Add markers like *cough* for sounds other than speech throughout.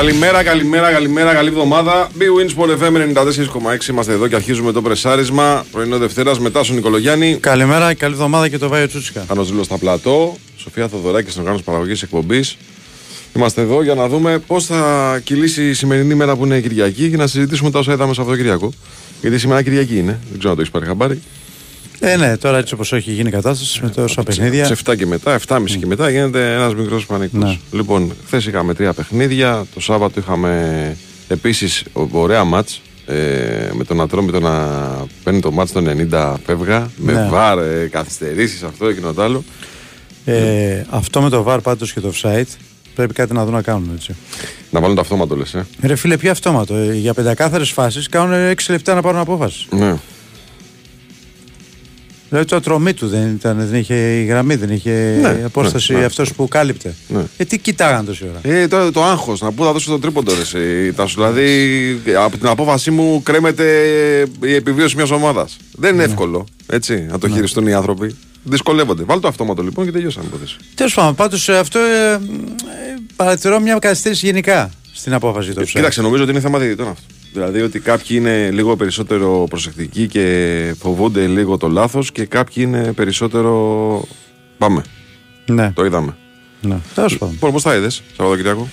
Καλημέρα, καλημέρα, καλημέρα, καλή εβδομάδα. Big Wins FM 94,6 είμαστε εδώ και αρχίζουμε το πρεσάρισμα. Πρωινό Δευτέρας μετά στον Νικολογιάννη. Καλημέρα, καλή εβδομάδα και το Βάιο Τσούτσικα. Χάνος Δήλο στα πλατό. Σοφία Θοδωράκης στον οργάνωση παραγωγής εκπομπής. Είμαστε εδώ για να δούμε πώς θα κυλήσει η σημερινή μέρα που είναι Κυριακή και να συζητήσουμε τα όσα είδαμε σε αυτό το Κυριακό. Γιατί σήμερα Κυριακή είναι. Δεν ξέρω αν το έχεις πάρει χαμπάρι. Ε, ναι, τώρα έτσι όπως έχει γίνει η κατάσταση με τόσα παιχνίδια. Σε 7 και μετά, 7.30 και μετά γίνεται ένας μικρός πανικός. Ναι. Λοιπόν, χθες είχαμε τρία παιχνίδια. Το Σάββατο είχαμε επίσης ωραία μάτς. Ε, με τον Ατρόμητο να παίρνει το μάτς το 90 φεύγα με Ναι. βάρ, ε, καθυστερήσεις αυτό εκείνο το άλλο Ε, αυτό με το VAR πάντως και το offside πρέπει κάτι να δουν να κάνουν έτσι. να βάλουν το αυτόματο λες ε. Ρε φίλε, ποιο αυτόματο. Ε, για πεντακάθαρες φάσεις κάνουν 6 λεπτά να πάρουν απόφαση. ναι. Δηλαδή το ατρωμί του δεν, ήταν, δεν είχε η γραμμή, δεν είχε Ναι, απόσταση ναι, ναι. αυτός που κάλυπτε. Ναι. Ε, τι κοιτάγαν τόση ώρα; Ε, το, το άγχος, να πού θα δώσω το τρίποντο. Ρε, εσύ. Τα σου, δηλαδή, από την απόφασή μου κρέμεται η επιβίωση μιας ομάδας. Δεν Ναι. είναι εύκολο έτσι, να το χειριστούν οι άνθρωποι. Δυσκολεύονται. Βάλει το αυτόματο λοιπόν και τελειώσαμε η υπόθεση. Τέλος πάντων, πάντως αυτό ε, ε, παρατηρώ μια καθυστέρηση γενικά στην απόφαση του offside. Κοίταξε, νομίζω ότι είναι θέμα διαιτητών αυτό. Δηλαδή ότι κάποιοι είναι λίγο περισσότερο προσεκτικοί και φοβούνται λίγο το λάθος και κάποιοι είναι περισσότερο. Πάμε. Ναι, Το είδαμε. ναι. Τέλος πάντων. Πώ πώς τα είδες, Σαββατοκυριακό.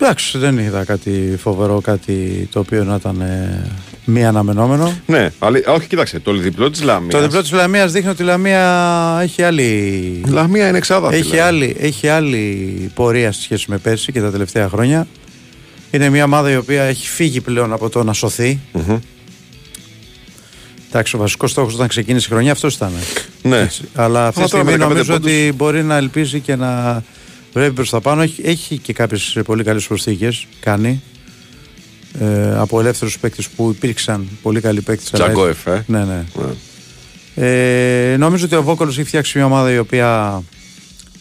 Εντάξει, δεν είδα κάτι φοβερό, κάτι το οποίο να ήταν ε, μη αναμενόμενο. Ναι, αλλά, όχι, κοίταξε. Το διπλό της Λαμίας. Το διπλό της Λαμίας δείχνει ότι η Λαμία έχει άλλη, Λαμία είναι εξάδα. έχει, φίλε. άλλη, έχει άλλη πορεία σε σχέση με πέρσι και τα τελευταία χρόνια. Είναι μια ομάδα η οποία έχει φύγει πλέον από το να σωθεί. Μμμ. Εντάξει, ο βασικός στόχος όταν ξεκίνησε η χρονιά αυτός ήταν. Ναι. Έτσι. Αλλά αυτή τη Αλλά τώρα με στιγμή 15 νομίζω πόντους. ότι μπορεί να ελπίζει και να βρέπει προς τα πάνω. Έχει, έχει και κάποιες πολύ καλές προσθήκες. Κάνει. Ε, από ελεύθερους παίκτες που υπήρξαν πολύ καλοί παίκτες. Τζαγκόεφ, ε. Ναι, ναι. Ναι. Ε, νομίζω ότι ο Βόκολος έχει φτιάξει μια ομάδα η οποία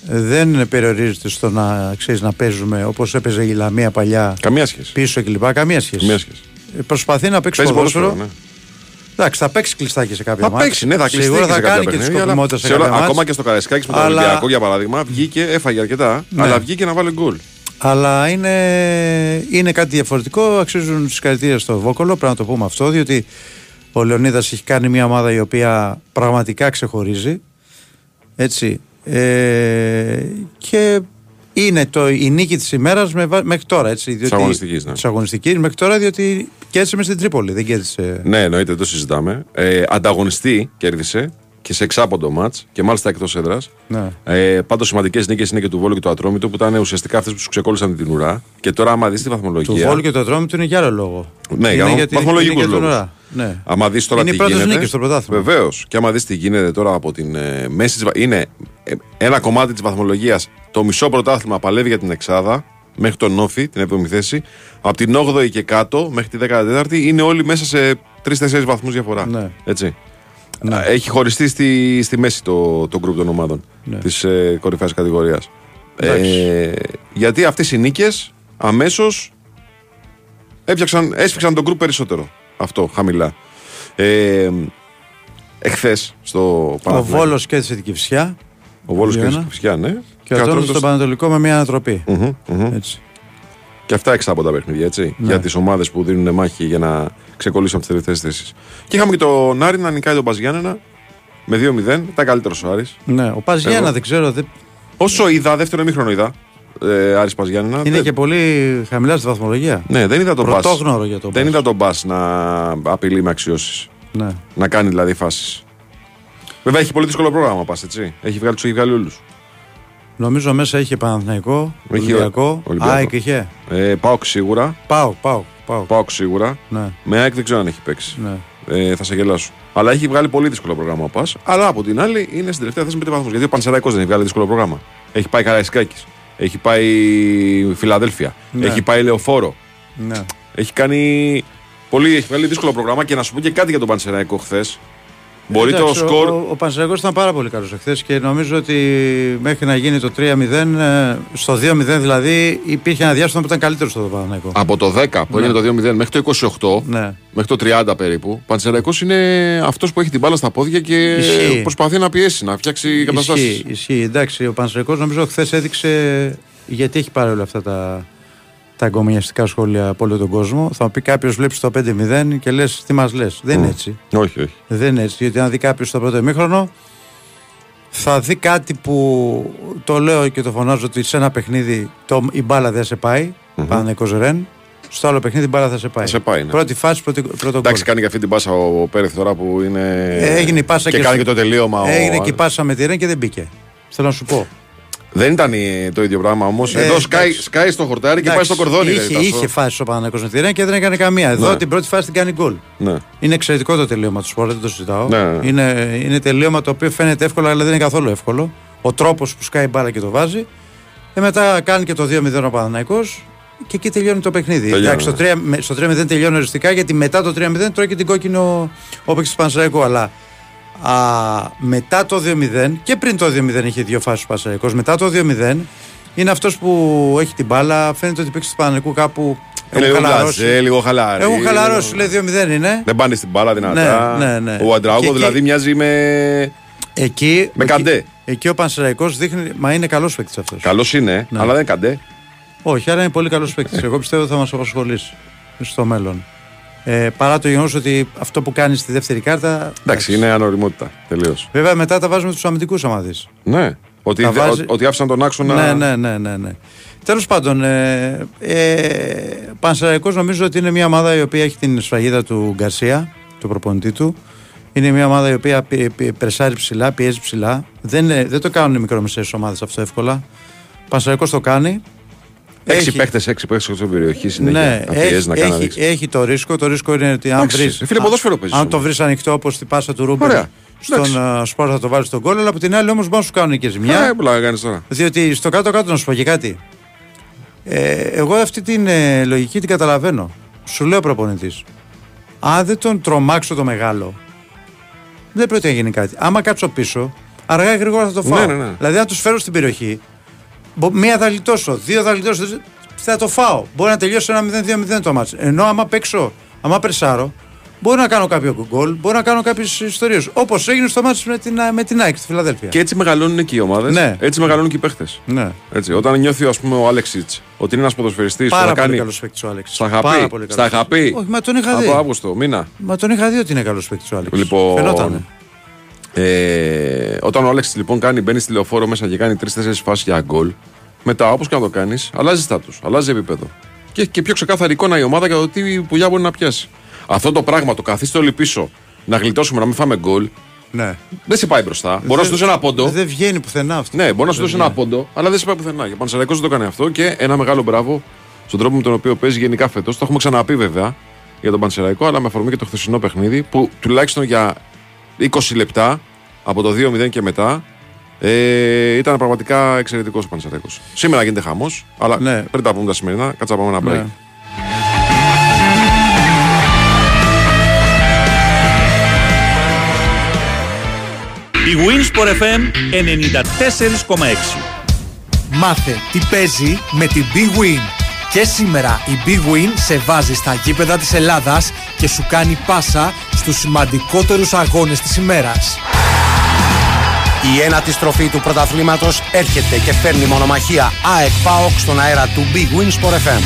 δεν περιορίζεται στο να, ξέρεις, να παίζουμε όπως έπαιζε η Λαμία παλιά Καμία σχέση. πίσω κλπ. Καμία σχέση. Καμία σχέση. Ε, Προσπαθεί να παίξει Παίζει ποδόσφαιρο. ποδόσφαιρο, ναι. Εντάξει, θα παίξει κλειστάκι σε κάποια Θα μάτια. παίξει, ναι, θα κλειστεί Σίγουρα και θα σε κάνει κάποια και τη παιχνίδια, αλλά σκοπιμότητα σε σε όλα- κάποια μάτς. Ακόμα και στο Καραϊσκάκης με τον Αλλά- Ολυμπιακό για παράδειγμα, βγήκε, έφαγε αρκετά, Ναι. αλλά βγήκε να βάλει γκολ. Αλλά είναι, είναι κάτι διαφορετικό. Αξίζουν συγχαρητήρια στο Βόκολο, πρέπει να το πούμε αυτό, διότι ο Λεωνίδας έχει κάνει μια ομάδα η οποία πραγματικά ξεχωρίζει. Έτσι. Ε, και είναι το, η νίκη της ημέρας μέχρι τώρα. Έτσι, διότι, αγωνιστικής, ναι. της αγωνιστικής μέχρι τώρα, διότι κέρδισε μες στην Τρίπολη. Δεν κέρδισε. Ναι, εννοείται, δεν το συζητάμε. Ε, ανταγωνιστή κέρδισε και σε εξάποντο μάτς και μάλιστα εκτός έδρας. Ναι. Ε, Πάντως σημαντικές νίκες είναι και του Βόλου και του Ατρόμητου που ήταν ουσιαστικά αυτές που σου ξεκόλλησαν την ουρά. Και τώρα, άμα δεις τη βαθμολογία. Του Βόλου και το δρόμο του είναι για άλλο λόγο. Ναι, για είναι βαθμολογικούς είναι για τον λόγους. ουρά. Ναι. Άμα δεις τώρα Είναι η τι πρώτη γίνεται. νίκη στο πρωτάθλημα. Βεβαίως. Και άμα δεις τι γίνεται τώρα από την ε, μέση της, βα- Είναι ε, ένα κομμάτι της βαθμολογίας. Το μισό πρωτάθλημα παλεύει για την Εξάδα μέχρι τον Όφη, την 7η θέση. Από την 8η και κάτω μέχρι τη 14η είναι όλοι μέσα σε 3-4 βαθμούς διαφορά. Ναι. Έτσι. Ναι. Α, Έχει χωριστεί στη, στη μέση το, το γκρουπ των ομάδων Ναι. της ε, κορυφαίας κατηγορίας. Εντάξει. Ε, γιατί αυτές οι νίκες αμέσως έσφιξαν τον γκρουπ περισσότερο. Αυτό χαμηλά. Ε, Εχθές στο Ο Παναθηναϊκό. Βόλος κέρδισε την Κυφσιά Ο Βόλος και Δύο-ένα. η Φυσιά, ναι. και ο Ατρόμητος στον Πανατολικό με μια ανατροπή. Μμμ, μμμ. Έτσι. Και αυτά έξω από τα παιχνίδια, έτσι. Ναι. Για τις ομάδες που δίνουν μάχη για να ξεκολλήσουν από τις τελευταίες θέσεις. Και είχαμε και τον Άρη να νικάει τον Παζιάννενα με 2-0. Ήταν καλύτερος ο Άρης. Ναι, ο Πας Γιάννα Εγώ. δεν ξέρω. Δεν... Όσο είδα, δεύτερο ημίχρονο είδα. Ε, Άρης Παζιάννενα. Είναι δεν- και πολύ χαμηλά στη βαθμολογία. Ναι, δεν είδα τον Μπας. Πρωτόγνωρο για τον Δεν Μπας. είδα τον Μπας να απειλεί με αξιώσεις. Ναι. Να κάνει δηλαδή φάσεις. Βέβαια έχει πολύ δύσκολο πρόγραμμα πας, έτσι. Έχει βγάλει τους έχει βγάλει όλους. Νομίζω μέσα είχε Παναθηναϊκό, Έχει Ολυμπιακό, Ολυμπιακό. ΑΕΚ είχε. Ε, Πάοκ σίγουρα. Πάω, πάω, πάω. Πάοκ σίγουρα. Ναι, Με ΑΕΚ δεν ξέρω αν έχει παίξει. ναι. Ε, θα σε γελάσω. Αλλά έχει βγάλει πολύ δύσκολο πρόγραμμα ο Πας. Αλλά από την άλλη είναι στην τελευταία θέση με 5 βαθμούς. Γιατί ο Πανσεραϊκός δεν έχει βγάλει δύσκολο πρόγραμμα. Έχει πάει Καραϊσκάκη. Έχει πάει Φιλαδέλφια. Ναι. Έχει πάει Λεωφόρο. ναι. Έχει κάνει. Πολύ, έχει βγάλει δύσκολο πρόγραμμα και να σου πω και κάτι για τον Πανσεραϊκό χθες. Μπορεί το Εντάξει, σκορ. Ο, ο, ο Πανσεραϊκός ήταν πάρα πολύ καλός εχθές και νομίζω ότι μέχρι να γίνει το 3-0, ε, στο 2-0 δηλαδή, υπήρχε ένα διάστημα που ήταν καλύτερο στο Παναθηναϊκό. Από το 10 που έγινε το 2-0 μέχρι το 28, Ναι. μέχρι το 30 περίπου, ο Πανσεραϊκός είναι αυτός που έχει την μπάλα στα πόδια και Ισχύει. προσπαθεί να πιέσει, να φτιάξει καταστάσεις. Ισχύει, ισχύει. Εντάξει, ο Πανσεραϊκός νομίζω χθες έδειξε γιατί έχει πάρει όλα αυτά τα, τα εγκομιαστικά σχόλια από όλο τον κόσμο. Θα μου πει κάποιος βλέπεις το 5-0 και λες τι μας λες. Δεν είναι έτσι. Όχι, όχι. Δεν είναι έτσι. Γιατί αν δει κάποιος το πρώτο ημίχρονο, θα δει κάτι που το λέω και το φωνάζω ότι σε ένα παιχνίδι το, η μπάλα δεν σε πάει. Mm-hmm. Ρεν. Στο άλλο παιχνίδι η μπάλα θα σε πάει. σε πάει ναι. Πρώτη φάση, πρώτη, πρώτο Εντάξει, κάνει και αυτή την πάσα ο Πέρεθ τώρα που είναι. Ε, έγινε η πάσα και, και κάνει και το τελείωμα. Έγινε ο... και η πάσα με τη Ρεν και δεν μπήκε. Θέλω να σου πω. Δεν ήταν το ίδιο πράγμα όμως. Ε, Εδώ σκάει, σκάει στο χορτάρι και πάει στο κορδόνι. Είχε, δηλαδή, είχε φάση ο Παναγιώ με τη Ρεν και δεν έκανε καμία. Εδώ ναι. την πρώτη φάση την κάνει γκολ. Ναι. Είναι εξαιρετικό το τελείωμα του σπορ, δεν το συζητάω. Ναι, ναι. Είναι, είναι τελείωμα το οποίο φαίνεται εύκολο, αλλά δεν είναι καθόλου εύκολο. Ο τρόπος που σκάει μπάλα και το βάζει. Και μετά κάνει και το 2-0 ο Παναναϊκό και εκεί τελειώνει το παιχνίδι. Εντάξει, στο 3-0 ναι. στο τελειώνει οριστικά γιατί μετά το 3-0 τρώει και την κόκκινο ο παίκτης του Πανσαϊκού. Αλλά α, μετά το 2-0 και πριν το 2-0 είχε δύο φάσεις ο Πανσαϊκό. Μετά το 2-0 είναι αυτός που έχει την μπάλα. Φαίνεται ότι παίξει του Παναναϊκού κάπου είναι λίγο χαλαρώσει. λίγο χαλάρι. Έχουν χαλαρώσει, λέει 2-0 είναι. Δεν πάνε στην μπάλα δυνατά. Ναι, ναι, ναι. Ο Αντράγκο δηλαδή μοιάζει με. Εκεί, με καντέ. Εκεί ο Πανσεραϊκό δείχνει. Μα είναι καλός παίκτης αυτός. Καλός είναι, ναι. αλλά δεν είναι καντέ. Όχι, άρα είναι πολύ καλός παίκτης. Εγώ πιστεύω ότι θα μας απασχολήσει στο μέλλον. Ε, παρά το γεγονός ότι αυτό που κάνεις στη δεύτερη κάρτα. Εντάξει, είναι ανοριμότητα. Τελείως. Βέβαια μετά τα βάζουμε τους αμυντικούς άμα Ναι. Ότι, δε, βάζει... ότι άφησαν τον άξονα. Ναι, ναι, ναι. ναι, ναι. Τέλος πάντων, ε, ε, νομίζω ότι είναι μια ομάδα η οποία έχει την σφαγίδα του Γκαρσία, του προπονητή του. Είναι μια ομάδα η οποία πρεσάρει ψηλά, πιέζει ψηλά. Δεν, δεν το κάνουν οι μικρομεσαίες ομάδες αυτό εύκολα. Ο το κάνει. Έξι παίχτε, έξι παίχτε στην περιοχή συνέχεια. Ναι, να έχει, να έχει, έχει, το ρίσκο. Το ρίσκο είναι ότι αν βρει. Αν το βρεις ανοιχτό όπως την πάσα του Ρούμπερ στον uh, σπορ θα το βάλεις στον κόλλο, αλλά από την άλλη όμως μπορεί να σου κάνουν και ζημιά. Ε, πολλά κάνεις τώρα. Διότι στο κάτω-κάτω να σου πω και κάτι. Ε, εγώ αυτή την ε, λογική την καταλαβαίνω. Σου λέω προπονητής. Αν δεν τον τρομάξω το μεγάλο, δεν πρόκειται να γίνει κάτι. Άμα κάτσω πίσω, αργά ή γρήγορα θα το φάω. Ναι, ναι, ναι. Δηλαδή, αν τους φέρω στην περιοχή, μία θα λιτώσω, δύο θα λιτώσω, θα το φάω. Μπορεί να τελειώσει ένα 0-2-0 το μάτσο. Ενώ άμα παίξω, άμα περσάρω, Μπορεί να κάνω κάποιο γκολ, μπορεί να κάνω κάποιες ιστορίες. Όπως έγινε στο μάτι με την, με την ΑΕΚ στη Φιλαδέλφια. Και έτσι μεγαλώνουν και οι ομάδες. Ναι. Έτσι μεγαλώνουν και οι παίχτες. Ναι. Έτσι, όταν νιώθει ας πούμε, ο Άλεξιτς ότι είναι ένας ποδοσφαιριστής που θα κάνει. καλός παίκτης ο Άλεξιτς. Στα χαπί. Στα χαπί. Όχι, μα τον είχα δει. Από Αύγουστο, μήνα. Μα τον είχα δει ότι είναι καλός παίκτης ο Άλεξιτς. Λοιπόν. Ε, όταν ο Άλεξιτ λοιπόν κάνει, μπαίνει στη λεωφόρο μέσα και κάνει τρει-τέσσερι φάσεις για γκολ, μετά όπως και να το κάνεις, αλλάζει στάτους, αλλάζει επίπεδο. Και, και πιο ξεκάθαρη εικόνα η ομάδα για το τι πουλιά μπορεί να πιάσει. Αυτό το πράγμα, το καθίστε όλοι πίσω, να γλιτώσουμε, να μην φάμε γκολ. Ναι. Δεν σε πάει μπροστά. Μπορεί να σου δώσει ένα πόντο. Δεν βγαίνει πουθενά αυτό. Ναι, μπορεί να σου δώσει ένα πόντο, αλλά δεν σε πάει πουθενά. Και ο Πανσεραϊκός δεν το κάνει αυτό και ένα μεγάλο μπράβο στον τρόπο με τον οποίο παίζει γενικά φέτος. Το έχουμε ξαναπεί βέβαια για τον Πανσεραϊκό, αλλά με αφορμή και το χθεσινό παιχνίδι που τουλάχιστον για 20 λεπτά από το 2-0 και μετά ε, ήταν πραγματικά εξαιρετικός ο Πανσεραϊκό. Σήμερα γίνεται χαμός, αλλά ναι. πριν τα πούμε τα σημερινά, κάτσα πάμε ένα break. Ναι. Η Winsport FM 94,6 Μάθε τι παίζει με την Big Win. Και σήμερα η Big Win σε βάζει στα γήπεδα της Ελλάδας και σου κάνει πάσα στους σημαντικότερους αγώνες της ημέρας. Η ένατη στροφή του πρωταθλήματος έρχεται και φέρνει μονομαχία ΑΕΚ ΠΑΟΚ στον αέρα του Big Win Sport FM.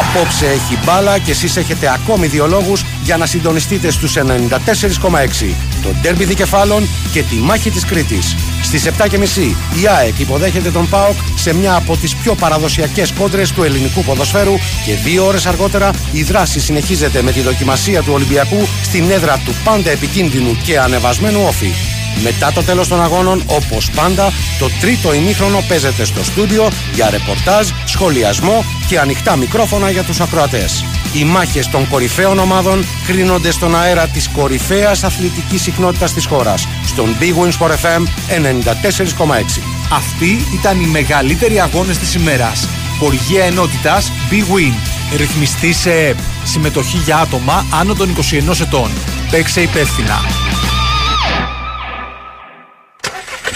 Απόψε έχει μπάλα και εσείς έχετε ακόμη δύο λόγους για να συντονιστείτε στους 94,6. Το ντέρμπι δικεφάλων και τη μάχη της Κρήτης. Στις 7.30 η ΑΕΚ υποδέχεται τον ΠΑΟΚ σε μια από τις πιο παραδοσιακές κόντρες του ελληνικού ποδοσφαίρου και δύο ώρες αργότερα η δράση συνεχίζεται με τη δοκιμασία του Ολυμπιακού στην έδρα του πάντα επικίνδυνου και ανεβασμένου όφη. Μετά το τέλος των αγώνων, όπως πάντα, το τρίτο ημίχρονο παίζεται στο στούντιο για ρεπορτάζ, σχολιασμό και ανοιχτά μικρόφωνα για τους ακροατές. Οι μάχες των κορυφαίων ομάδων κρίνονται στον αέρα της κορυφαίας αθλητικής συχνότητας της χώρας, στον Big Wins for FM 94,6. Αυτοί ήταν οι μεγαλύτεροι αγώνες της ημέρας. Χορηγία ενότητας Big Win. Ρυθμιστή σε ΕΠ. Συμμετοχή για άτομα άνω των 21 ετών. Παίξε υπεύθυνα.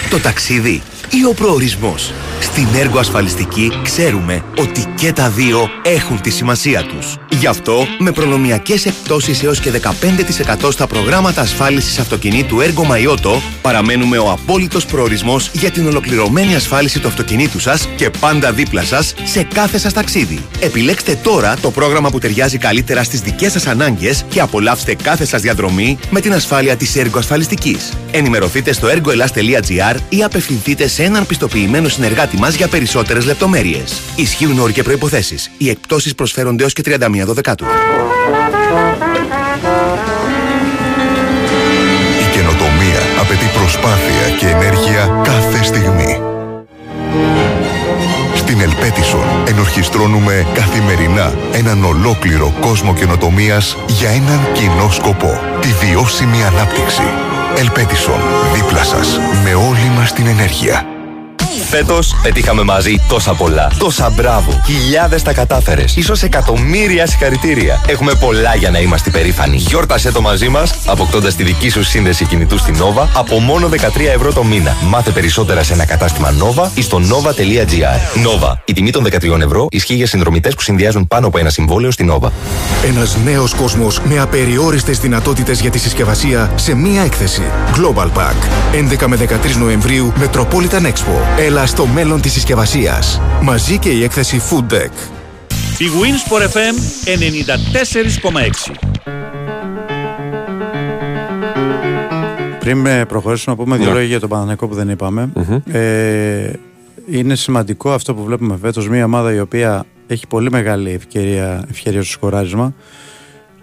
Το ταξίδι ή ο προορισμός. Στην έργο ασφαλιστική ξέρουμε ότι και τα δύο έχουν τη σημασία τους. Γι' αυτό, με προνομιακές εκπτώσεις έως και 15% στα προγράμματα ασφάλισης αυτοκινήτου έργο Μαϊότο, παραμένουμε ο απόλυτος προορισμός για την ολοκληρωμένη ασφάλιση του αυτοκινήτου σας και πάντα δίπλα σας σε κάθε σας ταξίδι. Επιλέξτε τώρα το πρόγραμμα που ταιριάζει καλύτερα στις δικές σας ανάγκες και απολαύστε κάθε σας διαδρομή με την ασφάλεια της έργο ασφαλιστικής. Ενημερωθείτε στο ergoelas.gr ή απευθυνθείτε σε έναν πιστοποιημένο συνεργάτη μας για περισσότερες λεπτομέρειες. Ισχύουν όροι και προϋποθέσεις. Οι εκπτώσεις προσφέρονται έως και 31 Δεκάτου. Η καινοτομία απαιτεί προσπάθεια και ενέργεια κάθε στιγμή. Στην Ελπέτισον ενορχιστρώνουμε καθημερινά έναν ολόκληρο κόσμο καινοτομίας για έναν κοινό σκοπό. Τη βιώσιμη ανάπτυξη. Ελπέτισον, δίπλα σας, με όλη μας την ενέργεια. Φέτος πετύχαμε μαζί τόσα πολλά. Τόσα μπράβο. Χιλιάδες τα κατάφερες. σω εκατομμύρια συγχαρητήρια. Έχουμε πολλά για να είμαστε περήφανοι. Γιόρτασε το μαζί μας, αποκτώντας τη δική σου σύνδεση κινητού στην Nova από μόνο 13 ευρώ το μήνα. Μάθε περισσότερα σε ένα κατάστημα Nova ή στο nova.gr. Nova. Η τιμή των 13 ευρώ ισχύει για συνδρομητές που συνδυάζουν πάνω από ένα συμβόλαιο στην Nova. Ένας νέος κόσμος με απεριόριστες δυνατότητες για τη συσκευασία σε μία έκθεση. Global Pack. 11 με 13 Νοεμβρίου Metropolitan Expo. Έλα στο μέλλον της συσκευασίας. Μαζί και η έκθεση Food Deck. Η Winsport FM 94,6 Πριν ε, προχωρήσουμε να πούμε δύο Ναι. λόγια για τον Παναθηναϊκό που δεν ειπαμε Ε, είναι σημαντικό αυτό που βλέπουμε φέτος μια ομάδα η οποία έχει πολύ μεγάλη ευκαιρία, ευκαιρία στο σκοράρισμα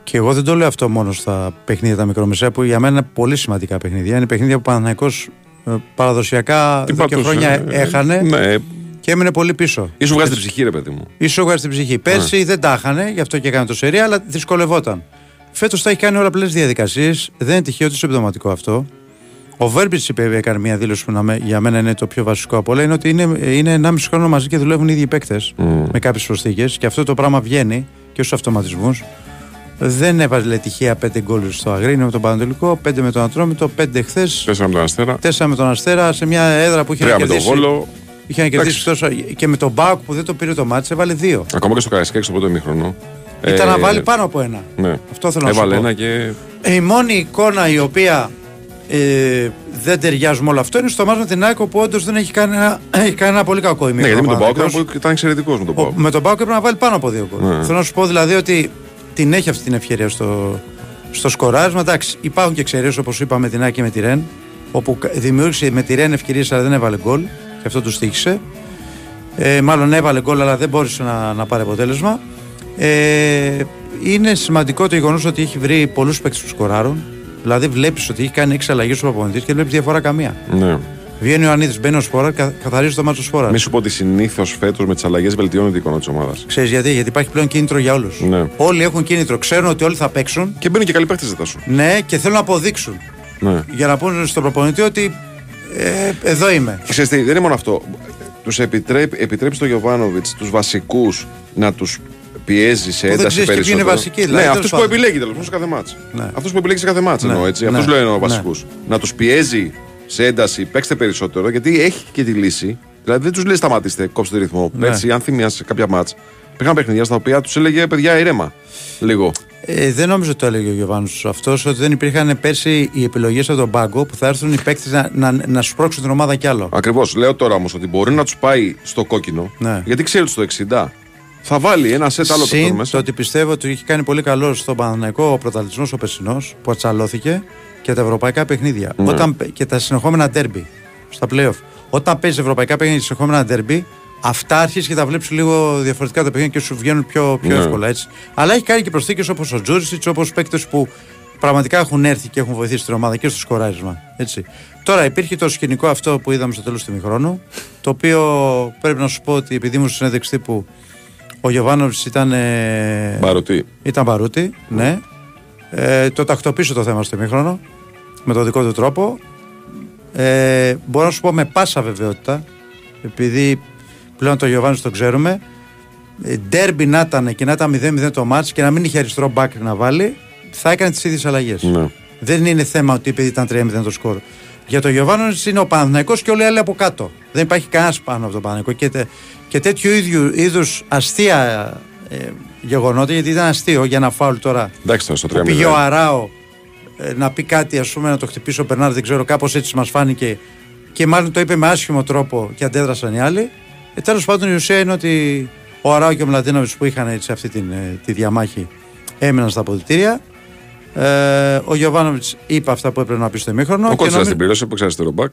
και εγώ δεν το λέω αυτό μόνο στα παιχνίδια τα μικρομεσαία που για μένα είναι πολύ σημαντικά παιχνίδια. Είναι παιχνίδια που ο Παναθηναϊκός ε, παραδοσιακά Τι εδώ και πατούσε, χρόνια ε, έχανε Ναι, και έμεινε πολύ πίσω. ίσως βγάζει την ψυχή, ρε παιδί μου. Ίσως βγάζει την ψυχή. Πέρσι δεν τα είχανε, γι' αυτό και έκανε το σερί, αλλά δυσκολευόταν. Φέτος τα έχει κάνει όλα πλέον διαδικασίες. Δεν είναι τυχαίο, ούτε συμπτωματικό αυτό. Ο Βέρμπιτς είπε, έκανε μια δήλωση που να με- για μένα είναι το πιο βασικό από όλα. Είναι ότι είναι, είναι 1,5 χρόνο μαζί και δουλεύουν οι ίδιοι παίκτες με κάποιες προσθήκες και αυτό το πράγμα βγαίνει και στους αυτοματισμούς. Δεν έβαζε λέει, τυχαία 5 γκολ στο Αγρίνιο με τον Πανατολικό, 5 με τον Ατρόμητο, 5 χθες, Πέσαμε τον Αστέρα. 4 με τον Αστέρα σε μια έδρα που είχε Τρία να με τον κερδίσει. Βόλο. Είχε να κερδίσει τόσο. Και με τον Μπάουκ που δεν το πήρε το μάτι, έβαλε 2. Ακόμα και στο Καραϊσκάκι στο πρώτο ημίχρονο. Ήταν Ε, να βάλει πάνω από ένα. Ναι. Αυτό θέλω να σου Έβαλε πω. ένα και. Ε, Η μόνη εικόνα η οποία ε, δεν ταιριάζει με όλο αυτό είναι στο μάτι με την Άικο που όντως δεν έχει κάνει ένα, *coughs* έχει κάνει ένα πολύ κακό Ναι, ημίχρονο. γιατί με τον Πάοκ Παναθηναϊκός. ήταν, ήταν εξαιρετικός με τον Ο- Πάοκ. με τον Πάοκ έπρεπε να βάλει πάνω από δύο γκολ. Ναι. Θέλω να σου πω δηλαδή ότι την έχει αυτή την ευκαιρία στο, στο σκοράρισμα. Εντάξει, υπάρχουν και εξαιρέσεις όπως είπαμε με την Άκη και με τη Ρεν, όπου κα- δημιούργησε με τη Ρεν ευκαιρίες αλλά δεν έβαλε γκολ και αυτό του στήχησε. Ε, μάλλον έβαλε γκολ αλλά δεν μπόρεσε να, να πάρει αποτέλεσμα. Ε, είναι σημαντικό το γεγονός ότι έχει βρει πολλούς παίκτες που σκοράρουν. Δηλαδή βλέπεις ότι έχει κάνει 6 αλλαγές ο προπονητή και δεν βλέπεις διαφορά καμία. Ναι. Βγαίνει ο Ανίδης, μπαίνει ο Σπόρα, κα- καθαρίζει το μάτσο Σπόρα. Μη σου πω ότι συνήθως φέτος με τις αλλαγές βελτιώνεται η εικόνα της ομάδας. Ξέρεις γιατί, γιατί υπάρχει πλέον κίνητρο για όλους. Ναι. Όλοι έχουν κίνητρο, ξέρουν ότι όλοι θα παίξουν. Και μπαίνουν και καλοί παίχτε ζητά σου. Ναι, και θέλουν να αποδείξουν. Ναι. Για να πούνε στον προπονητή ότι ε, εδώ είμαι. Και ξέρεις τι, δεν είναι μόνο αυτό. Τους επιτρέπει, επιτρέπει στο Γιωβάνοβιτς τους βασικούς να τους πιέζει σε δεν ένταση ξέρεις και ποιοι περισσότερο. είναι βασικοί, δηλαδή, ναι, τέλος αυτού που πάντων. επιλέγει τέλος πάντων σε κάθε μάτς. Ναι. Αυτούς που επιλέγει σε κάθε μάτς Ναι, εννοώ έτσι. ναι, Αυτούς λέω εννοώ ναι. βασικούς. Να τους πιέζει σε ένταση, παίξτε περισσότερο, γιατί έχει και τη λύση. Δηλαδή δεν τους λέει σταματήστε, κόψτε το ρυθμό. Ναι. Πέρσι, αν θυμάσαι κάποια μάτς, υπήρχαν παιχνιδιά στα οποία τους έλεγε παιδιά ηρέμα. Λίγο. Ε, δεν νομίζω ότι το έλεγε ο Γιωβάνος αυτός, ότι δεν υπήρχαν πέρσι οι επιλογές από τον πάγκο που θα έρθουν οι παίκτες να, να, να σπρώξουν την ομάδα κι άλλο. Ακριβώς. Λέω τώρα όμως ότι μπορεί να τους πάει στο κόκκινο, Ναι. γιατί ξέρει ότι στο 60 θα βάλει ένα σετ άλλο παίκτων Συν μέσα. το ότι πιστεύω ότι είχε κάνει πολύ καλό στον Παναναναϊκό ο πρωταθλητισμός ο Περσινός που ατσαλώθηκε και τα ευρωπαϊκά παιχνίδια. Ναι. Όταν, πε- και τα συνεχόμενα ντέρμπι στα playoff. Όταν παίζεις ευρωπαϊκά παιχνίδια και συνεχόμενα ντέρμπι, αυτά αρχίζεις και τα βλέπεις λίγο διαφορετικά τα παιχνίδια και σου βγαίνουν πιο, πιο Ναι. εύκολα έτσι. Αλλά έχει κάνει και προσθήκες όπως ο Τζούρισιτ, όπως παίκτες που πραγματικά έχουν έρθει και έχουν βοηθήσει την ομάδα και στο σκοράρισμα. Έτσι. Τώρα υπήρχε το σκηνικό αυτό που είδαμε στο τέλος του ημιχρόνου, το οποίο πρέπει να σου πω ότι επειδή ήμουν στη συνέντευξη τύπου ο Γιωβάνοβιτς ήταν. Ε, Μπαρωτή. Ήταν παρούτη, ναι. Ε, το τακτοποίησε το θέμα στο ημίχρονο με τον δικό του τρόπο. Ε, μπορώ να σου πω με πάσα βεβαιότητα, επειδή πλέον το Γιωβάνης τον ξέρουμε. ε, Ντέρμπι να ήταν και να ήταν 0-0 το μάτς και να μην είχε αριστερό μπακ να βάλει, θα έκανε τις ίδιες αλλαγές. Ναι. Δεν είναι θέμα ότι επειδή ήταν 3-0 το σκορ. Για το Γιωβάνοβιτ είναι ο Παναθυναϊκό και όλοι οι άλλοι από κάτω. Δεν υπάρχει κανένας πάνω από τον Παναθυναϊκό. Και, τε, και τέτοιου ίδιου είδους αστεία ε, γεγονότα, γιατί ήταν αστείο για ένα φάουλ τώρα. Εντάξει τώρα στο 3 Που πήγε ο Αράο ε, να πει κάτι, ας πούμε, να το χτυπήσει ο Μπερνάρ, δεν ξέρω, κάπως έτσι μας φάνηκε. Και μάλλον το είπε με άσχημο τρόπο και αντέδρασαν οι άλλοι. Ε, Τέλος πάντων, η ουσία είναι ότι ο Αράο και ο Μλαντίνοβιτς που είχαν έτσι, αυτή την, ε, τη διαμάχη έμειναν στα αποδητήρια. Ε, ο Γιωβάνοβιτς είπε αυτά που έπρεπε να πει στο ημίχρονο. Ο και κότσιρα νομι- την πλήρωσε που ξέρεις το ρομπάκ.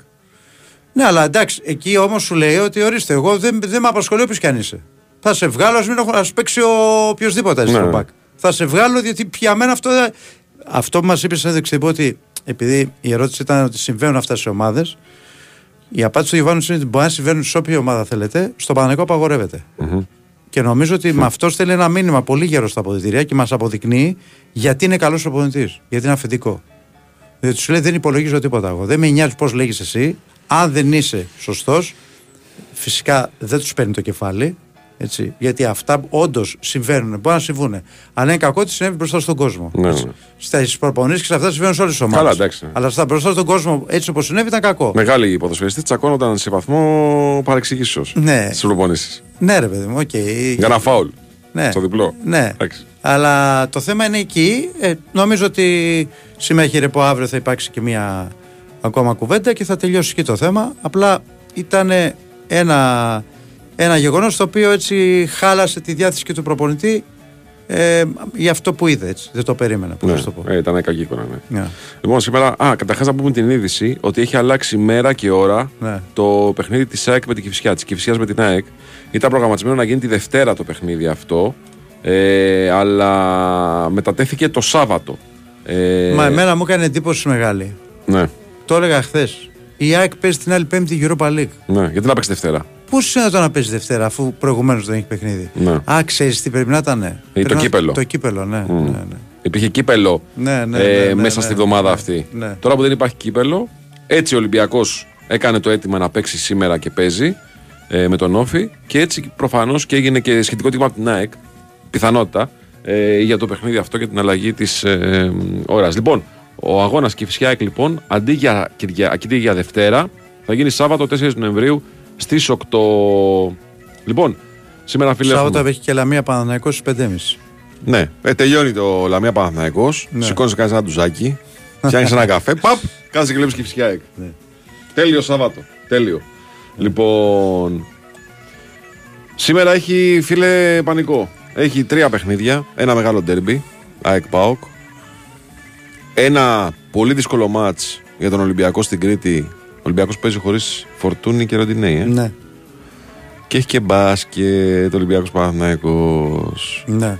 ναι, αλλά εντάξει, εκεί όμως σου λέει ότι ορίστε, εγώ δεν, δεν με απασχολεί όποιος κι αν είσαι. Θα σε βγάλω, ας μην έχω να σου παίξει ο οποιοδήποτε Ναι. αριστερό μπακ. Θα σε βγάλω, γιατί για μένα αυτό. Δεν- Αυτό που μας είπες στην έδειξη είπε ότι επειδή η ερώτηση ήταν ότι συμβαίνουν αυτά σε ομάδες, η απάντηση του Γιωβάνου είναι ότι μπορεί να συμβαίνουν σε όποια ομάδα θέλετε, στο Παναγικό απαγορεύεται. Και νομίζω ότι με αυτό στέλνει ένα μήνυμα πολύ γέρο στα αποδητηρία και μας αποδεικνύει γιατί είναι καλός προπονητή. Γιατί είναι αφεντικό. Διότι σου λέει δεν υπολογίζω τίποτα εγώ. Δεν με νοιάζει πώς λέγεις εσύ. Αν δεν είσαι σωστός, φυσικά δεν τους παίρνει το κεφάλι. Έτσι, γιατί αυτά όντως συμβαίνουν. Μπορεί να συμβούν. Αλλά είναι κακό ότι συνέβη μπροστά στον κόσμο. Ναι, Έτσι. ναι. Στα προπονήσεις και σε αυτά συμβαίνουν σε όλες τις ομάδες. Καλά, εντάξει. Αλλά στα μπροστά στον κόσμο, έτσι όπως συνέβη, ήταν κακό. Μεγάλοι ποδοσφαιριστές τσακώνονταν σε βαθμό παρεξηγήσεως. Ναι. Στις προπονήσεις. Ναι, ρε παιδί μου, οκ. Για ένα φάουλ. Ναι. Στο διπλό. Ναι. Εντάξει. Αλλά το θέμα είναι εκεί. Ε, νομίζω ότι σήμερα χαιρεπώ αύριο θα υπάρξει και μια ακόμα κουβέντα και θα τελειώσει εκεί το θέμα. Απλά ήταν ένα, ένα γεγονός το οποίο έτσι χάλασε τη διάθεση και του προπονητή ε, για αυτό που είδε. Έτσι. Δεν το περίμενα. Πώς Ναι, να σου το πω. ε, ήταν κακή εικόνα, ναι. Ναι. Λοιπόν, σήμερα, α, καταρχάς να πούμε την είδηση ότι έχει αλλάξει μέρα και ώρα Ναι. το παιχνίδι της ΑΕΚ με την Κυφσιά. Τη Κυφσιά με την ΑΕΚ. Ήταν προγραμματισμένο να γίνει τη Δευτέρα το παιχνίδι αυτό. Ε, αλλά μετατέθηκε το Σάββατο. Ε, Μα εμένα μου έκανε εντύπωση μεγάλη. Ναι, Το έλεγα χθες. Η ΑΕΚ παίζει την άλλη Πέμπτη Europa League. ναι. Γιατί να παίξει Δευτέρα. Πώς είναι το να παίζεις Δευτέρα, αφού προηγουμένως δεν έχει παιχνίδι. Ναι. Α, ξέρεις τι πρέπει να ήταν. Πρέπει να- κύπελο. Το κύπελο, ναι. ναι, ναι. Υπήρχε κύπελο Ναι, ναι, ε, ναι, ναι, μέσα ναι, στη ναι, εβδομάδα ναι, αυτή. ναι. Τώρα που δεν υπάρχει κύπελο, έτσι ο Ολυμπιακός έκανε το αίτημα να παίξει σήμερα και παίζει ε, με τον Όφη και έτσι προφανώς και έγινε και σχετικό τίγμα από την ΑΕΚ. Πιθανότητα ε, για το παιχνίδι αυτό και την αλλαγή της ε, ώρας. Λοιπόν, ο αγώνας Κυφσιάκ λοιπόν αντί για, Κυρια- αντί για Δευτέρα θα γίνει Σάββατο 4 Νοεμβρίου στις 8. Λοιπόν, σήμερα φίλες. Σάββατο έχουμε- έχει και Λαμία Παναναϊκό στις 5.30. ναι, ε, τελειώνει το Λαμία Παναθυναϊκό. Ναι. Σηκώνει, κάνει ένα ντουζάκι, φτιάχνεις ένα καφέ, *laughs* παπ, κάνει και βλέπεις και φυσικά εκ. Ναι. Τέλειο Σάββατο. Τέλειο. Λοιπόν. Σήμερα έχει φίλε πανικό. Έχει τρία παιχνίδια. Ένα μεγάλο ντέρμπι. ΑΕΚ ΠΑΟΚ. Ένα πολύ δύσκολο μάτς για τον Ολυμπιακό στην Κρήτη. Ο Ολυμπιακός παίζει χωρίς Φορτούνη και Ροντινέη. Ε. Ναι, Και έχει και μπάσκετ. Ολυμπιακός Παναθηναϊκός. ναι.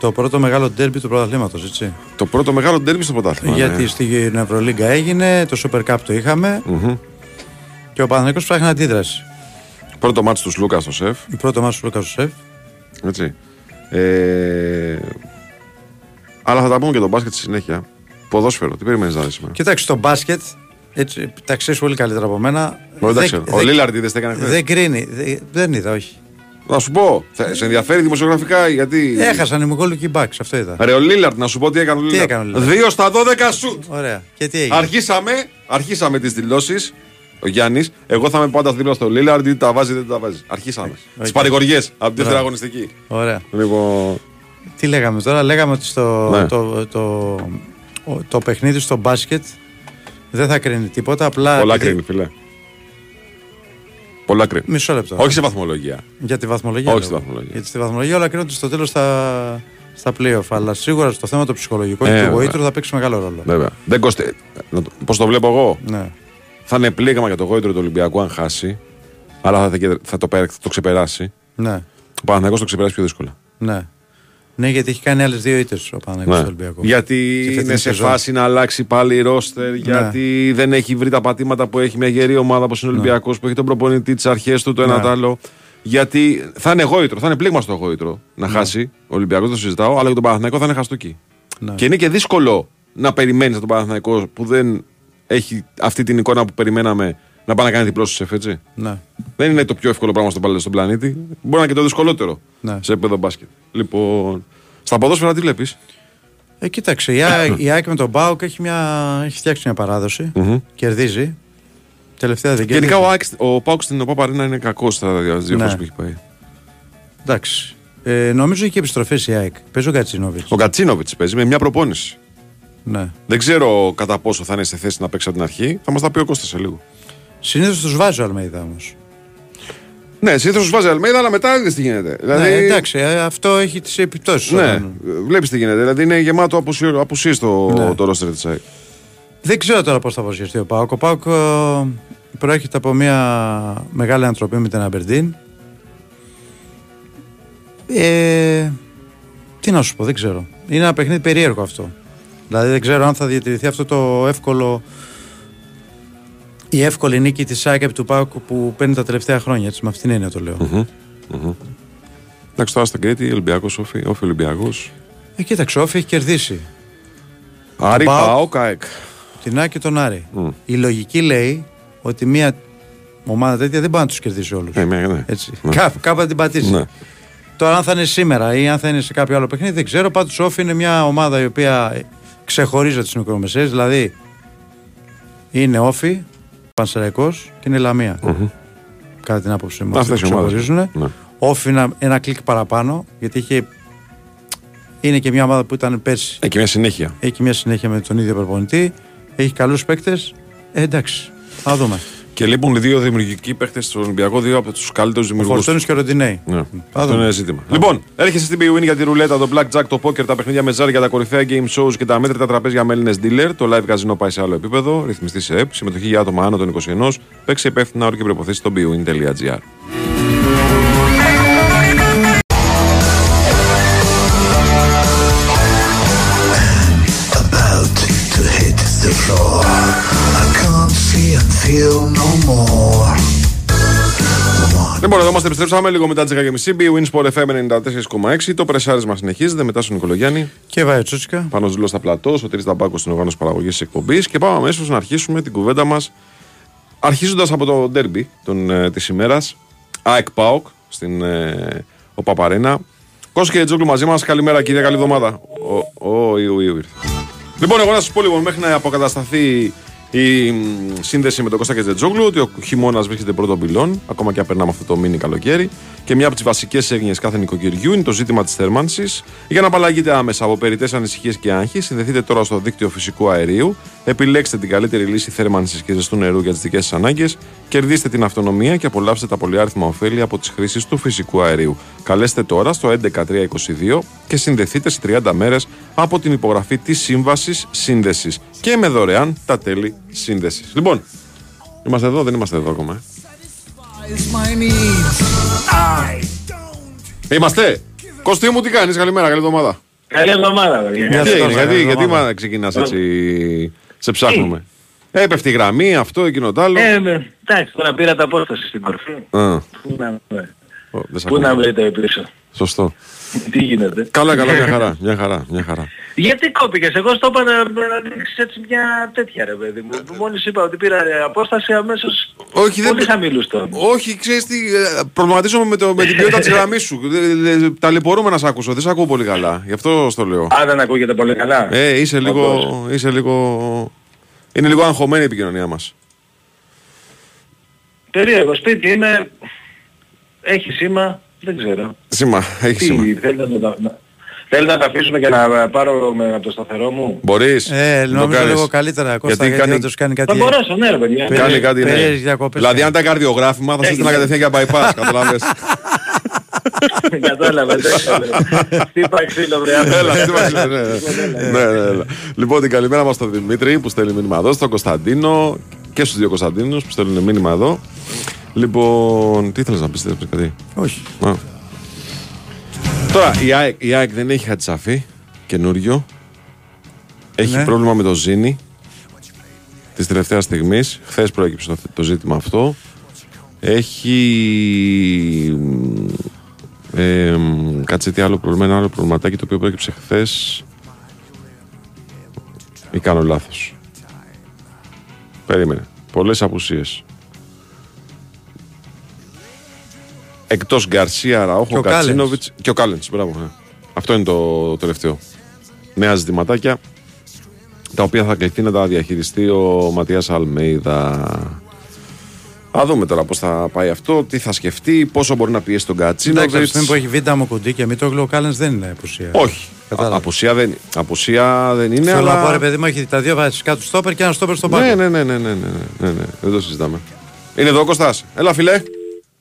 Το πρώτο μεγάλο ντέρμπι του πρωταθλήματος, έτσι. Το πρώτο μεγάλο ντέρμπι στο πρωτάθλημα. Γιατί ναι. στην Ευρωλίγκα έγινε, το Super Cup το είχαμε Μμμ. και ο Παναναϊκό ψάχνει αντίδραση. Πρώτο μάτς του Λούκα στο σεφ. Η πρώτο μάτι του Λούκα Σεφ. Έτσι. Ε, αλλά θα τα πούμε και το μπάσκετ στη συνέχεια. Ποδόσφαιρο, τι περιμένεις να δεις σήμερα; Κοιτάξτε, το μπάσκετ, έτσι, τα ξέρεις πολύ καλύτερα από μένα. Εγώ δεν ξέρω. Ο δεν- Λίλαρντ είδες τι έκανε χθες; Δεν κρίνει. Δεν, δεν είδα, όχι. Να σου πω, θα- σε ενδιαφέρει δημοσιογραφικά γιατί; Έχασαν οι Μογόλου Μπάξ, αυτό είδα. Ρε ο Λίλαρντ, να σου πω τι έκανε ο Λίλαρντ. έκανε ο Λίλαρντ; 2 στα 12 σουτ. Ωραία. Και τι έγινε; Αρχίσαμε, αρχίσαμε τις δηλώσεις. Ο Γιάννης, εγώ θα είμαι πάντα δίπλα στο Λίλαρντ, είτε τα βάζει είτε δεν τα βάζει. Αρχίσαμε. Οκ. Τις παρηγοριές από τη δεύτερη Μπράβο. αγωνιστική. Ωραία. Λοιπόν. Τι λέγαμε τώρα, λέγαμε ότι στο, Ναι. το, το, ο- το παιχνίδι στο μπάσκετ δεν θα κρίνει τίποτα. Απλά Πολλά επειδή- κρίνει, φίλε. Πολλά κρίνει. Μισό λεπτό. Όχι σε βαθμολογία. Για τη βαθμολογία. Όχι λέω. στη βαθμολογία. Γιατί στη βαθμολογία όλα κρίνονται στο τέλος στα, στα playoff. Αλλά σίγουρα στο θέμα το ψυχολογικό Ε, και του βέβαια. γοήτρου θα παίξει μεγάλο ρόλο. Βέβαια. Δεν κοστε... Πώς το βλέπω εγώ; Ναι. Θα είναι πλήγμα για το γόητρο του Ολυμπιακού αν χάσει. Αλλά θα, θα, θα το, πε- θα το ξεπεράσει. Ναι. Ο Παναθηναϊκός το ξεπεράσει πιο δύσκολα. Ναι. Ναι, γιατί έχει κάνει άλλες δύο ήττες ο Παναγιώτης Ναι. του Ολυμπιακού. Γιατί Και φετινή είναι σε σεζόν. φάση να αλλάξει πάλι η ρόστερ. Ναι. Γιατί δεν έχει βρει τα πατήματα που έχει μια γερή ομάδα όπως είναι ο Ολυμπιακός που έχει τον προπονητή, τι αρχές του, το ένα Ναι. το άλλο. Γιατί θα είναι γόητρο, θα είναι πλήγμα στο γόητρο να χάσει. Ο Ολυμπιακός το συζητάω, αλλά για τον Παναθηναϊκό θα είναι χαστούκι. Ναι. Και είναι και δύσκολο να περιμένεις από τον Παναθηναϊκό που δεν έχει αυτή την εικόνα που περιμέναμε να πάει να κάνει διπλό στου έτσι. Ναι. Δεν είναι το πιο εύκολο πράγμα στον, στον πλανήτη. Μπορεί να είναι και το δυσκολότερο Ναι. σε επίπεδο μπάσκετ. Λοιπόν, στα ποδόσφαιρα τι βλέπεις; Ε, κοίταξε, η, Α- η ΑΕΚ με τον Μπάουκ έχει, μια, έχει φτιάξει μια παράδοση. Μμμ. Κερδίζει. Τελευταία δεν κέρδισε. Γενικά ο, Άκης- ο Πάουκ στην ΟΠΑ Παρίνα είναι κακός στα δύο δύο Ναι. φορές που έχει πάει. Εντάξει. Ε, νομίζω έχει και επιστροφές η ΑΕΚ. Παίζει ο Κατσίνοβιτς. Ο Κατσίνοβιτς παίζει με μια προπόνηση. Ναι. Δεν ξέρω κατά πόσο θα είναι σε θέση να παίξει από την αρχή. Θα μας τα πει ο Κώστας σε λίγο. Συνήθως τους βάζει ο Αλμέιδα όμως. Ναι, συνήθως τους βάζει Αλμέιδα, αλλά μετά είδε τι γίνεται. Δηλαδή, Ναι, εντάξει, ε, αυτό έχει τις επιπτώσεις. Ναι, βλέπεις τι γίνεται. Δηλαδή είναι γεμάτο απουσίες το, Ναι. το ρόστερ της ΑΕΚ. Δεν ξέρω τώρα πώς θα παρουσιαστεί ο Πάουκ. Ο Πάουκ ε, προέρχεται από μια μεγάλη ανατροπή με την Αμπερντίν. Ε, τι να σου πω, δεν ξέρω. Είναι ένα παιχνίδι περίεργο αυτό. Δηλαδή δεν ξέρω αν θα διατηρηθεί αυτό το εύκολο. Η εύκολη νίκη της ΣΑΚ επί του Πάουκ που παίρνει τα τελευταία χρόνια. Έτσι, με αυτήν την έννοια το λέω. Εντάξει, τώρα στην Κρήτη, Ολυμπιακός, Όφη, Όφη Ολυμπιακός. Ε, κοίταξε, ο Όφη έχει κερδίσει Άρη, Πάοκ. Πάο, ΚΑΕΚ. την Άκη και τον Άρη. Μμ. Η λογική λέει ότι μια ομάδα τέτοια δεν μπορεί να τους κερδίσει όλους. Ναι, ναι, ναι. Έτσι. Ναι. Κάπου, κάπου θα την πατήσει. Ναι. Τώρα, αν θα είναι σήμερα ή αν θα είναι σε κάποιο άλλο παιχνίδι, δεν ξέρω. Πάντως, ο Όφη είναι μια ομάδα η οποία ξεχωρίζει από τι μικρομεσαίες. Δηλαδή, είναι Όφη, Πανσεραϊκός και είναι Λαμία. Κατά την άποψή μου. Αυτές αυτοί οι που ομάδες. ξεχωρίζουν. Ναι. Όφη είναι ένα κλικ παραπάνω, γιατί είχε... είναι και μια ομάδα που ήταν πέρσι. Έχει μια συνέχεια. Έχει και μια συνέχεια με τον ίδιο προπονητή. Έχει καλούς παίκτες. Ε, εντάξει, θα δούμε. Και λείπουν δύο δημιουργικοί παίχτες στο Ολυμπιακό, δύο από τους καλύτερους Ο δημιουργούς. Φορτώνη και ο Ροντινέη. Ναι. Θα Αυτό δούμε. είναι ζήτημα. Λοιπόν, έρχεσαι στην BWIN για τη ρουλέτα, το blackjack, το poker, τα παιχνίδια με ζάρια, τα κορυφαία game shows και τα μέτρητα τραπέζια με Έλληνες dealer. Το live καζίνο πάει σε άλλο επίπεδο. Ρυθμιστή σε ΕΠ. Συμμετοχή για άτομα άνω των 21. Παίξει υπεύθυνα όρια και προποθέσει στο bwin.gr. Λοιπόν, εδώ είμαστε, επιστρέψαμε λίγο μετά τι 10.30. BWIN Sport FM 94,6. Το πρεσάρισμα συνεχίζεται μετά στον Νικολογιάννη. Και βάει Τσούτσικα. Πάνω ζηλό στα πλατό, ο Τύρι Ταμπάκο στην οργάνωση παραγωγή τη εκπομπή. Και πάμε αμέσω να αρχίσουμε την κουβέντα μα. Αρχίζοντα από το ντέρμπι τη ημέρα. ΑΕΚ ΠΑΟΚ στην ε, ο Παπαρένα. Κώσο και Τζόγλου μαζί μα. Καλημέρα κύριε, καλή εβδομάδα. Ο, ο, Ιου, Ιου ήρθε. Λοιπόν, εγώ να σα πω λοιπόν μέχρι να αποκατασταθεί η μ, σύνδεση με τον Κώστα και Τζετζόγλου ότι ο χειμώνας βρίσκεται πρώτον πυλών, ακόμα και αν περνάμε αυτό το μίνι καλοκαίρι. Και μια από τις βασικές έγνοιε κάθε νοικοκυριού είναι το ζήτημα της θέρμανσης. Για να απαλλαγείτε άμεσα από περιττές ανησυχίες και άγχη, συνδεθείτε τώρα στο δίκτυο φυσικού αερίου, επιλέξτε την καλύτερη λύση θέρμανσης και ζεστού νερού για τις δικές σας ανάγκες, κερδίστε την αυτονομία και απολαύστε τα πολυάριθμα ωφέλη από τις χρήσεις του φυσικού αερίου. Καλέστε τώρα στο 11322 και συνδεθείτε σε 30 μέρες από την υπογραφή της σύμβασης σύνδεσης και με δωρεάν τα τέλη σύνδεσης. Λοιπόν, είμαστε εδώ, δεν είμαστε εδώ ακόμα. ε. My needs. I Είμαστε! Κωστή μου, τι κάνεις, καλημέρα, καλή εβδομάδα. Καλή εβδομάδα, παιδιά. Γεια Τι σας, έγινε, καλή γιατί, γιατί εβδομάδα. μα ξεκινάς έτσι, σε ψάχνουμε; Έπεφτε η γραμμή, αυτό, εκείνο το άλλο. Ε, με- εντάξει, τώρα πήρα τα απόσταση στην κορφή. Α, Πού να, ω, δεν σ' πού να ακούω. βρείτε πίσω. Σωστό. Τι γίνεται. Καλά, καλά, μια χαρά, μια χαρά, μια χαρά. Γιατί κόπηκες, εγώ στο είπα να, να δείξεις έτσι μια τέτοια ρε παιδί μου. Μόλις είπα ότι πήρα ρε, απόσταση αμέσως Όχι, πολύ δεν... χαμηλούς τόνους. Όχι, ξέρεις τι, ε, προβληματίζομαι με, το, με την ποιότητα της *laughs* γραμμής σου. Ε, ε, Ταλαιπωρούμε να σε ακούσω, δεν σε ακούω πολύ καλά. Γι' αυτό στο λέω. Α, δεν ακούγεται πολύ καλά. Ε, είσαι λίγο, Όντως. είσαι λίγο... Είναι λίγο αγχωμένη η επικοινωνία μας. Περίεργο σπίτι είναι, έχει σήμα, δεν ξέρω. Σήμα, έχει Τι, σήμα. θέλετε να, τα- να, θέλετε να τα αφήσουμε και να πάρω με, από το σταθερό μου; Μπορείς Ε, να το νομίζω κάνεις. λίγο καλύτερα. Κώστα, Γιατί γιατί, κάνει- όντως κάνει κάτι. Θα μπορέσω, ναι ρε παιδιά. Περί- Κάνει κάτι, ναι. περίεργες διακοπές Δηλαδή, κάνει. αν ήταν καρδιογράφημα, θα σου Έγινε. έστειλα κατευθείαν για bypass. *laughs* Καταλάβες. Κατάλαβα, Χτύπα ξύλο βρε Έλα, άνθρωπο. τι μας είπε, ναι, ναι. Ναι, ναι, έλα. Λοιπόν, την καλημέρα μας στον Δημήτρη που στέλνει μήνυμα εδώ, στον Κωνσταντίνο και στους δύο Κωνσταντίνους που στέλνουν μήνυμα εδώ. Λοιπόν, τι ήθελες να πεις, θέλεις κάτι; Όχι. Α. Τώρα, η ΑΕΚ, η ΑΕΚ δεν έχει χατσαφή, καινούριο. Έχει Ναι. πρόβλημα με το Ζήνη της τελευταίας στιγμής. Χθες προέκυψε το, το ζήτημα αυτό. Έχει... Ε, κάτσε τι άλλο πρόβλημα, ένα άλλο προβληματάκι το οποίο προέκυψε χθες. Ή κάνω λάθος. Περίμενε. Πολλές απουσίες. Εκτός Γκαρσία, Και Ραόχο, ο Κάλενς. Κατσίνοβιτς και ο Κάλενς. Μπράβο. ναι. Αυτό είναι το τελευταίο. νέα ζητηματάκια τα οποία θα κληθεί να τα διαχειριστεί ο Ματίας Αλμέιδα. Α δούμε τώρα πώς θα πάει αυτό, τι θα σκεφτεί, πόσο μπορεί να πιέσει τον Κατσίνο. Εντάξει, από τη στιγμή που έχει βίντεο μου κοντή και Μητόγλου, ο Κάλενς δεν είναι απουσία. Όχι. Κατάλαβα. Απουσία δεν, απουσία δεν είναι. Θέλω αλλά... να πω ρε παιδί μου, έχει τα δύο βασικά του στόπερ και ένα στόπερ στον πάγκο. Ναι, ναι, ναι, ναι, ναι, ναι, ναι, ναι, δεν το συζητάμε. Είναι εδώ ο Κωστάς. Έλα φιλέ.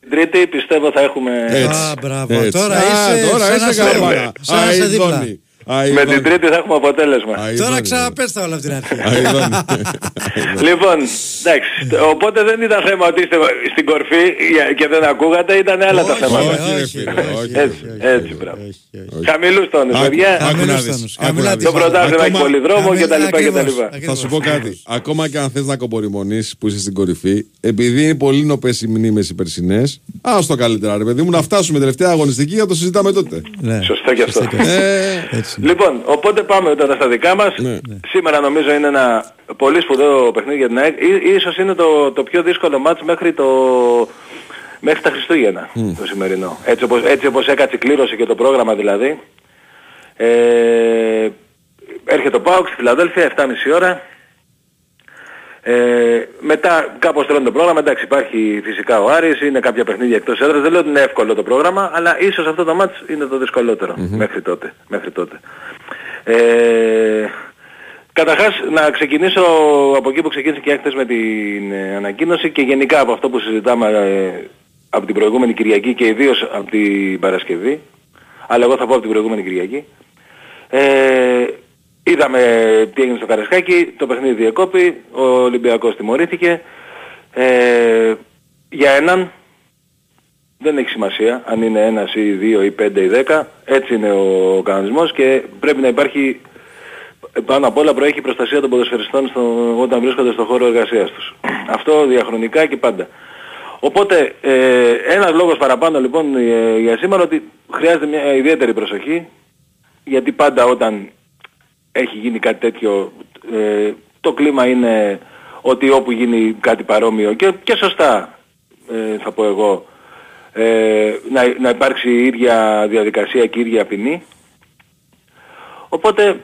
Τρίτη πιστεύω θα έχουμε... Έτσι. Α, μπράβο. Έτσι. Τώρα, Α, είσαι, τώρα είσαι, είσαι καλά. Σαν να σε δίπλα. Αηδόνι. Με Αηδόνι. την τρίτη θα έχουμε αποτέλεσμα. Τώρα Αηδόνι. ξαναπες τα όλα από την αρχή. Αηδόνι. *laughs* Λοιπόν, εντάξει, οπότε δεν ήταν θέμα ότι είστε στην κορφή και δεν ακούγατε, ήταν άλλα τα Όχι, θέματα. Όχι, ρε όχι, φίλε, όχι, όχι. Έτσι, έτσι, μπράβο. Χαμηλούς τόνους, Άκου- παιδιά. άκου να Χαμηλούς δεις. τόνους. Άκου Χαμηλά να τις δεις. Το πρωτάθλημα έχει Ακόμα- πολύ δρόμο και τα λοιπά και τα Ακριβώς, λοιπά. Θα ακριβώς, σου πω κάτι. ακριβώς. Ακόμα και αν θες να κομπορημονήσει που είσαι στην κορυφή, επειδή είναι πολύ νοπές οι μνήμες οι περσινές, α το καλύτερα, ρε παιδί μου, να φτάσουμε τελευταία αγωνιστική για να το συζητάμε τότε. Ναι. Σωστό και αυτό. Σωστό και αυτό. Ε, Έτσι. είναι. Λοιπόν, οπότε πάμε τώρα στα δικά μας. Ναι. Σήμερα νομίζω είναι ένα πολύ σπουδαίο παιχνίδι για την ΑΕΚ. Ή- Ίσως είναι το, το πιο δύσκολο μάτς μέχρι, το, μέχρι τα Χριστούγεννα το σημερινό. Έτσι όπως, έτσι όπως έκατσε η κλήρωση και το πρόγραμμα δηλαδή. Ε, έρχεται ο ΠΑΟΚ στη Φιλαδέλφια 7.30 ώρα. Ε, μετά κάπως τρώνε το πρόγραμμα, εντάξει υπάρχει φυσικά ο Άρης, είναι κάποια παιχνίδια εκτός έδρας, δεν λέω ότι είναι εύκολο το πρόγραμμα, αλλά ίσως αυτό το μάτς είναι το δυσκολότερο μέχρι τότε. Μέχρι τότε. Ε, καταρχάς να ξεκινήσω από εκεί που ξεκίνησε και η έκθεση με την ε, ανακοίνωση και γενικά από αυτό που συζητάμε ε, από την προηγούμενη Κυριακή και ιδίως από την Παρασκευή, αλλά εγώ θα πω από την προηγούμενη Κυριακή. Ε, είδαμε τι έγινε στο Καρασκάκι, το παιχνίδι διεκόπη, ο Ολυμπιακός τιμωρήθηκε. Ε, για έναν δεν έχει σημασία αν είναι ένας ή δύο ή πέντε ή δέκα, έτσι είναι ο κανονισμός και πρέπει να υπάρχει πάνω απ' όλα προέχει η προστασία των ποδοσφαιριστών στο, όταν βρίσκονται στον χώρο εργασίας τους. Αυτό διαχρονικά και πάντα. Οπότε ε, ένας λόγος παραπάνω λοιπόν ε, για σήμερα ότι χρειάζεται μια ιδιαίτερη προσοχή γιατί πάντα όταν έχει γίνει κάτι τέτοιο ε, το κλίμα είναι ότι όπου γίνει κάτι παρόμοιο και, και σωστά ε, θα πω εγώ ε, να, να υπάρξει η ίδια διαδικασία και η ίδια ποινή. Οπότε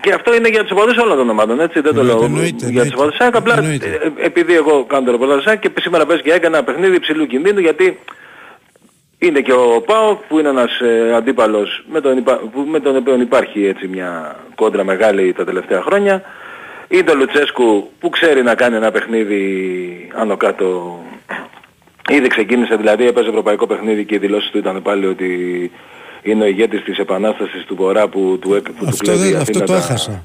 και αυτό είναι για τους οπαδούς όλων των ομάδων, έτσι, δεν το Ναι, λέω εννοείται, για τους εννοείται. οπαδούς ΑΕΚ, απλά Εννοείται. ε, επειδή εγώ κάνω το ρεπορτάζ ΑΕΚ και σήμερα παίζει και έκανα ένα παιχνίδι υψηλού κινδύνου γιατί είναι και ο ΠΑΟ που είναι ένας ε, αντίπαλος με τον, υπα- που- με τον οποίο υπάρχει έτσι μια κόντρα μεγάλη τα τελευταία χρόνια. Είναι το Λουτσέσκου που ξέρει να κάνει ένα παιχνίδι άνω κάτω. Ήδη ξεκίνησε δηλαδή, έπαιζε ευρωπαϊκό παιχνίδι και οι δηλώσεις του ήταν πάλι ότι είναι ο ηγέτης της επανάστασης του Βορρά που του, έκ- που του Αυτό, κλέβει δεν, η αυτό Αθήνα το τα- έχασα.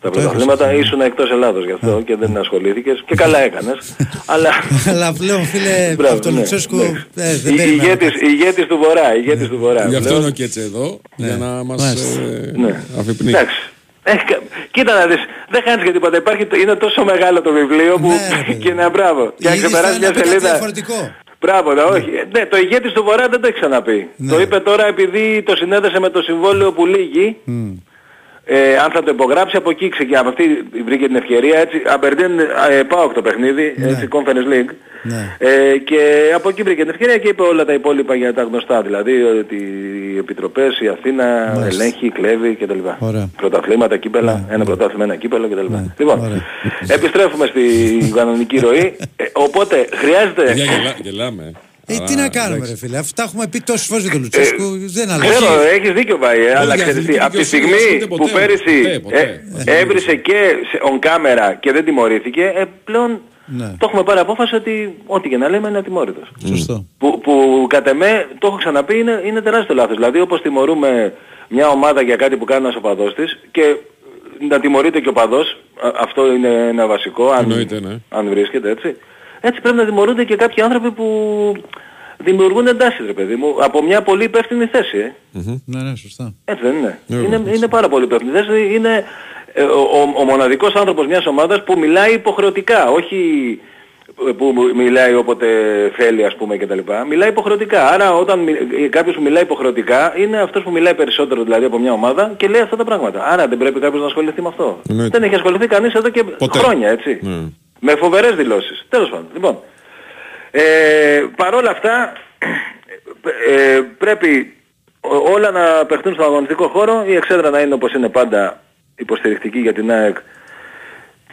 Τα Το έχασα πρωταθλήματα αυτό. ήσουν εκτός Ελλάδος γι' αυτό και δεν ασχολήθηκες και καλά έκανες. *laughs* αλλά Αλλά πλέον φίλε Μπράβο, από τον ναι, Λουτσέσκου ναι. ε, δεν Η- περίμενα ηγέτης, κάτι. ηγέτης του Βορρά, ηγέτης του Βορρά. Γι' αυτό Πλέον- είναι ο Κέτσε εδώ, για να μας Μάλιστα. ε, Ναι. αφυπνεί. Εντάξει. Ε, κα- κοίτα να δεις, δεν χάνεις και τίποτα. Υπάρχει, το- είναι τόσο μεγάλο το βιβλίο που Ναι, ρε παιδί. και να μπράβο. Και αν Ήδη ξεπεράσει θα μια είναι κάτι σελίδα. διαφορετικό. Μπράβο, ναι, όχι. Ε, Ναι, το ηγέτης του Βορρά δεν το έχει ξαναπεί. Ναι. Το είπε τώρα επειδή το συνέδεσε με το συμβόλαιο που λύγει. Ε, αν θα το υπογράψει από εκεί ξεκινά. Από αυτή βρήκε την ευκαιρία έτσι. Αμπερντίν ε, πάω το παιχνίδι, έτσι, Conference League. Ναι. Ε, και από εκεί βρήκε την ευκαιρία και είπε όλα τα υπόλοιπα για τα γνωστά. Δηλαδή ότι οι επιτροπές, η Αθήνα ελέγχει, κλέβει κτλ. Ωραία. Πρωταθλήματα, κύπελα, ένα πρωτάθλημα, ένα κύπελο κτλ. Λοιπόν, Ωραία. επιστρέφουμε στη *laughs* κανονική ροή. Ε, οπότε χρειάζεται... Για γελά, γελάμε. Ε, Αλλά, τι να κάνουμε εντάξει. ρε φίλε, αυτά έχουμε πει τόσες φορές για τον Λουτσέσκου, δεν αλλάζει. Ξέρω, έχεις δίκιο πάει, ε, αλλά για ξέρεις τι, εθνική από τη δικαιοσύνη στιγμή δεν ασχολείται που ποτέ, πέρυσι ποτέ, ποτέ. ε, έβρισε και σε on camera και δεν τιμωρήθηκε, ε, πλέον Ναι. το έχουμε πάρει απόφαση ότι ό,τι και να λέμε είναι ατιμόρυτος. Σωστό. Που, που κατ' εμέ, το έχω ξαναπεί, είναι, είναι τεράστιο λάθος. Δηλαδή όπως τιμωρούμε μια ομάδα για κάτι που κάνει ένας οπαδός της και να τιμωρείται και ο οπαδός, α- αυτό είναι ένα βασικό, αν, Εννοείται, ναι. αν βρίσκεται έτσι. Έτσι πρέπει να τιμωρούνται και κάποιοι άνθρωποι που δημιουργούν εντάσεις ρε παιδί μου, από μια πολύ υπεύθυνη θέση. Ε. Ναι, ναι, σωστά. Έτσι δεν είναι. Ναι, είναι, βέβαια. είναι πάρα πολύ υπεύθυνη θέση. Είναι ε, ο, ο, ο μοναδικός άνθρωπος μιας ομάδας που μιλάει υποχρεωτικά, όχι ε, που μιλάει όποτε θέλει ας πούμε κτλ. Μιλάει υποχρεωτικά. Άρα όταν μι- ε, κάποιος που μιλάει υποχρεωτικά είναι αυτός που μιλάει περισσότερο δηλαδή από μια ομάδα και λέει αυτά τα πράγματα. Άρα δεν πρέπει κάποιος να ασχοληθεί με αυτό. Εννοείται. Δεν έχει ασχοληθεί κανείς εδώ και Ποτέ. χρόνια έτσι. Ναι. Με φοβερές δηλώσεις. Τέλος πάντων. Λοιπόν, ε, παρόλα αυτά ε, πρέπει ό- όλα να παιχτούν στον αγωνιστικό χώρο, η εξέδρα να είναι όπως είναι πάντα υποστηρικτική για την ΑΕΚ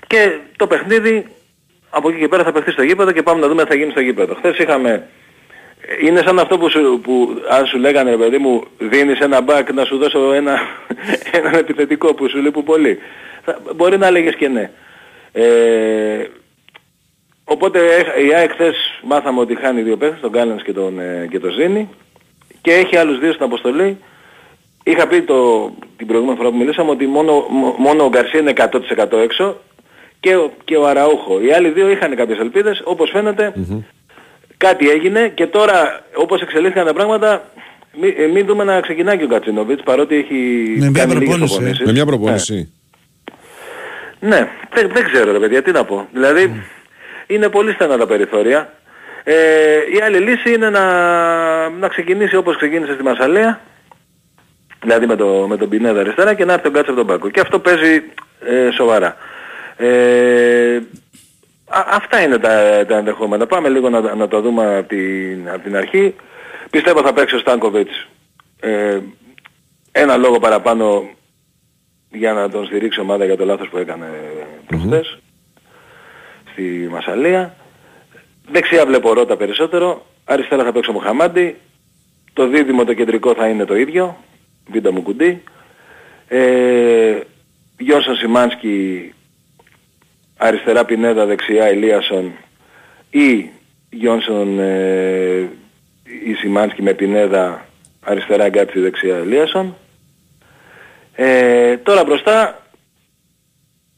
και το παιχνίδι από εκεί και πέρα θα παιχτεί στο γήπεδο και πάμε να δούμε τι θα γίνει στο γήπεδο. Χθες είχαμε είναι σαν αυτό που, σου, που αν σου λέγανε ρε παιδί μου δίνεις ένα μπακ να σου δώσω ένα, *laughs* ένα επιθετικό που σου λείπουν πολύ. Θα, μπορεί να έλεγες και ναι. Ε, οπότε ε, η ΑΕΚ χθες μάθαμε ότι χάνει δύο παίχτες, τον Κάλενς και τον, ε, και τον Ζήνη και έχει άλλους δύο στην αποστολή. Είχα πει το, την προηγούμενη φορά που μιλήσαμε ότι μόνο, μο- μόνο ο Γκαρσία είναι 100% έξω και ο, και ο Αραούχο. Οι άλλοι δύο είχαν κάποιες ελπίδες, όπως φαίνεται κάτι έγινε και τώρα όπως εξελίχθηκαν τα πράγματα μην, ε, μην δούμε να ξεκινάει και ο Κατσίνοβιτς παρότι έχει Με μια κάνει λίγες προπόνηση, ε. προπονήσεις. Με μια προπόνηση. Ναι, δεν, δεν ξέρω ρε παιδιά, τι να πω. Δηλαδή, είναι πολύ στενά τα περιθώρια. Ε, η άλλη λύση είναι να, να ξεκινήσει όπως ξεκίνησε στη Μασαλέα, δηλαδή με, το, με τον Πινέδα αριστερά και να έρθει τον Κάτσε από τον Πάκο. Και αυτό παίζει ε, σοβαρά. Ε, α, αυτά είναι τα, τα ενδεχόμενα. Πάμε λίγο να, να το δούμε από την, απ' την αρχή. Πιστεύω θα παίξει ο Στάνκοβιτς ε, ένα λόγο παραπάνω για να τον στηρίξει η ομάδα για το λάθος που έκανε προχθές στη Μασαλία. Δεξιά βλέπω Ρώτα περισσότερο. Αριστερά θα παίξω Μοχαμάντι. Το δίδυμο το κεντρικό θα είναι το ίδιο. Βίντα μου κουντί. Ε, Γιώσον Σιμάνσκι αριστερά Πινέδα, δεξιά Ελίασον ή Γιόνσον ε, ή Σιμάνσκι με Πινέδα, αριστερά Γκάτσι, δεξιά Ελίασον. Ε, τώρα μπροστά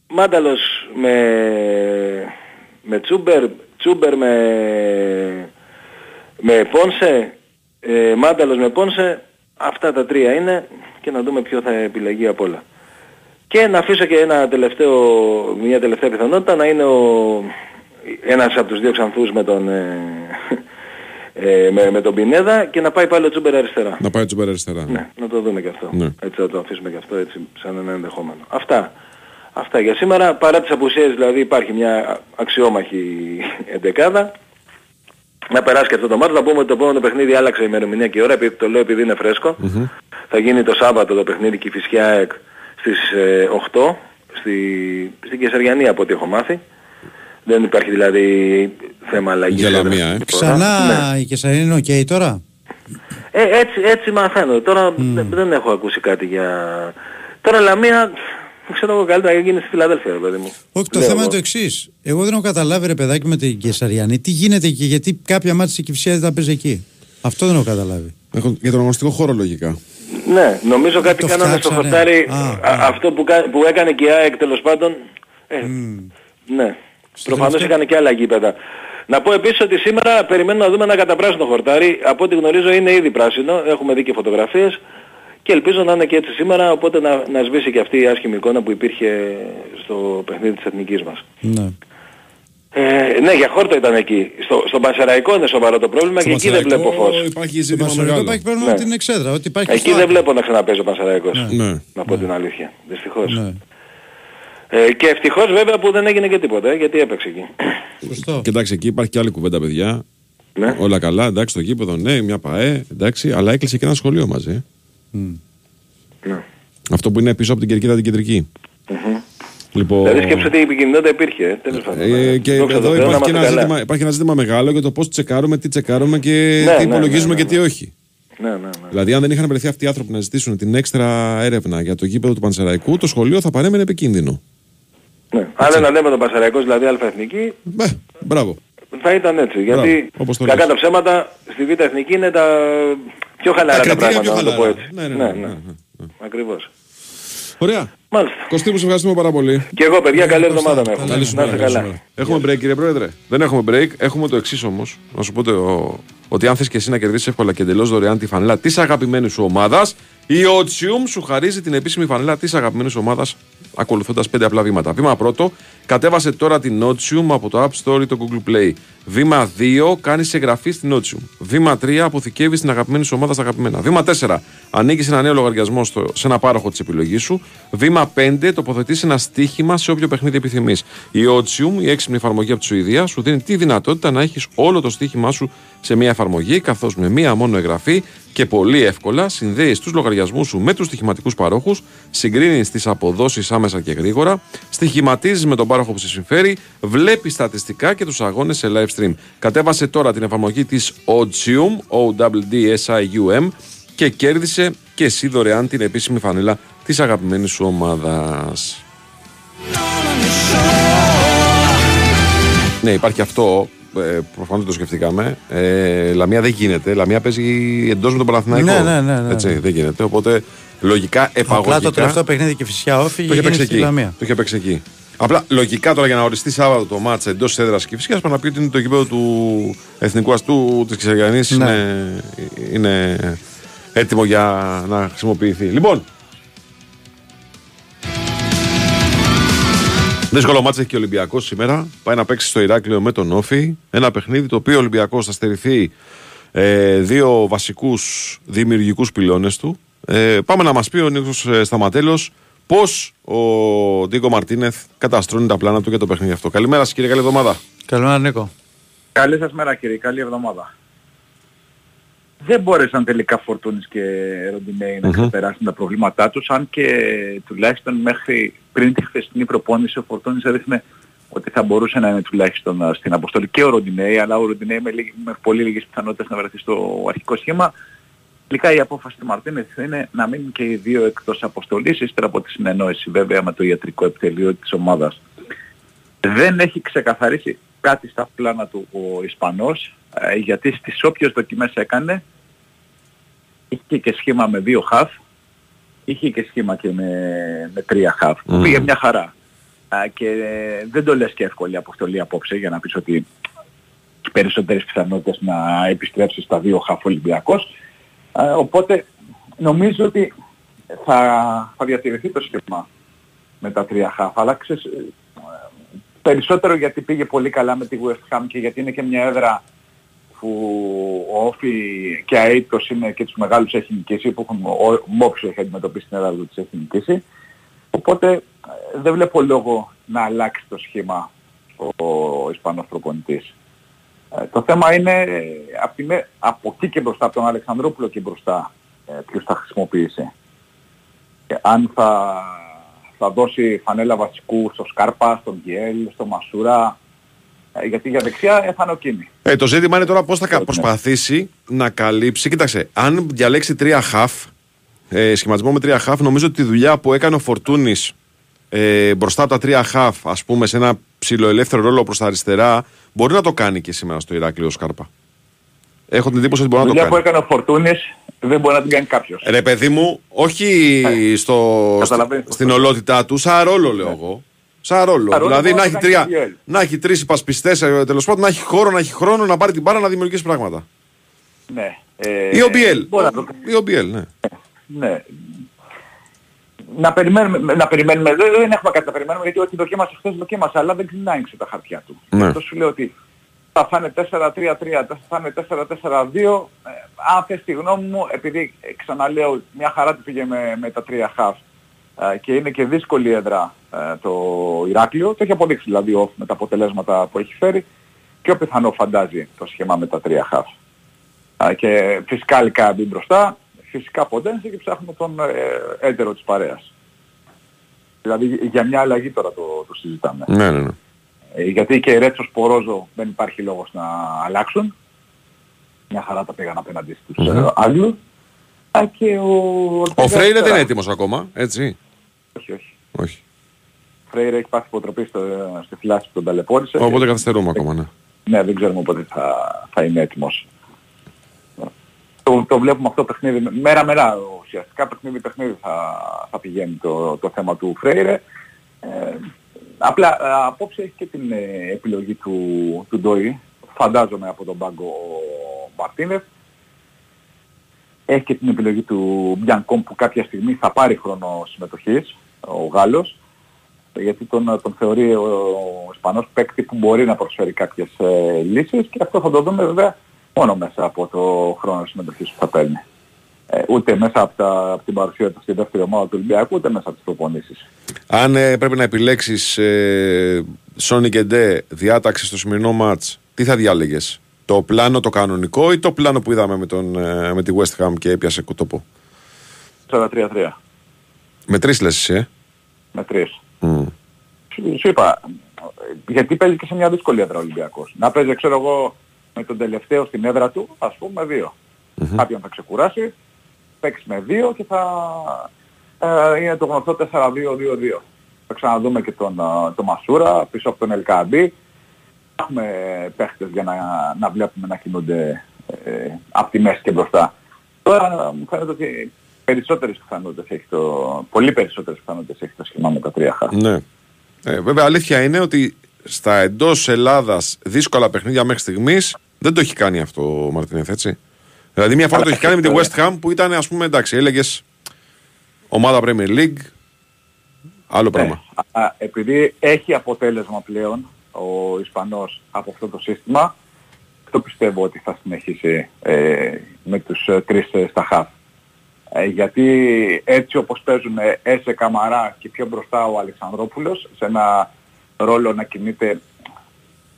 Μάνταλος με, με Τσούμπερ, Τσούμπερ με, με Πόνσε, ε, Μάνταλος με Πόνσε, αυτά τα τρία είναι και να δούμε ποιο θα επιλεγεί από όλα. Και να αφήσω και ένα τελευταίο, μια τελευταία πιθανότητα να είναι ο, ένας από τους δύο ξανθούς με τον, ε, ε, με, με τον Πινέδα και να πάει πάλι ο Τσούμπερ αριστερά. Να πάει τσουπέρα αριστερά. Ναι, να το δούμε και αυτό. Ναι. Έτσι θα το αφήσουμε και αυτό έτσι σαν ένα ενδεχόμενο. Αυτά. Αυτά για σήμερα. Παρά τις απουσίες δηλαδή υπάρχει μια αξιόμαχη εντεκάδα. Να περάσει και αυτό το μάτι. Να πούμε ότι το επόμενο παιχνίδι άλλαξε η ημερομηνία και η ώρα. επειδή- Το λέω επειδή είναι φρέσκο. Θα γίνει το Σάββατο το παιχνίδι και η Φυσιά ΑΕΚ στις ε, 8 στη, στην Καισαριανή από ό,τι έχω μάθει. Δεν υπάρχει δηλαδή θέμα αλλαγής. Για έδρας Λαμία, ε. και τίποτα. Ξανά Ναι. η Κεσαρίνη είναι οκ τώρα; Ε, έτσι, έτσι μαθαίνω. Τώρα δεν, δεν έχω ακούσει κάτι για... Τώρα Λαμία, ξέρω εγώ καλύτερα να γίνει στη Φιλαδέλφια, ρε παιδί μου. Όχι, το Λέω θέμα εγώ. είναι το εξής. Εγώ δεν έχω καταλάβει, ρε παιδάκι, με την Καισαριανή, τι γίνεται εκεί, γιατί κάποια ματς η Κηφισιά δεν τα παίζει εκεί. Αυτό δεν έχω καταλάβει. Έχω, για τον αγωνιστικό χώρο λογικά. Ναι, νομίζω κάτι Το κάνανε στο φτιάξανε. χορτάρι, Α, α, α. αυτό που, κα- που έκανε και η ΑΕΚ τέλος πάντων. Ε, Ναι, προφανώς τελευταίο. έκανε και άλλα γήπεδα. Να πω επίσης ότι σήμερα περιμένουμε να δούμε ένα καταπράσινο χορτάρι. Από ό,τι γνωρίζω είναι ήδη πράσινο, έχουμε δει και φωτογραφίες. Και ελπίζω να είναι και έτσι σήμερα, οπότε να, να σβήσει και αυτή η άσχημη εικόνα που υπήρχε στο παιχνίδι της εθνικής μας. Ναι. Ε, ναι, για χόρτο ήταν εκεί. Στο, στον Πανσεραϊκό είναι σοβαρό το πρόβλημα και εκεί δεν βλέπω φως. Υπάρχει Το ζήτημα Πασαρικό μεγάλο. υπάρχει πρόβλημα με Ναι. την εξέδρα. Ότι υπάρχει και Εκεί στο δεν Άκη. βλέπω να ξαναπέζει ο Πανσεραϊκός. Ναι. Να πω την αλήθεια. Δυστυχώς. Ναι. Ε, και ευτυχώς βέβαια που δεν έγινε και τίποτα, ε, γιατί έπαιξε εκεί. Σωστό. Και εντάξει, εκεί υπάρχει και άλλη κουβέντα, παιδιά. Ναι. Όλα καλά, εντάξει, το γήπεδο, ναι, μια ΠαΕ, εντάξει, αλλά έκλεισε και ένα σχολείο μαζί. ε. Ναι. Αυτό που είναι πίσω από την κερκίδα την κεντρική. Λοιπόν, Δηλαδή σκέψτε ότι η επικοινωνία υπήρχε. ε, Τέλος πάντων. ε, και Δόξα τω εδώ Θεώ, να υπάρχει και, είμαστε ένα καλά. ζήτημα, υπάρχει ένα ζήτημα μεγάλο για το πώς τσεκάρουμε, τι τσεκάρουμε και Ναι, τι ναι, υπολογίζουμε ναι, ναι, και τι ναι. όχι. Ναι, ναι, ναι. Δηλαδή, αν δεν είχαν βρεθεί αυτοί οι άνθρωποι να ζητήσουν την έξτρα έρευνα για το γήπεδο του Πανσεραϊκού, το σχολείο θα παρέμενε επικίνδυνο. Ναι. Αν δεν ανέβαινε τον Πασαραϊκός, δηλαδή αλφα-εθνική, Μπε, μπράβο. θα ήταν έτσι. Γιατί όπως το κακά λες. τα ψέματα στη Β' Εθνική είναι τα πιο χαλαρά τα, κριτήρια πράγματα, πιο να το πω χαλαρά. έτσι. Ναι, ναι, ναι, ναι, ναι. Ακριβώς. Ωραία. Μάλιστα. Κωστή μου, σε ευχαριστούμε πάρα πολύ. Και εγώ παιδιά καλή εβδομάδα να έχουμε. Καλή σου Να μέρα, είστε καλή σου καλά. μέρα. Έχουμε break, κύριε Πρόεδρε. Δεν έχουμε break. Έχουμε το εξής όμως. Να σου πω το, ότι αν θες και εσύ να κερδίσεις εύκολα και εντελώς δωρεάν τη φανέλα της αγαπημένης σου ομάδας, η Otium σου χαρίζει την επίσημη φανέλα της αγαπημένης ομάδας ακολουθώντας πέντε απλά βήματα. Βήμα πρώτο, κατέβασε τώρα την Otium από το App Store ή το Google Play. Βήμα 2, κάνει εγγραφή στην Otium. Βήμα 3, αποθηκεύεις την αγαπημένη σου ομάδα στα αγαπημένα. Βήμα 4, ανοίγεις ένα νέο λογαριασμό στο, σε ένα πάροχο της επιλογής σου. Βήμα 5, τοποθετείς ένα στοίχημα σε όποιο παιχνίδι επιθυμείς. Η Otium, η έξυπνη εφαρμογή από τη Σουηδία, σου δίνει τη δυνατότητα να έχεις όλο το στοίχημά σου σε μια εφαρμογή, καθώς με μία μόνο εγγραφή και πολύ εύκολα συνδέει του λογαριασμούς σου με τους στοιχηματικούς παρόχους, συγκρίνεις τις αποδόσεις άμεσα και γρήγορα, στοιχηματίζεις με τον πάροχο που σε συμφέρει, βλέπεις στατιστικά και τους αγώνες σε live stream. Κατέβασε τώρα την εφαρμογή της Odsium, O-W-D-S-I-U-M, και κέρδισε και εσύ δωρεάν την επίσημη φανέλα της αγαπημένης σου ομάδας. Ναι, υπάρχει αυτό. Ε, Προφανώς το σκεφτήκαμε. Ε, Λαμία δεν γίνεται. Λαμία παίζει εντός με τον Παναθηναϊκό. Ναι, ναι, ναι, ναι, Έτσι, ναι. δεν γίνεται. Οπότε λογικά επαγωγικά. Απλά το τελευταίο παιχνίδι και φυσικά όφη Το είχε παίξει γίνει στη εκεί. Λαμία. Το είχε παίξει εκεί. Απλά λογικά τώρα για να οριστεί Σάββατο το μάτσα εντός έδρας και φυσικά πρέπει να πει ότι είναι το γήπεδο του εθνικού αστού της Ξεργιανή. Ναι. Είναι, είναι έτοιμο για να χρησιμοποιηθεί. Λοιπόν. Δύσκολο μάτσα έχει και ο Ολυμπιακός σήμερα. Πάει να παίξει στο Ηράκλειο με τον Όφη. Ένα παιχνίδι το οποίο ο Ολυμπιακός θα στερηθεί ε, δύο βασικούς δημιουργικούς πυλώνες του. Ε, πάμε να μας πει ο Νίκος Σταματέλος πώς ο Ντίκο Μαρτίνεθ καταστρώνει τα πλάνα του για το παιχνίδι αυτό. Καλημέρα σας, κύριε, καλή εβδομάδα. Καλημέρα Νίκο. Καλή σας μέρα κύριε, καλή εβδομάδα. Δεν μπόρεσαν τελικά Φορτούνης και Ροντινέη να Μμμ. ξεπεράσουν τα προβλήματά τους, αν και τουλάχιστον μέχρι πριν τη χθεσινή προπόνηση ο Φορτούνης έδειχνε ότι θα μπορούσε να είναι τουλάχιστον α, στην αποστολή και ο Ροντινέη, αλλά ο Ροντινέη με, λίγη- με πολύ λίγες πιθανότητες να βρεθεί στο αρχικό σχήμα. Τελικά η απόφαση του Μαρτίνεθ είναι να μείνουν και οι δύο εκτός αποστολής, ύστερα από τη συνεννόηση βέβαια με το ιατρικό επιτελείο της ομάδας. Δεν έχει ξεκαθαρίσει κάτι στα πλάνα του ο Ισπανός, ε, γιατί στις όποιες δοκιμές έκανε, είχε και σχήμα με δύο χαφ, είχε και σχήμα και με, με τρία χαφ, που Μμμ. πήγε μια χαρά. Α, και δεν το λες και εύκολη αποστολή απόψε για να πεις ότι έχει περισσότερες πιθανότητες να επιστρέψεις στα δύο χαφ Ολυμπιακός. Α, οπότε νομίζω ότι θα, θα διατηρηθεί το σχήμα με τα τρία χαφ, αλλά ξέρεις, ε, περισσότερο γιατί πήγε πολύ καλά με τη West Ham και γιατί είναι και μια έδρα που ο Όφη και αίτητος είναι και τους μεγάλους έχει νικήσει, που έχουν, ο Μόψο έχει αντιμετωπίσει την έδρα τους της έχει νικήσει. Οπότε ε, δεν βλέπω λόγο να αλλάξει το σχήμα ο, ο Ισπανός προπονητής. Ε, το θέμα είναι ε, από, τη, με- από εκεί και μπροστά, από τον Αλεξανδρόπουλο και μπροστά, ε, ποιος θα χρησιμοποιήσει. Και αν θα, θα δώσει φανέλα βασικού στο Σκάρπα, στον Γκιέλ, στο Μασούρα, ε, γιατί για δεξιά ε, θα είναι ο Κίνη. Ε, το ζήτημα είναι τώρα πώς θα κα- προσπαθήσει να καλύψει. Κοίταξε, αν διαλέξει τρία χαφ, ε, σχηματισμό με τρία χαφ, νομίζω ότι τη δουλειά που έκανε ο Φορτούνης ε, μπροστά από τα τρία χαφ, ας πούμε, σε ένα ψηλοελεύθερο ρόλο προς τα αριστερά, μπορεί να το κάνει και σήμερα στο Ηράκλειο Σκάρπα. Έχω την εντύπωση ότι μπορεί να το δουλειά κάνει. που έκανε ο Φορτούνης δεν μπορεί να την κάνει κάποιος. Ρε παιδί μου, όχι στο, Καταλαβαίνεις στη- στην ολότητά του, σαν ρόλο λέω εγώ. Σαν ρόλο. Σαν ρόλο δηλαδή μπορεί να να έχει, κάνει τρία, και ο Βιέλ. να έχει τρεις υπασπιστές, τέλος πάντων, να έχει χώρο, να έχει χρόνο, να έχει μπάρα να δημιουργήσει πράγματα. Ναι. Ε, Ή ο Μπιέλ. μπορεί να το Ή ο Μπιέλ, ναι. Ναι. Να περιμένουμε, να περιμένουμε, δεν, δεν έχουμε κάτι να περιμένουμε γιατί ό,τι δοκίμασε χθες δοκίμασε, αλλά δεν ξανάγιξε τα χαρτιά του. Ναι. Αυτό σου λέω ότι θα φάνε 4-3-3, θα είναι 4-4-2. Ε, αν θες τη γνώμη μου, επειδή ε, ξαναλέω μια χαρά του πήγε με, με τα τρία χαφ ε, και είναι και δύσκολη έδρα ε, το Ηράκλειο, το έχει αποδείξει δηλαδή ο, με τα αποτελέσματα που έχει φέρει, πιο πιθανό φαντάζει το σχήμα με τα τρία χαφ. Α, και φυσικά Λικάμπι μπροστά, φυσικά Ποντένσε και ψάχνουμε τον ε, έτερο της παρέας. Δηλαδή για μια αλλαγή τώρα το, το συζητάμε. Ναι, ναι, ναι. Ε, γιατί και Ρέτσος Πορόζο δεν υπάρχει λόγος να αλλάξουν. Μια χαρά τα πήγαν απέναντι στους Μμμ. ε, Άγγλους. Α, και ο... Ο Φρέιρε δεν είναι είναι έτοιμος ακόμα, έτσι. Όχι, όχι. Όχι. Ο Φρέιρε έχει πάθει υποτροπή στο, στη φυλάση που τον ταλαιπώρησε. Οπότε Και- καθυστερούμε ακόμα, ναι. Ναι, δεν ξέρουμε πότε θα, θα είναι έτοιμος. Το, το βλέπουμε αυτό το παιχνίδι, μέρα μέρα ουσιαστικά παιχνίδι παιχνίδι θα, θα πηγαίνει το, το θέμα του Φρέιρε. Ε, απλά ε, απόψε έχει και την ε, επιλογή του, του Ντόι, φαντάζομαι από τον πάγκο ο Μαρτίνεφ. Έχει και την επιλογή του Μπιανκόμ που κάποια στιγμή θα πάρει χρόνο συμμετοχής, ο Γάλλος γιατί τον, τον θεωρεί ο, ο Ισπανός παίκτη που μπορεί να προσφέρει κάποιες ε, λύσεις και αυτό θα το δούμε βέβαια μόνο μέσα από το χρόνο συμμετοχής που θα παίρνει. Ε, ούτε μέσα από, τα, από την παρουσία του στη δεύτερη ομάδα του Ολυμπιακού, ούτε μέσα από τις προπονήσεις. Αν ε, πρέπει να επιλέξεις ε, Sony και Ντε διάταξη στο σημερινό μάτς, τι θα διάλεγες. Το πλάνο το κανονικό ή το πλάνο που είδαμε με, τον, ε, με τη West Ham και έπιασε κουτόπο. 4-3-3. Με τρεις λες, εσύ, ε. Με τρεις. Μμ. Σου, σου είπα, γιατί παίζει και σε μια δύσκολη έδρα ο Ολυμπιακός. Να παίζει, ξέρω εγώ, με τον τελευταίο στην έδρα του, ας πούμε, δύο. Κάποιον θα ξεκουράσει, παίξει με δύο και θα ε, είναι το γνωστό 4-2-2-2. Θα ξαναδούμε και τον, ε, τον Μασούρα πίσω από τον Ελκαμπή. Έχουμε παίχτες για να, να βλέπουμε να κινούνται ε, από τη μέση και μπροστά. Τώρα μου φαίνεται ότι περισσότερες πιθανότητες έχει το, πολύ περισσότερες πιθανότητες έχει το σχήμα με τα τρία χα. Ναι. Ε, βέβαια, αλήθεια είναι ότι στα εντός Ελλάδας δύσκολα παιχνίδια μέχρι στιγμής δεν το έχει κάνει αυτό ο Μαρτίνεθ, έτσι. Δηλαδή, μια φορά το έχει κάνει με τη West Ham που ήταν, ας πούμε, εντάξει, έλεγες ομάδα Premier League. Άλλο πράγμα. Α, α, επειδή έχει αποτέλεσμα πλέον ο Ισπανός από αυτό το σύστημα, το πιστεύω ότι θα συνεχίσει ε, με τους ε, τρεις ε, στα χαφ. Ε, γιατί έτσι όπως παίζουν ε, Έσε Καμαρά και πιο μπροστά ο Αλεξανδρόπουλος σε ένα ρόλο να κινείται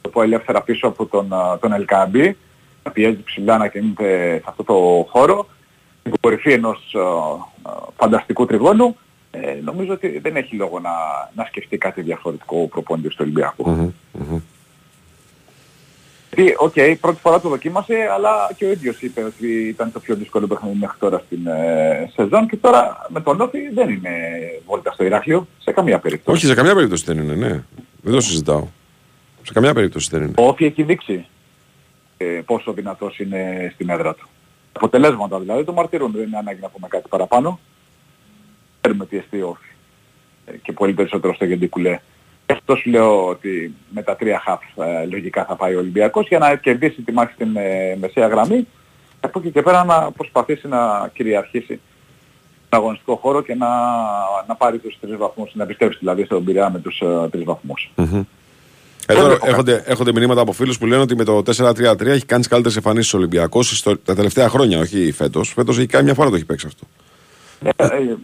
το πω ελεύθερα πίσω από τον, α, τον Ελ Κααμπί να πιέζει ψηλά να κινείται σε αυτό το χώρο στην κορυφή ενός α, α, φανταστικού τριγώνου ε, νομίζω ότι δεν έχει λόγο να, να σκεφτεί κάτι διαφορετικό ο προπονητής του Ολυμπιακού. Μμμ, μμμ. Γιατί, οκ, πρώτη φορά το δοκίμασε, αλλά και ο ίδιος είπε ότι ήταν το πιο δύσκολο παιχνίδι μέχρι τώρα στην ε, σεζόν και τώρα με τον ΟΦΗ δεν είναι βόλτα στο Ηράκλειο, σε καμία περίπτωση. Όχι, σε καμιά περίπτωση δεν είναι, ναι. Δεν το συζητάω. Σε καμιά περίπτωση δεν είναι. Ο Όφη έχει δείξει ε, πόσο δυνατός είναι στην έδρα του. Αποτελέσματα δηλαδή το μαρτυρούν, δεν είναι ανάγκη να πούμε κάτι παραπάνω. Ξέρουμε τι εστί ο Όφη. Ε, και πολύ περισσότερο στο Γεντικουλέ. Γι' αυτό σου λέω ότι με τα τρία χαφ ε, λογικά θα πάει ο Ολυμπιακός για να κερδίσει τη μάχη στην ε, μεσαία γραμμή και από εκεί και πέρα να προσπαθήσει να κυριαρχήσει τον αγωνιστικό χώρο και να, να πάρει τους τρεις βαθμούς, να επιστρέψει δηλαδή στον Πειραιά με τους ε, τρεις βαθμούς. Μμμ. Εδώ έχονται, έχονται μηνύματα από φίλους που λένε ότι με το 4-3-3 έχει κάνει τις καλύτερες εμφανίσεις ο Ολυμπιακός τα τελευταία χρόνια, όχι φέτος. Φέτος έχει κάνει μια φορά το έχει παίξει αυτό. Ε, ε,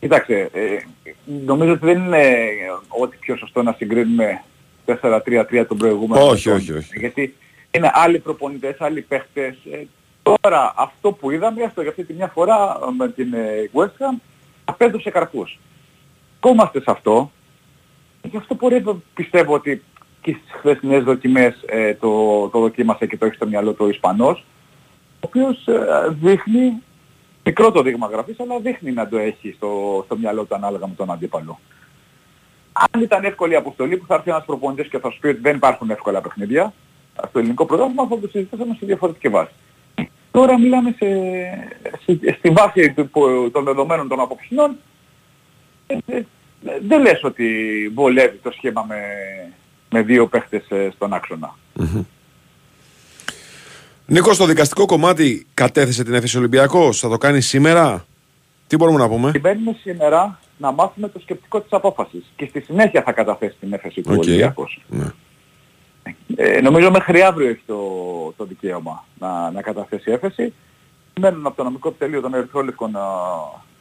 Κοιτάξτε, ε, νομίζω ότι δεν είναι ό,τι πιο σωστό να συγκρίνουμε 4-3-3 τον προηγούμενο. Όχι, ετών. όχι, όχι. Γιατί είναι άλλοι προπονητές, άλλοι παίχτες. Ε, τώρα αυτό που είδαμε, αυτό για αυτή τη μια φορά με την ε, West Ham, απέδωσε καρπούς. Κόμαστε σε αυτό. Γι' αυτό μπορεί πιστεύω ότι και στις χθεσινές δοκιμές ε, το, το δοκίμασε και το έχει στο μυαλό του ο Ισπανός, ο οποίος ε, δείχνει μικρό το δείγμα γραφής, αλλά δείχνει να το έχει στο, στο μυαλό του ανάλογα με τον αντίπαλο. Αν ήταν εύκολη η αποστολή που θα έρθει ένας προπονητής και θα σου πει ότι δεν υπάρχουν εύκολα παιχνίδια, στο ελληνικό πρωτάθλημα θα το συζητήσουμε σε διαφορετική βάση. Τώρα μιλάμε σε, σε, στη βάση του, που- των δεδομένων των απόψινών. Ε, ε, δεν λες ότι βολεύει το σχήμα με, με δύο παίχτες ε, στον άξονα. Νίκος, στο δικαστικό κομμάτι κατέθεσε την έφεση Ολυμπιακός. Θα το κάνει σήμερα. Τι μπορούμε να πούμε; Περιμένουμε σήμερα να μάθουμε το σκεπτικό της απόφασης και στη συνέχεια θα καταθέσει την έφεση του Οκ. Ολυμπιακός. Ναι. Ε, νομίζω μέχρι αύριο έχει το, το δικαίωμα να, να καταθέσει έφεση. Μένουν από το νομικό επιτελείο των Ερυθρόλευκων α,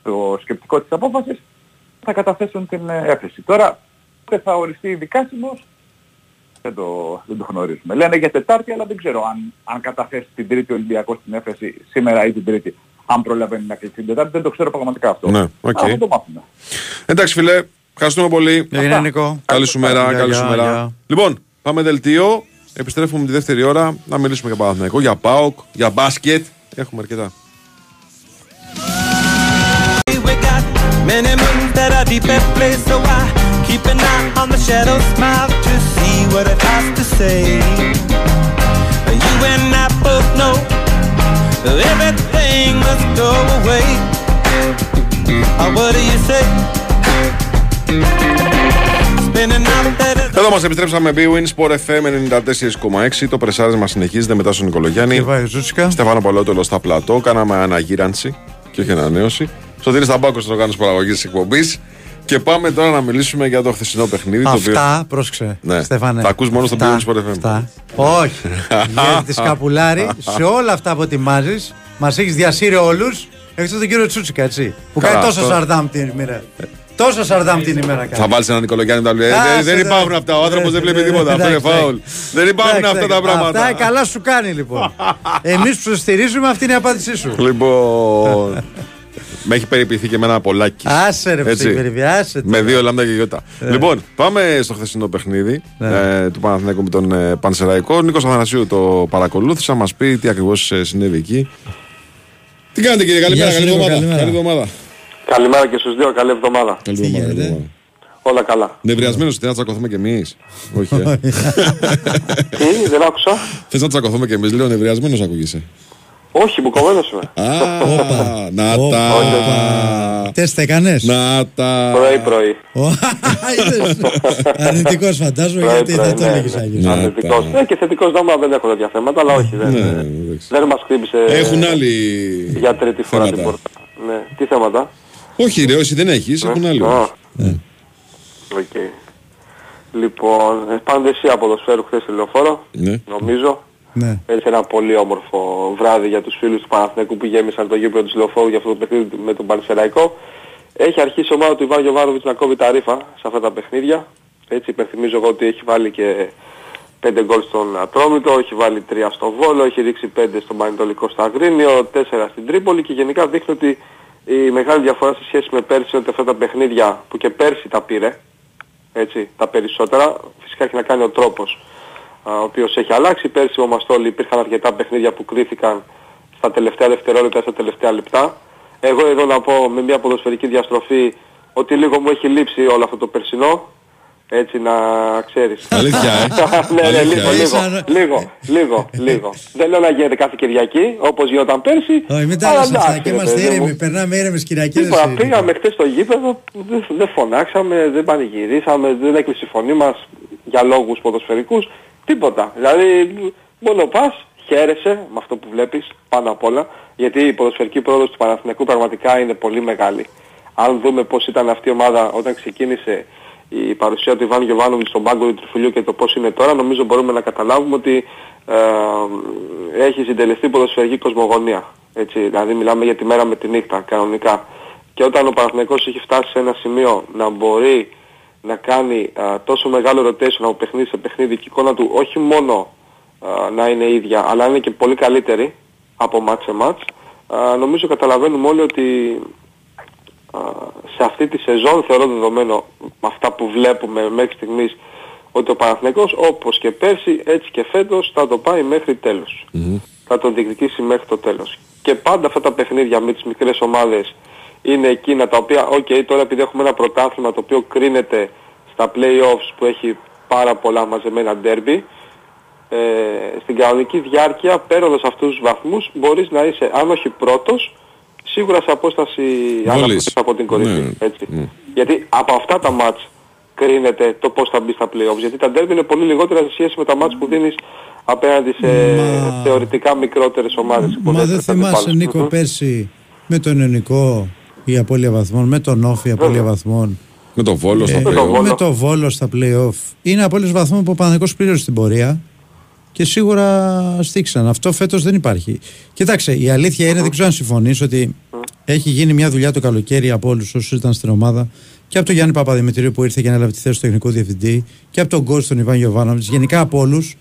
το σκεπτικό της απόφασης θα καταθέσουν την ε, έφεση. Τώρα πότε θα οριστεί δικάσιμος δεν το, δεν το γνωρίζουμε. Λένε για Τετάρτη αλλά δεν ξέρω αν, αν καταθέσει την Τρίτη ο Ολυμπιακός την έφεση σήμερα ή την Τρίτη. Αν προλαβαίνει να κλείσει την Τετάρτη δεν το ξέρω πραγματικά αυτό. Ναι, οκ. Αλλά θα το μάθουμε. Εντάξει, φίλε, ευχαριστούμε πολύ. Έγινε Νικό. Καλή σου μέρα, Γεια, καλή γεια, σου μέρα. γεια. Λοιπόν, πάμε δελτίο. Επιστρέφουμε τη δεύτερη ώρα να μιλήσουμε για Παναθηναϊκό, για ΠΑΟΚ, για μπάσκετ. Έχουμε αρκετά. We got many moons that are deep at play, so I keep an eye on the shadow smile to see what it has to say. You and I both know everything must go away. Oh, what do you say? Spinning out that Εδώ μας επιστρέψαμε B-Win Sport FM 94,6. Το πρεσάρισμα συνεχίζεται μετά στον Νικολογιάννη. Και πάει ο Ζούτσικα. Στεφάνο Παλότολο στα πλατό. Κάναμε αναγύρανση και όχι ανανέωση. Σωτήρης Ταμπάκος στο οργάνωση παραγωγή της εκπομπής. Και πάμε τώρα να μιλήσουμε για το χθεσινό παιχνίδι. το οποίο- Αυτά, πρόσεξε. Ναι. Στέφανε. Τα ακούς μόνο στο Αυτά, B-Win Sport FM. αυτά. Όχι. Γιατί τη *laughs* σκαπουλάρη σε όλα αυτά που ετοιμάζεις, μας έχεις διασύρει όλους. Έξω τον κύριο Τσούτσικα, έτσι. Που Καλά, κάνει τόσο αυτό- σαρδάμ την μοίρα. Τόσο σαρδάμ την ημέρα κάνει. Θα βάλεις έναν Νικολογιάννη τα λέει. Άσε, Δεν, δεν ναι. υπάρχουν αυτά. Ο άνθρωπος δεν βλέπει τίποτα. Αυτό είναι Εντάξει, φάουλ. Δεν υπάρχουν Εντάξει, αυτά τα εντάξει. πράγματα. Αυτά καλά σου κάνει λοιπόν. *laughs* Εμείς που σε στηρίζουμε, αυτή είναι η απάντησή σου. Λοιπόν. Με έχει περιποιηθεί και εμένα πολλάκι. Άσε ρε Έτσι. ψυχή, περιβη, άσε Με τώρα. δύο λάμδα και γιώτα. Ε. Λοιπόν, πάμε στο χθεσινό παιχνίδι Ναι. ε, του Παναθηναϊκού με τον ε, Πανσεραϊκό. Ο Νίκος Αθανασίου το παρακολούθησε. Να μας πει τι ακριβώς συνέβη εκεί. Τι κάνετε κύριε, καλημέρα, Γεια σου, καλή Νίκο, εβδομάδα. καλημέρα. Καλή εβδομάδα. Καλημέρα και στους δύο, καλή εβδομάδα. Καλή εβδομάδα, καλή εβδομάδα. Όλα καλά. Νευριασμένος θε να τσακωθούμε κι εμείς. Όχι. Ε. Τι, δεν άκουσα. Θες να τσακωθούμε κι εμείς, λέω νευριασμένος ακούγεσαι. Όχι, μπουκωμένος είμαι. Α, να τα. Τεστ έκανες; Να τα. Πρωί-πρωί. Αρνητικός φαντάζομαι Πρωί, γιατί πρωί, δεν το ναι, έλεγες ναι. Άγιος. Αρνητικός. Ναι, και θετικός δάμα δεν έχω τέτοια θέματα, αλλά όχι, δεν, δεν μας χτύπησε Έχουν άλλοι. για τρίτη φορά την θέματα. πόρτα. Ναι. Τι θέματα; Όχι, ρε, όσοι δεν έχεις, έχουν άλλοι. Α. Οκ. Λοιπόν, ε, πάντα εσύ από ποδοσφαίρου χθες στη λεωφόρο, Ναι. νομίζω. Ναι. Έτσι ένα πολύ όμορφο βράδυ για τους φίλους του Παναθηναϊκού που γέμισαν το γήπεδο του Λεωφόρου για αυτό το παιχνίδι με τον Πανσεραϊκό. Έχει αρχίσει η ομάδα του Ιβάν Γιωβάνοβιτς να κόβει τα ρήφα σε αυτά τα παιχνίδια. Έτσι υπενθυμίζω εγώ ότι έχει βάλει και 5 γκολ στον Ατρόμητο, έχει βάλει 3 στο Βόλο, έχει ρίξει 5 στον Πανετολικό στο Αγρίνιο, 4 στην Τρίπολη και γενικά δείχνει ότι η μεγάλη διαφορά σε σχέση με πέρσι είναι ότι αυτά τα παιχνίδια που και πέρσι τα πήρε, έτσι, τα περισσότερα, φυσικά έχει να κάνει ο τρόπος α, ο οποίος έχει αλλάξει. Πέρσι όμως όλοι υπήρχαν αρκετά παιχνίδια που κρίθηκαν στα τελευταία δευτερόλεπτα, στα τελευταία λεπτά. Εγώ εδώ να πω με μια ποδοσφαιρική διαστροφή ότι λίγο μου έχει λείψει όλο αυτό το περσινό. Έτσι να ξέρεις. Αλήθεια, ε. *laughs* ναι, ναι, Αλήθεια, λίγο, ε. λίγο, Σαν- λίγο, λίγο, λίγο. Δεν λέω να γίνεται κάθε Κυριακή, όπως γινόταν πέρσι. Όχι, μην τα αλλά λες αυτά εντάξει, και ρε είμαστε παιδί μου. ήρεμοι. Περνάμε ήρεμες Κυριακές. Τίποτα, εσύ. πήγαμε χτες στο γήπεδο, δεν, δεν φωνάξαμε, δεν πανηγυρίσαμε, δεν έκλεισε η φωνή μας για λόγους ποδοσφαιρικούς, τίποτα. Δηλαδή, μόνο πας, χαίρεσαι με αυτό που βλέπεις πάνω απ' όλα, γιατί η ποδοσφαιρική πρόοδος του Παναθηναϊκού πραγματικά είναι πολύ μεγάλη. Αν δούμε πώς ήταν αυτή η ομάδα όταν ξεκίνησε η παρουσία του Ιβάν Γιωβάνοβιτς στον πάγκο του Τριφυλιού και το πώς είναι τώρα, νομίζω μπορούμε να καταλάβουμε ότι ε, έχει συντελεστεί ποδοσφαιρική κοσμογονία. Έτσι, δηλαδή μιλάμε για τη μέρα με τη νύχτα, κανονικά. Και όταν ο Παναθηναϊκός έχει φτάσει σε ένα σημείο να μπορεί να κάνει α, τόσο μεγάλο rotation από παιχνίδι σε παιχνίδι και η εικόνα του όχι μόνο α, να είναι ίδια, αλλά να είναι και πολύ καλύτερη από match σε match, α, νομίζω καταλαβαίνουμε όλοι ότι α, σε αυτή τη σεζόν θεωρώ δεδομένο με αυτά που βλέπουμε μέχρι στιγμής ότι ο Παναθηναϊκός όπως και πέρσι έτσι και φέτος θα το πάει μέχρι τέλος. Θα το διεκδικήσει μέχρι το τέλος. Και πάντα αυτά τα παιχνίδια με τις μικρές ομάδες είναι εκείνα τα οποία, οκ, τώρα επειδή έχουμε ένα πρωτάθλημα το οποίο κρίνεται στα play-offs που έχει πάρα πολλά μαζεμένα derby, ε, στην κανονική διάρκεια παίρνοντας αυτούς τους βαθμούς μπορείς να είσαι, αν όχι πρώτος, σίγουρα σε απόσταση Μόλις. αναπνοής από την κορυφή. Ναι. Έτσι. Γιατί από αυτά τα ματς κρίνεται το πώς θα μπει στα play-offs. Γιατί τα derby είναι πολύ λιγότερα σε σχέση με τα ματς που δίνεις απέναντι σε θεωρητικά μικρότερες ομάδες. Μα δεν υποδεέστερους θυμάσαι αντιπάλους. Νίκο Μμμ. πέρσι με τον Ιωνικό η απώλεια βαθμών, με τον Όφη η απώλεια βαθμών. Με το βόλος στο Ε, play-off. με το Βόλος στα play-off. Είναι απώλειες βαθμών που ο Παναγικός πλήρωσε στην πορεία και σίγουρα στήξαν. Αυτό φέτος δεν υπάρχει. Κοιτάξτε, η αλήθεια είναι, δεν ξέρω αν συμφωνείς, ότι έχει γίνει μια δουλειά το καλοκαίρι από όλους όσους ήταν στην ομάδα και από τον Γιάννη Παπαδημητρίου που ήρθε και ανέλαβε τη θέση του τεχνικού διευθυντή και από τον Γκολ τον Ιβάν Γιωβάνοβιτς, γενικά από όλους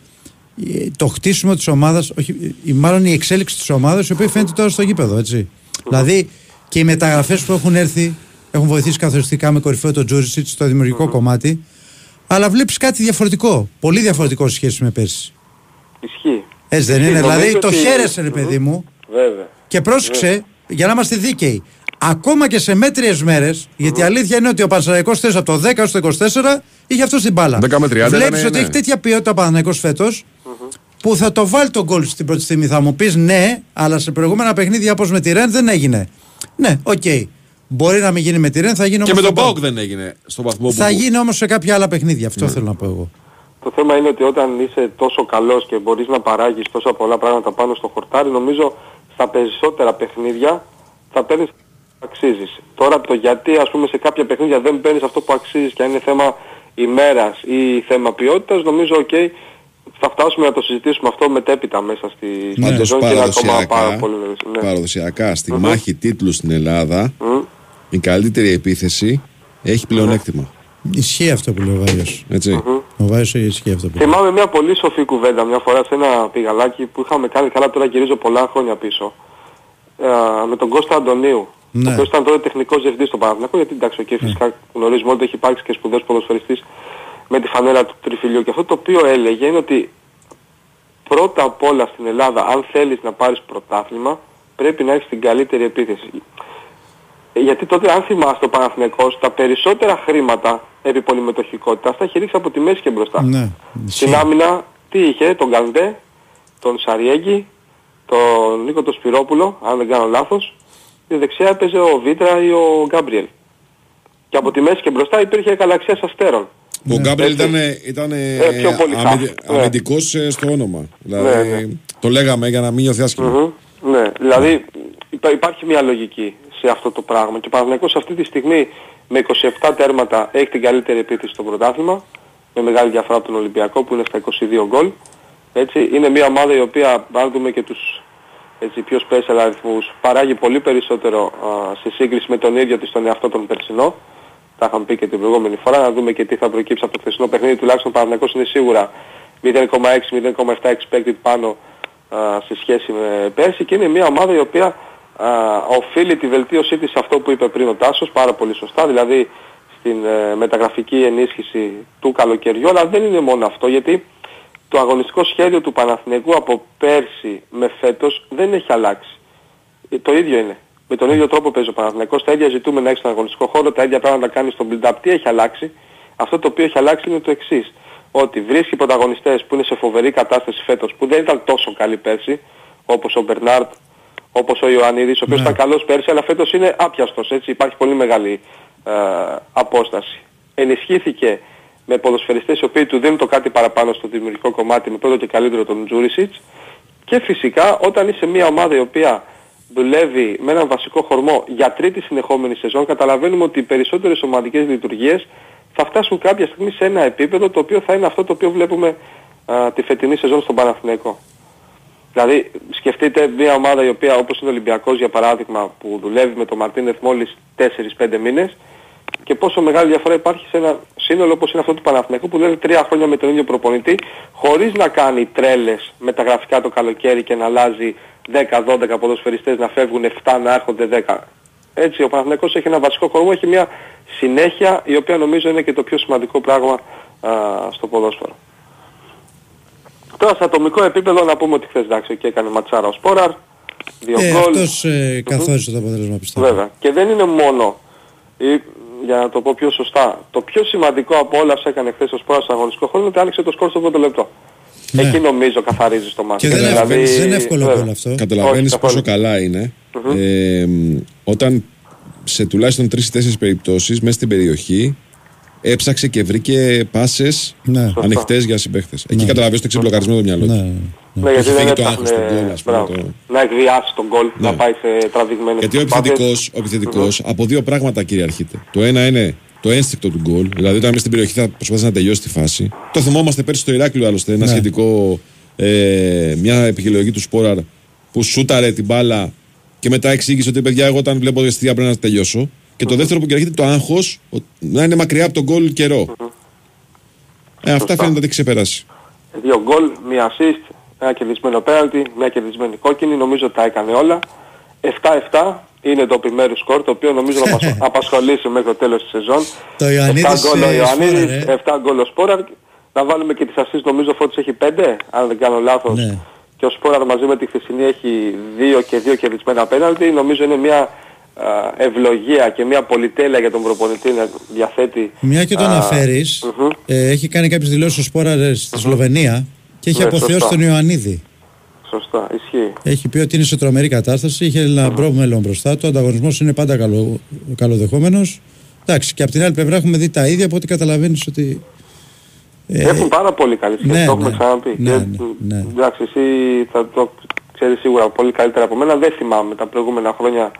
ε, το χτίσιμο της ομάδας, όχι, η- μάλλον η εξέλιξη της ομάδας η οποία φαίνεται τώρα στο γήπεδο, έτσι. Δηλαδή και οι μεταγραφές που έχουν έρθει έχουν βοηθήσει καθοριστικά με κορυφαίο τον Τζούρισιτς στο δημιουργικό κομμάτι. Αλλά βλέπεις κάτι διαφορετικό. Πολύ διαφορετικό σε σχέση με πέρσι. Ισχύει. Έτσι δεν Ισχύει. είναι. Νομίζω Δηλαδή το ότι- χαίρεσαι, ρε παιδί μου. Βέβαια. Και πρόσεξε, για να είμαστε δίκαιοι. Ακόμα και σε μέτριες μέρες, γιατί η αλήθεια είναι ότι ο Πανσεραϊκός θες από το 10 στο 24 είχε αυτό στην μπάλα. 10 με 30 Βλέπεις ήταν, ότι ναι. έχει τέτοια ποιότητα ο Παναναϊκός φέτος που θα το βάλει το γκολ στην πρώτη στιγμή. Θα μου πεις ναι, αλλά σε προηγούμενα παιχνίδια όπως με τη Ρεν δεν έγινε. Ναι, οκ. Μπορεί να μην γίνει με τη Ρεν, θα γίνει Και όμως με στον τον ΠΑΟΚ. ΠΑΟΚ δεν έγινε στον βαθμό που. Θα γίνει όμως σε κάποια άλλα παιχνίδια. Αυτό θέλω να πω εγώ. Το θέμα είναι ότι όταν είσαι τόσο καλός και μπορείς να παράγεις τόσα πολλά πράγματα πάνω στο χορτάρι, νομίζω στα περισσότερα παιχνίδια θα παίρνεις αυτό που αξίζεις. Τώρα το γιατί ας πούμε σε κάποια παιχνίδια δεν παίρνεις αυτό που αξίζεις και αν είναι θέμα ημέρας ή θέμα ποιότητας, νομίζω οκ, θα φτάσουμε να το συζητήσουμε αυτό μετέπειτα μέσα στη, στη Πάντως σεζόν και είναι ακόμα πάρα παραδοσιακά, πολύ νωρίς. Ναι. παραδοσιακά στη Μμμ. μάχη τίτλου στην Ελλάδα Μμ. η καλύτερη επίθεση έχει πλεονέκτημα. Ισχύει αυτό που λέει ο Βάιος. Έτσι. Ο Βάιος ισχύει αυτό που λέει. Θυμάμαι μια πολύ σοφή κουβέντα μια φορά σε ένα πηγαδάκι που είχαμε κάνει καλά τώρα γυρίζω πολλά χρόνια πίσω. Ε, με τον Κώστα Αντωνίου. Ναι. Ο οποίος ήταν τότε τεχνικός διευθυντής στο Παναθηναϊκό γιατί εντάξει εκεί φυσικά γνωρίζουμε ότι έχει υπάρξει και σπουδαίος ποδοσφαιριστής με τη φανέλα του τριφυλιού. Και αυτό το οποίο έλεγε είναι ότι πρώτα απ' όλα στην Ελλάδα αν θέλεις να πάρεις πρωτάθλημα πρέπει να έχεις την καλύτερη επίθεση. Ε, Γιατί τότε αν θυμάστε ο Παναθηναϊκός τα περισσότερα χρήματα επί πολυμετοχικότητας τα έχει ρίξει από τη μέση και μπροστά. Ναι. Στην άμυνα τι είχε, τον Καλντέ, τον Σαριέγγι, τον Νίκο τον Σπυρόπουλο, αν δεν κάνω λάθος. Στη δεξιά έπαιζε ο Βίτρα ή ο Γκάμπριελ. Και από τη μέση και μπροστά υπήρχε γαλαξίας αστέρων. Ο Γκάμπριελ Έτσι. ήταν, ήταν Ε, πιο πολύ αμυντι- χαφ, ναι. αμυντικός ε, στο όνομα. Δηλαδή, Ναι, ναι. το λέγαμε για να μην νιώθει άσχημα. Μμμ. Ναι, δηλαδή υπά- υπάρχει μια λογική σε αυτό το πράγμα. Και ο Παναθηναϊκός αυτή τη στιγμή με 27 τέρματα έχει την καλύτερη επίθεση στο πρωτάθλημα. Με μεγάλη διαφορά από τον Ολυμπιακό που είναι στα 22 γκολ. Έτσι, είναι μια ομάδα η οποία, αν δούμε και τους έτσι, πιο special αριθμούς, παράγει πολύ περισσότερο α, σε σύγκριση με τον ίδιο της τον εαυτό τον περσινό. Τα είχαμε πει και την προηγούμενη φορά, να δούμε και τι θα προκύψει από το χθεσινό παιχνίδι. Τουλάχιστον ο Παναθηναϊκός είναι σίγουρα 0,6-0,7 expected πάνω α, σε σχέση με πέρσι και είναι μια ομάδα η οποία α, οφείλει τη βελτίωσή της σε αυτό που είπε πριν ο Τάσος πάρα πολύ σωστά, δηλαδή στην ε, μεταγραφική ενίσχυση του καλοκαιριού, αλλά δεν είναι μόνο αυτό γιατί το αγωνιστικό σχέδιο του Παναθηναϊκού από πέρσι με φέτος δεν έχει αλλάξει. Ε, Το ίδιο είναι. Με τον ίδιο τρόπο παίζει ο Παναθηναϊκός, τα ίδια ζητούμε να έχεις στον αγωνιστικό χώρο, τα ίδια πράγματα κάνεις στον build-up. Τι έχει αλλάξει; Αυτό το οποίο έχει αλλάξει είναι το εξής. Ότι βρίσκει πρωταγωνιστές που είναι σε φοβερή κατάσταση φέτος, που δεν ήταν τόσο καλοί πέρσι, όπως ο Μπερνάρτ, όπως ο Ιωαννίδης, ο οποίος Ναι. ήταν καλός πέρσι, αλλά φέτος είναι άπιαστος, έτσι, υπάρχει πολύ μεγάλη ε, απόσταση. Ενισχύθηκε με ποδοσφαιριστές οι οποίοι του δίνουν το κάτι παραπάνω στο δημιουργικό κομμάτι, με πρώτο και καλύτερο τον Τζούρισιτς, και φυσικά όταν είσαι μια ομάδα η οποία δουλεύει με έναν βασικό χορμό για τρίτη συνεχόμενη σεζόν, καταλαβαίνουμε ότι οι περισσότερες ομαδικές λειτουργίες θα φτάσουν κάποια στιγμή σε ένα επίπεδο το οποίο θα είναι αυτό το οποίο βλέπουμε α, τη φετινή σεζόν στον Παναθηναϊκό. Δηλαδή σκεφτείτε μια ομάδα η οποία όπως είναι ο Ολυμπιακός για παράδειγμα που δουλεύει με τον Μαρτίνεθ μόλις 4-5 μήνες και πόσο μεγάλη διαφορά υπάρχει σε ένα σύνολο όπως είναι αυτό του Παναθηναϊκού που δουλεύει τρία χρόνια με τον ίδιο προπονητή χωρίς να κάνει τρέλες με τα γραφικά το καλοκαίρι και να αλλάζει 10-12 ποδοσφαιριστές να φεύγουν 7 να έρχονται 10. Έτσι ο Παναθηναϊκός έχει ένα βασικό κορμό, έχει μια συνέχεια η οποία νομίζω είναι και το πιο σημαντικό πράγμα α, στο ποδόσφαιρο. Τώρα σε ατομικό επίπεδο να πούμε ότι χθες εντάξει και έκανε ματσάρα ο Σπόραρ, δύο Ε, γκολ. αυτός ε, καθόρισε το αποτέλεσμα πιστεύω. Βέβαια. Και δεν είναι μόνο, ή, για να το πω πιο σωστά, το πιο σημαντικό από όλα όσα έκανε χθες ο Σπόραρ στο αγωνιστικό χρόνο είναι ότι άνοιξε το σκορ στο 8 λεπτό. Ναι. Εκεί νομίζω καθαρίζει το μάτι. Και δεν είναι εύκολο- δεν είναι εύκολο βέβαια. γκολ αυτό. Καταλαβαίνεις Όχι, πόσο καθόλου. καλά είναι ε, μ, όταν σε τουλάχιστον 3-4 περιπτώσεις μέσα στην περιοχή έψαξε και βρήκε πάσες Ναι. ανοιχτές για συμπαίχτες. Εκεί καταλαβαίνεις το ξεμπλοκαρισμένο το μυαλό του. Ναι. Ναι, γιατί Έχει δεν φύγει το έψαχνε άγχος στον γκολ, ας πούμε, μπράβο, το- να εκβιάσει τον γκολ, Ναι. να πάει σε τραβηγμένες Γιατί ο προσπάθειες. επιθετικός, ο επιθετικός από δύο πράγματα κυριαρχείται. Το ένα είναι το ένστικτο του γκολ, δηλαδή όταν είμαι στην περιοχή θα προσπαθήσει να τελειώσει τη φάση. Το θυμόμαστε πέρσι στο Ηράκλειο άλλωστε, ένα Ναι. σχετικό, ε, μια επιλογή του Σπόραρ που σούταρε την μπάλα και μετά εξήγησε ότι παιδιά, εγώ όταν βλέπω εστία πρέπει να τελειώσω. Και το δεύτερο που κυριαρχείται το άγχος να είναι μακριά από τον γκολ καιρό. Ε, αυτά φαίνεται ότι έχει ξεπεράσει. Δύο γκολ, μία assist, ένα κερδισμένο πέναλτι, μια κερδισμένη κόκκινη, νομίζω τα έκανε όλα. 7-7 είναι το επιμέρους σκορ, το οποίο νομίζω να μας *laughs* απασχολήσει μέχρι το τέλος της σεζόν. Το Ιωαννίδης, 7 γκολ ο ε, Ιωαννίδης, Σπόραρ, ε. 7 γκολ ο Σπόραρ. Να βάλουμε και τις assist, νομίζω ο Φώτης έχει 5, αν δεν κάνω λάθος. Ναι. Και ο Σπόραρ μαζί με τη χθεσινή έχει 2 και 2 κερδισμένα πέναλτι. Νομίζω είναι μια α, ευλογία και μια πολυτέλεια για τον προπονητή να διαθέτει. Μια και το α, αναφέρεις, μμμ. ε, έχει κάνει κάποιες δηλώσεις ο Σπόραρ στη Σλοβενία και έχει Ναι, αποθεώσει σωστά. τον Ιωαννίδη. Σωστά, ισχύει. Έχει πει ότι είναι σε τρομερή κατάσταση, είχε ένα μπρο μέλλον μπροστά του, ο ανταγωνισμός είναι πάντα καλο, καλοδεχόμενος. Εντάξει, και από την άλλη πλευρά έχουμε δει τα ίδια, από ό,τι καταλαβαίνεις ότι... ε, Έχουν πάρα πολύ καλή σχέση, ναι, το έχουμε ναι. ξαναπεί. Ναι, Και, ναι, ναι. Εντάξει, εσύ θα το ξέρεις σίγουρα πολύ καλύτερα από μένα. Δεν θυμάμαι τα προηγούμενα χρόνια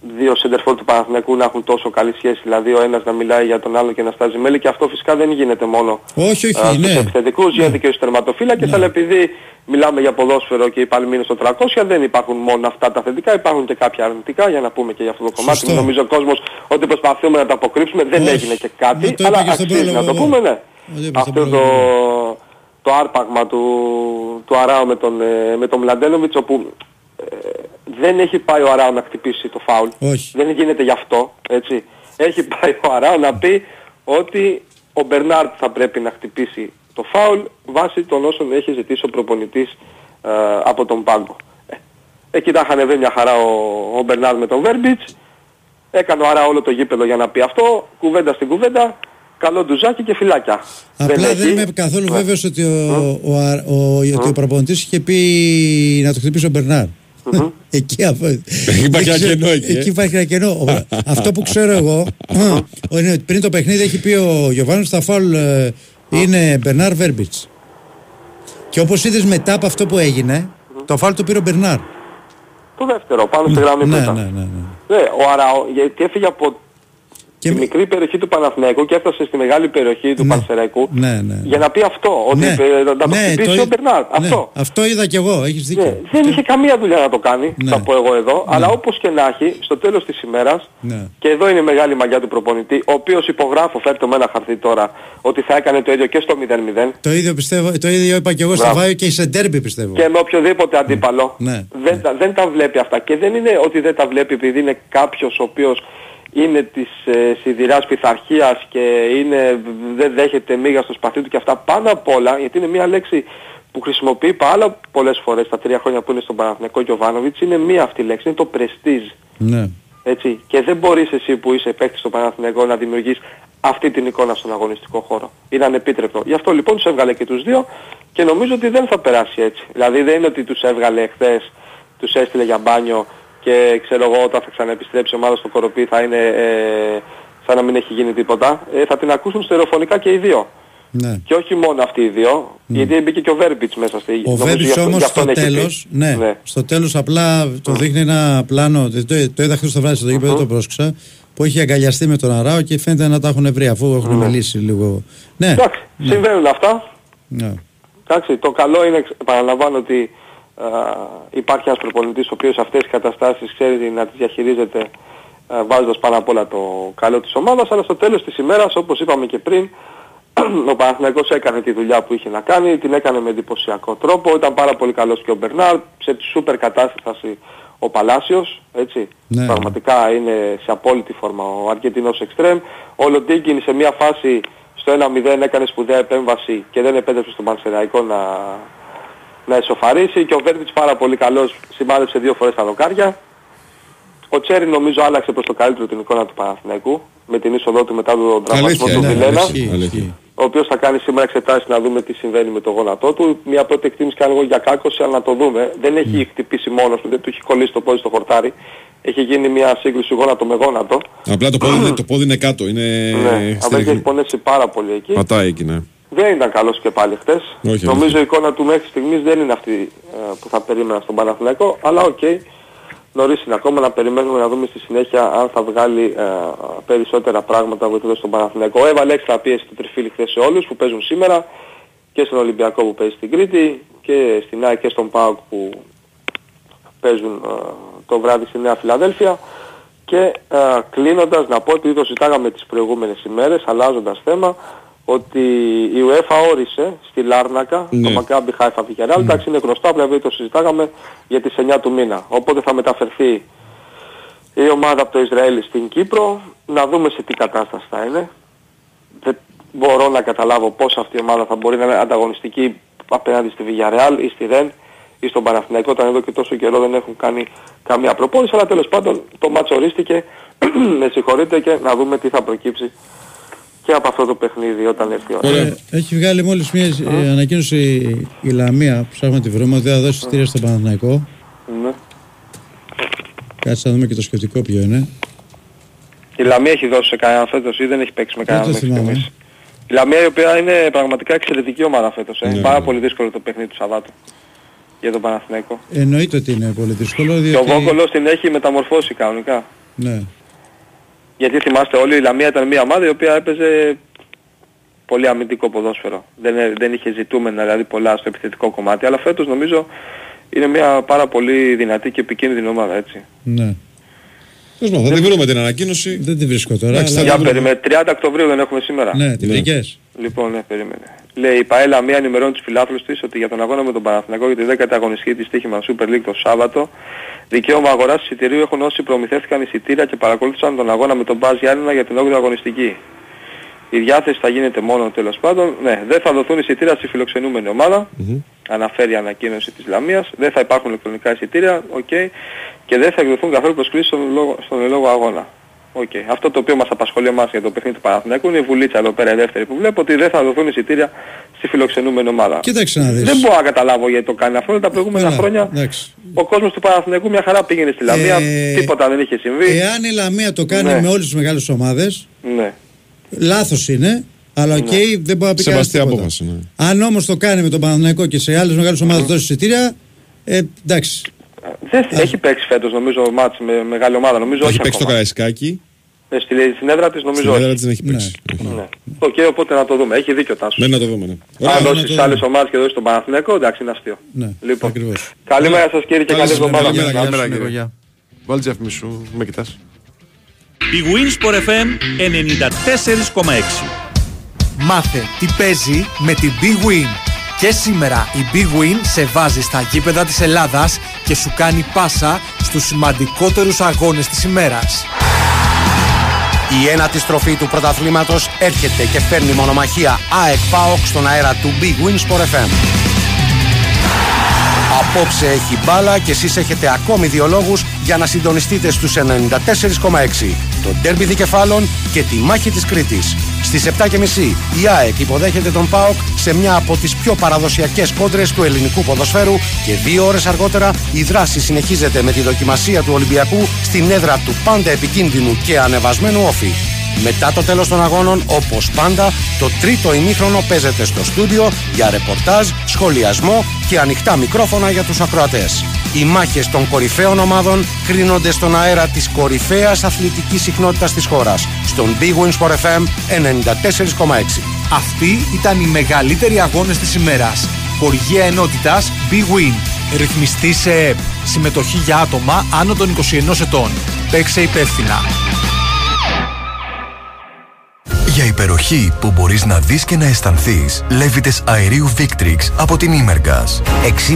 δύο σεντερφόρ του Παναθηναϊκού να έχουν τόσο καλή σχέση. Δηλαδή ο ένας να μιλάει για τον άλλο και να στάζει μέλη και αυτό φυσικά δεν γίνεται μόνο όχι, όχι, α, στους ναι. επιθετικούς, γίνεται και στους τερματοφύλακες, αλλά επειδή μιλάμε για ποδόσφαιρο και οι Παλμοί είναι στο 300, δεν υπάρχουν μόνο αυτά τα θετικά, υπάρχουν και κάποια αρνητικά για να πούμε και για αυτό το κομμάτι. Σωστό. Νομίζω ο κόσμος ότι προσπαθούμε να τα αποκρύψουμε, δεν Όχι. έγινε και κάτι, Μα το είπα αλλά και στον αξίζει να πρόλογο το εγώ. πούμε, ναι. Το είπα στον Αυτό το, το άρπαγμα του, του Αράου με τον, ε, με τον Μλαντένοβιτς όπου ε, δεν έχει πάει ο Αράου να χτυπήσει το φάουλ. Όχι. Δεν γίνεται γι' αυτό, έτσι. Έχει πάει ο Αράου να πει ότι ο Μπερνάρτ θα πρέπει να χτυπήσει το φάουλ βάσει των όσων έχει ζητήσει ο προπονητής ε, από τον πάγκο. Ε, εκεί τα είχαν βρει μια χαρά ο, ο Μπερνάρτ με τον Βέρμπιτς. Έκανε ο Αράου όλο το γήπεδο για να πει αυτό. Κουβέντα στην κουβέντα. Καλό ντουζάκι και φυλάκια. Απλά δεν, έχει. είμαι καθόλου Ναι. βέβαιος ότι ο, ο, Α- ο, ότι ο προπονητής είχε πει να το χτυπήσει ο Μπερνάρ. Εκεί, αφ- υπάρχει δεν ένα ξέρω- κενό εκεί, ε. Εκεί υπάρχει ένα κενό. Ο- Αυτό που ξέρω εγώ, είναι ότι πριν το παιχνίδι έχει πει ο Γιωβάνος τα φάουλ ε, είναι Μπερνάρ Βέρμπιτς. Και όπως είδες μετά από αυτό που έγινε, το φάουλ το πήρε ο Μπερνάρ. Το δεύτερο, πάνω στη γραμμή που Ναι, ήταν. ναι, ναι. ναι. Ναι, ο Αράο, γιατί έφυγε από τη μικρή περιοχή του Παναθηναϊκού και έφτασε στη μεγάλη περιοχή του Πανσεραϊκού Ναι, ναι. για να πει αυτό, ότι Ναι. ε, να το Ναι, χτυπήσει το- ο Μπερνάρ. Ναι, Αυτό. αυτό είδα κι εγώ, έχεις δίκιο. Ναι, δεν είχε καμία δουλειά να το κάνει, Ναι. θα πω εγώ εδώ, αλλά όπως και να έχει, στο τέλος της ημέρας, Ναι. και εδώ είναι η μεγάλη μαγιά του προπονητή, ο οποίος υπογράφω, φέρτε με ένα χαρτί τώρα, ότι θα έκανε το ίδιο και στο 0-0 Το ίδιο πιστεύω, το ίδιο είπα και εγώ στο Μπράβο. Βάιο και σε ντέρμπι πιστεύω. και με οποιοδήποτε αντίπαλο. Ναι. δεν, τα, δεν τα βλέπει αυτά. Και δεν είναι ότι δεν τα βλέπει επειδή είναι κάποιος ο οποίος είναι της ε, σιδηράς πειθαρχίας και είναι, δεν δέχεται μίγα στο σπαθί του και αυτά πάνω απ' όλα, γιατί είναι μια λέξη που χρησιμοποιεί πάρα πολλές φορές τα τρία χρόνια που είναι στον Παναθηναϊκό Γιωβάνοβιτς, είναι μία αυτή η λέξη, είναι το prestige. Ναι. Έτσι. Και δεν μπορείς εσύ που είσαι παίκτης στο Παναθηναϊκό να δημιουργείς αυτή την εικόνα στον αγωνιστικό χώρο. Είναι ανεπίτρεπτο. Γι' αυτό λοιπόν τους έβγαλε και τους δύο και νομίζω ότι δεν θα περάσει έτσι. Δηλαδή δεν είναι ότι τους έβγαλε χθες, τους έστειλε για μπάνιο και ξέρω εγώ όταν θα ξαναεπιστρέψει η ομάδα στο κοροπή θα είναι ε, σαν να μην έχει γίνει τίποτα. Ε, θα την ακούσουν στερεοφωνικά και οι δύο. Ναι. Και όχι μόνο αυτοί οι δύο, γιατί μπήκε και ο Βέρμπιτς μέσα στη Ο νομίζω γι' Βέμπης αυτό- όμως γι' αυτόν στο έχει πει. τέλος, ναι, στο τέλος απλά το δείχνει ένα πλάνο, το, το είδα χθες το βράδυ στο γήπεδο, δεν το πρόσεξα, που έχει αγκαλιαστεί με τον Αράο και φαίνεται να τα έχουν βρει αφού έχουν μιλήσει λίγο. Ναι, Εντάξει, συμβαίνουν αυτά. ναι. Εντάξει, το καλό είναι, παραλαμβάνω ότι α, υπάρχει ένας προπονητής ο οποίος αυτές τις καταστάσεις ξέρει να τις διαχειρίζεται α, βάζοντας πάνω απ' όλα το καλό της ομάδας, αλλά στο τέλος της ημέρας, όπως είπαμε και πριν, *clears throat* ο Παναθηναϊκός έκανε τη δουλειά που είχε να κάνει, την έκανε με εντυπωσιακό τρόπο, ήταν πάρα πολύ καλός και ο Μπερνάρ, σε σούπερ κατάσταση ο Παλάσιος, έτσι. Ναι. Πραγματικά είναι σε απόλυτη φόρμα ο Αργεντινός Εξτρέμ. Ο Λοντίγκιν σε μια φάση στο 1-0 έκανε σπουδαία επέμβαση και δεν επέτρεψε στον Πανσεραϊκό να, να εσωφαρίσει και ο Βέρβιτς πάρα πολύ καλός σημάδεψε δύο φορές τα δοκάρια. Ο Τσέρι νομίζω άλλαξε προς το καλύτερο την εικόνα του Παναθηναϊκού με την είσοδό του μετά τον τραυματισμό Αλήθεια, του ναι, Βιλένα αλήθεια, αλήθεια. ο οποίος θα κάνει σήμερα εξετάσεις να δούμε τι συμβαίνει με το γόνατό του. Μια πρώτη εκτίμηση κάνω εγώ για κάκωση, αλλά να το δούμε. Δεν έχει χτυπήσει μόνος του, δεν του έχει κολλήσει το πόδι στο χορτάρι. Έχει γίνει μια σύγκριση γόνατο με γόνατο. Απλά το πόδι, το πόδι είναι κάτω. Είναι Ναι, απλά έχει πονέσει πάρα πολύ εκεί. Πατάει εκεί, ναι. Δεν ήταν καλός και πάλι χτες. Όχι, Νομίζω η εικόνα του μέχρι στιγμής δεν είναι αυτή ε, που θα περίμενα στον Παναθηναϊκό, αλλά οκ. Νωρίς είναι ακόμα να περιμένουμε να δούμε στη συνέχεια αν θα βγάλει ε, περισσότερα πράγματα βοηθώντας τον Παναθηναϊκό. Έβαλε έξτρα πίεση το τριφύλλι χθες σε όλους που παίζουν σήμερα και στον Ολυμπιακό που παίζει στην Κρήτη και στην ΑΕΚ και στον ΠΑΟΚ που παίζουν ε, το βράδυ στη Νέα Φιλαδέλφια. Και ε, κλείνοντας να πω ότι το συζητάγαμε τις προηγούμενες ημέρες, αλλάζοντας θέμα, ότι η UEFA όρισε στη Λάρνακα Ναι. το Maccabi Haifa Villarreal. Εντάξει είναι γνωστό, απλά επειδή το συζητάγαμε για τις 9 του μήνα. Οπότε θα μεταφερθεί η ομάδα από το Ισραήλ στην Κύπρο, να δούμε σε τι κατάσταση θα είναι. Δεν μπορώ να καταλάβω πώς αυτή η ομάδα θα μπορεί να είναι ανταγωνιστική απέναντι στη Villarreal ή στη Ρεν ή στον Παναθηναϊκό όταν εδώ και τόσο καιρό δεν έχουν κάνει καμία προπόνηση αλλά τέλος πάντων το μάτσο ορίστηκε *clears throat* με συγχωρείτε και να δούμε τι θα προκύψει και από αυτό το παιχνίδι όταν έρθει η ώρα. Ε, έχει βγάλει μόλις μια ε, ανακοίνωση η Λαμία που ψάχνουμε τη βρούμε ότι θα δώσει στήρια στο Παναθηναϊκό. Ναι. Κάτσε να δούμε και το σκεπτικό ποιο είναι. Η Λαμία έχει δώσει σε κανέναν φέτος ή δεν έχει παίξει με Δεν κανέναν το μέχρι θυμάμαι. στιγμής. Η Λαμία η οποία είναι πραγματικά εξαιρετική ομάδα φέτος. Ε. Ναι, Πάρα ναι. πολύ δύσκολο το παιχνίδι του Σαββάτου για τον Παναθηναϊκό. Εννοείται ότι είναι πολύ δύσκολο. Και ο Διότι... Βόκολος την έχει μεταμορφώσει κανονικά. Ναι. Γιατί θυμάστε όλοι η Λαμία ήταν μια ομάδα η οποία έπαιζε πολύ αμυντικό ποδόσφαιρο. Δεν, ε- δεν είχε ζητούμενα δηλαδή πολλά στο επιθετικό κομμάτι, αλλά φέτος νομίζω είναι μια πάρα πολύ δυνατή και επικίνδυνη ομάδα έτσι. Ναι. Τέλος πάντων, θα την βρούμε την ανακοίνωση. Δεν τη βρίσκω τώρα. Εντάξει, αλλά- θα Για περίμενε, 30 Οκτωβρίου δεν έχουμε σήμερα. Ναι, τη βρήκες. Λοιπόν, ναι, περίμενε. Λέει η ΠΑΕ Λαμία ενημερώνει τους φιλάθλους της ότι για τον αγώνα με τον Παναθηναϊκό για τη 10η αγωνιστική της στοίχημα Super League το Σάββατο δικαίωμα αγοράς εισιτηρίου έχουν όσοι προμηθεύτηκαν εισιτήρια και παρακολούθησαν τον αγώνα με τον ΠΑΣ Γιάννινα για την 8η αγωνιστική. Η διάθεση θα γίνεται μόνο τέλος πάντων. Ναι, δεν θα δοθούν εισιτήρια στη φιλοξενούμενη ομάδα. Αναφέρει η ανακοίνωση της Λαμίας. Δεν θα υπάρχουν ηλεκτρονικά εισιτήρια. οκ. Και δεν θα εκδοθούν καθόλου προσκλήσεις στον λόγο, στον εν λόγω αγώνα. Οκ. Αυτό το οποίο μας απασχολεί εμάς για το παιχνίδι του Παναθηναϊκού είναι η βουλίτσα εδώ πέρα η δεύτερη που βλέπω ότι δεν θα δοθούν εισιτήρια στη φιλοξενούμενη ομάδα. Κοίταξε να δεις. Δεν μπορώ να καταλάβω γιατί το κάνει αυτό. Τα προηγούμενα Καλά, χρόνια εντάξει. ο κόσμος του Παναθηναϊκού μια χαρά πήγαινε στη Λαμία. Ε, Τίποτα δεν είχε συμβεί. Εάν η Λαμία το κάνει Ναι. με όλες τις μεγάλες ομάδες, Ναι. λάθος είναι. Αλλά οκ, δεν μπορεί να πει κανένας Σεβαστή τίποτα. απόφαση. Ναι. Αν όμως το κάνει με τον Παναθηναϊκό και σε άλλες μεγάλες ομάδες δώσει εισιτήρια, ε, εντάξει. Δεν έχει παίξει φέτος νομίζω μάτς με μεγάλη ομάδα. Νομίζω Έχει όχι παίξει το ακόμα. Καραϊσκάκι. Ε, στη, στην έδρα της νομίζω Στην έδρα όχι. της δεν έχει παίξει. Ναι. Οκ, οπότε να το δούμε. Έχει δίκιο ο Τάσος. Ναι, να το δούμε. Ναι. Αν Ωραία, δώσεις σε άλλες ομάδες και δώσεις τον Παναθηναϊκό, εντάξει είναι αστείο. Ναι, Λοιπόν, ακριβώς. καλημέρα σας κύριε και καλή εβδομάδα. Καλημέρα, Γεια σου, καλημέρα, Νίκο, κύριε. γεια. Βάλει τη διαφήμιση σου, με κοιτάς. bwin ΣΠΟΡ FM 94,6. Μάθε τι παίζει με την bwin. Και σήμερα η Big Win σε βάζει στα γήπεδα της Ελλάδας και σου κάνει πάσα στους σημαντικότερους αγώνες της ημέρας. Η ένατη στροφή του πρωταθλήματος έρχεται και φέρνει μονομαχία ΑΕΚ ΠΑΟΚ στον αέρα του Big Win Sport FM. Απόψε έχει μπάλα και εσείς έχετε ακόμη δύο λόγους για να συντονιστείτε στους 94,6. Το ντέρμπι δικεφάλων και τη μάχη της Κρήτης. Στις 7.30 η ΑΕΚ υποδέχεται τον ΠΑΟΚ σε μια από τις πιο παραδοσιακές κόντρες του ελληνικού ποδοσφαίρου και δύο ώρες αργότερα η δράση συνεχίζεται με τη δοκιμασία του Ολυμπιακού στην έδρα του πάντα επικίνδυνου και ανεβασμένου όφη. Μετά το τέλος των αγώνων, όπως πάντα, το τρίτο ημίχρονο παίζεται στο στούντιο για ρεπορτάζ, σχολιασμό και ανοιχτά μικρόφωνα για τους ακροατές. Οι μάχες των κορυφαίων ομάδων κρίνονται στον αέρα της κορυφαίας αθλητικής συχνότητας της χώρας, στον Big Win Sport FM 94,6. Αυτοί ήταν οι μεγαλύτεροι αγώνες της ημέρας. Χορηγία ενότητας Big Win. Ρυθμιστή σε ΕΠ. Συμμετοχή για άτομα άνω των 21 ετών. Παίξε υπεύθυνα. Για υπεροχή που μπορείς να δεις και να αισθανθείς, λέβητες αερίου Victrix από την Imergas.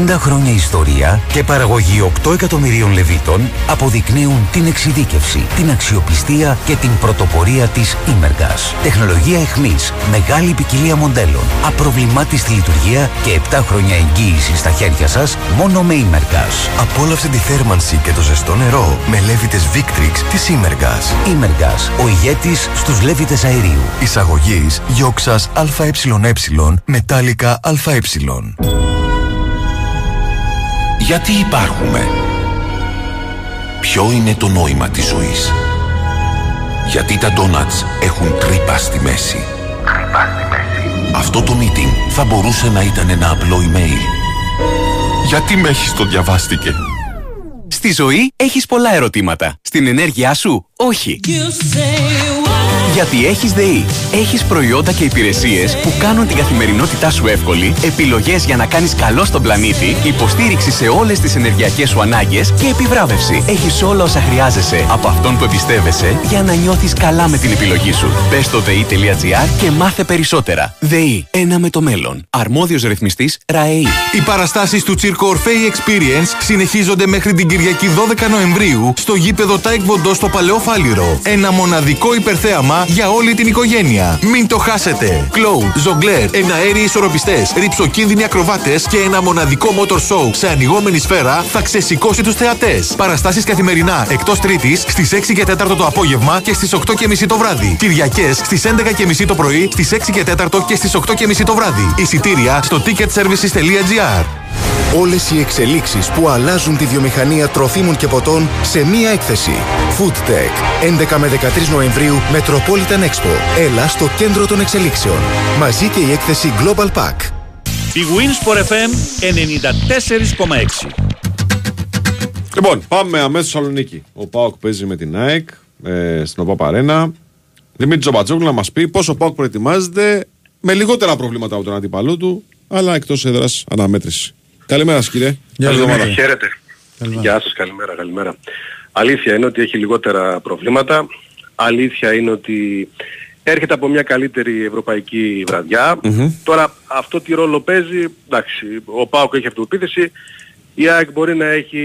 60 χρόνια ιστορία και παραγωγή 8 εκατομμυρίων λεβίτων αποδεικνύουν την εξειδίκευση, την αξιοπιστία και την πρωτοπορία της Imergas. Τεχνολογία εχμής, μεγάλη ποικιλία μοντέλων, απροβλημάτιστη λειτουργία και 7 χρόνια εγγύηση στα χέρια σας μόνο με Imergas. Απόλαυσε τη θέρμανση και το ζεστό νερό με λέβητες Victrix της Imergas. Imergas, ο ηγέτης στους λέβητες αερίου. Εισαγωγής Γιόξας ΑΕ Μετάλλικα ΑΕ. Γιατί υπάρχουμε; Ποιο είναι το νόημα της ζωής; Γιατί τα ντόνατς έχουν τρύπα στη μέση; Αυτό το meeting θα μπορούσε να ήταν ένα απλό email. Γιατί με έχεις το διαβάστηκε; Στη ζωή έχεις πολλά ερωτήματα. Στην ενέργειά σου, όχι. Γιατί έχεις ΔΕΗ. Έχεις προϊόντα και υπηρεσίες που κάνουν την καθημερινότητά σου εύκολη, επιλογές για να κάνεις καλό στον πλανήτη, υποστήριξη σε όλες τις ενεργειακές σου ανάγκες και επιβράβευση. Έχεις όλα όσα χρειάζεσαι από αυτόν που εμπιστεύεσαι για να νιώθεις καλά με την επιλογή σου. Μπες στο ΔΕΗ.gr και μάθε περισσότερα. ΔΕΗ. Ένα με το μέλλον. Αρμόδιος ρυθμιστής ΡΑΕΗ. Οι παραστάσεις του Τσίρκο Orfei Experience συνεχίζονται μέχρι την Κυριακή 12 Νοεμβρίου στο γήπεδο Τάε Κβον Ντο στο Παλαιό Φάληρο. Ένα μοναδικό υπερθέαμα για όλη την οικογένεια. Μην το χάσετε. Κλόουν, ζογκλέρ, εναέριοι ισορροπιστές, ριψοκίνδυνοι ακροβάτες και ένα μοναδικό motor show σε ανοιγόμενη σφαίρα θα ξεσηκώσει τους θεατές. Παραστάσεις καθημερινά εκτός Τρίτης στις 6 και 4 το απόγευμα και στις 8 και μισή το βράδυ. Κυριακές στις 11 και μισή το πρωί, στις 6 και 4 και στις 8 και μισή το βράδυ. Εισιτήρια στο ticketservices.gr. Όλες οι εξελίξεις που αλλάζουν τη βιομηχανία τροφίμων και ποτών σε μία έκθεση. Food Tech. 11 με 13 Νοεμβρίου Metropolitan Expo. Έλα στο κέντρο των εξελίξεων. Μαζί και η έκθεση Global Pack. Η Winsport FM 94,6. Λοιπόν, πάμε αμέσως στη Θεσσαλονίκη. Ο Πάοκ παίζει με την ΑΕΚ ε, στην ΟΠΑ Παρένα. Δημήτρης Τζομπατζόγλου να μας πει πώς ο Πάοκ προετοιμάζεται με λιγότερα προβλήματα από τον αντίπαλό του, αλλά εκτός έδρας αναμέτρηση. Καλημέρα, σας, κύριε. Καλή εβδομάδα. Χαίρετε. Γεια σας, καλημέρα, καλημέρα. Αλήθεια είναι ότι έχει λιγότερα προβλήματα. Αλήθεια είναι ότι έρχεται από μια καλύτερη ευρωπαϊκή βραδιά. Τώρα αυτό τι ρόλο παίζει, εντάξει, ο Πάοκ έχει αυτοεπίθεση, η ΑΕΚ μπορεί να έχει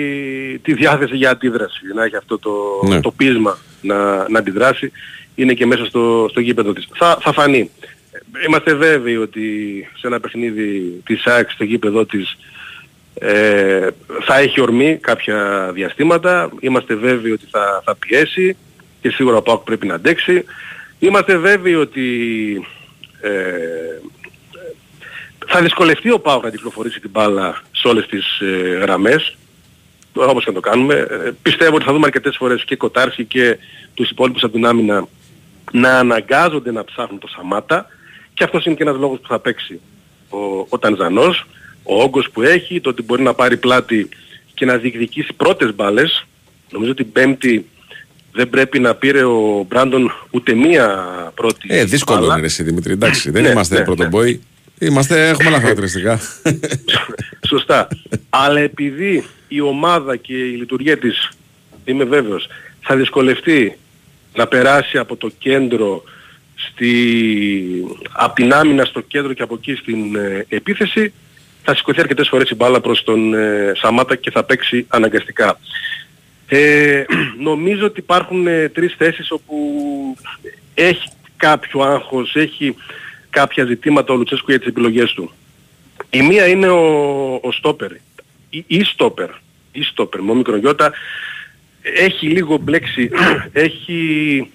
τη διάθεση για αντίδραση, να έχει αυτό το, Ναι. το πείσμα να, να αντιδράσει. Είναι και μέσα στο, στο γήπεδο της. Θα, θα φανεί. Είμαστε βέβαιοι ότι σε ένα παιχνίδι της ΑΕΚ στο γήπεδο της ε, θα έχει ορμή κάποια διαστήματα. Είμαστε βέβαιοι ότι θα, θα πιέσει και σίγουρα ο ΠΑΟΚ πρέπει να αντέξει. Είμαστε βέβαιοι ότι ε, θα δυσκολευτεί ο ΠΑΟΚ να κυκλοφορήσει την μπάλα σε όλες τις ε, γραμμές. Τώρα όπως και να το κάνουμε. Ε, πιστεύω ότι θα δούμε αρκετές φορές και Κοτάρσκι και τους υπόλοιπους από την άμυνα να αναγκάζονται να ψάχνουν το Σαμάτα και αυτός είναι και ένας λόγος που θα παίξει ο, ο Τανζανός, ο όγκος που έχει, το ότι μπορεί να πάρει πλάτη και να διεκδικήσει πρώτες μπάλες. Νομίζω ότι πέμπτη δεν πρέπει να πήρε ο Μπράντον ούτε μία πρώτη Ε, δύσκολο μπάλα. είναι ρε εσύ Δημήτρη. Εντάξει, δεν *laughs* Ναι, είμαστε ναι, πρωτομπόοι. Είμαστε, έχουμε άλλα χαρακτηριστικά. *laughs* Σωστά. Αλλά επειδή η ομάδα και η λειτουργία της, είμαι βέβαιος, θα δυσκολευτεί να περάσει από το κέντρο στη... από την άμυνα στο κέντρο και από εκεί στην ε, επίθεση, θα σηκωθεί αρκετές φορές η μπάλα προς τον ε, Σαμάτα και θα παίξει αναγκαστικά. Ε, *clears throat* νομίζω ότι υπάρχουν ε, τρεις θέσεις όπου έχει κάποιο άγχος, έχει κάποια ζητήματα ο Λουτσέσκου για τις επιλογές του. Η μία είναι ο, ο στόπερ, η, η στόπερ, η στόπερ, με μικρογιώτα, έχει λίγο μπλέξει, *clears throat* έχει...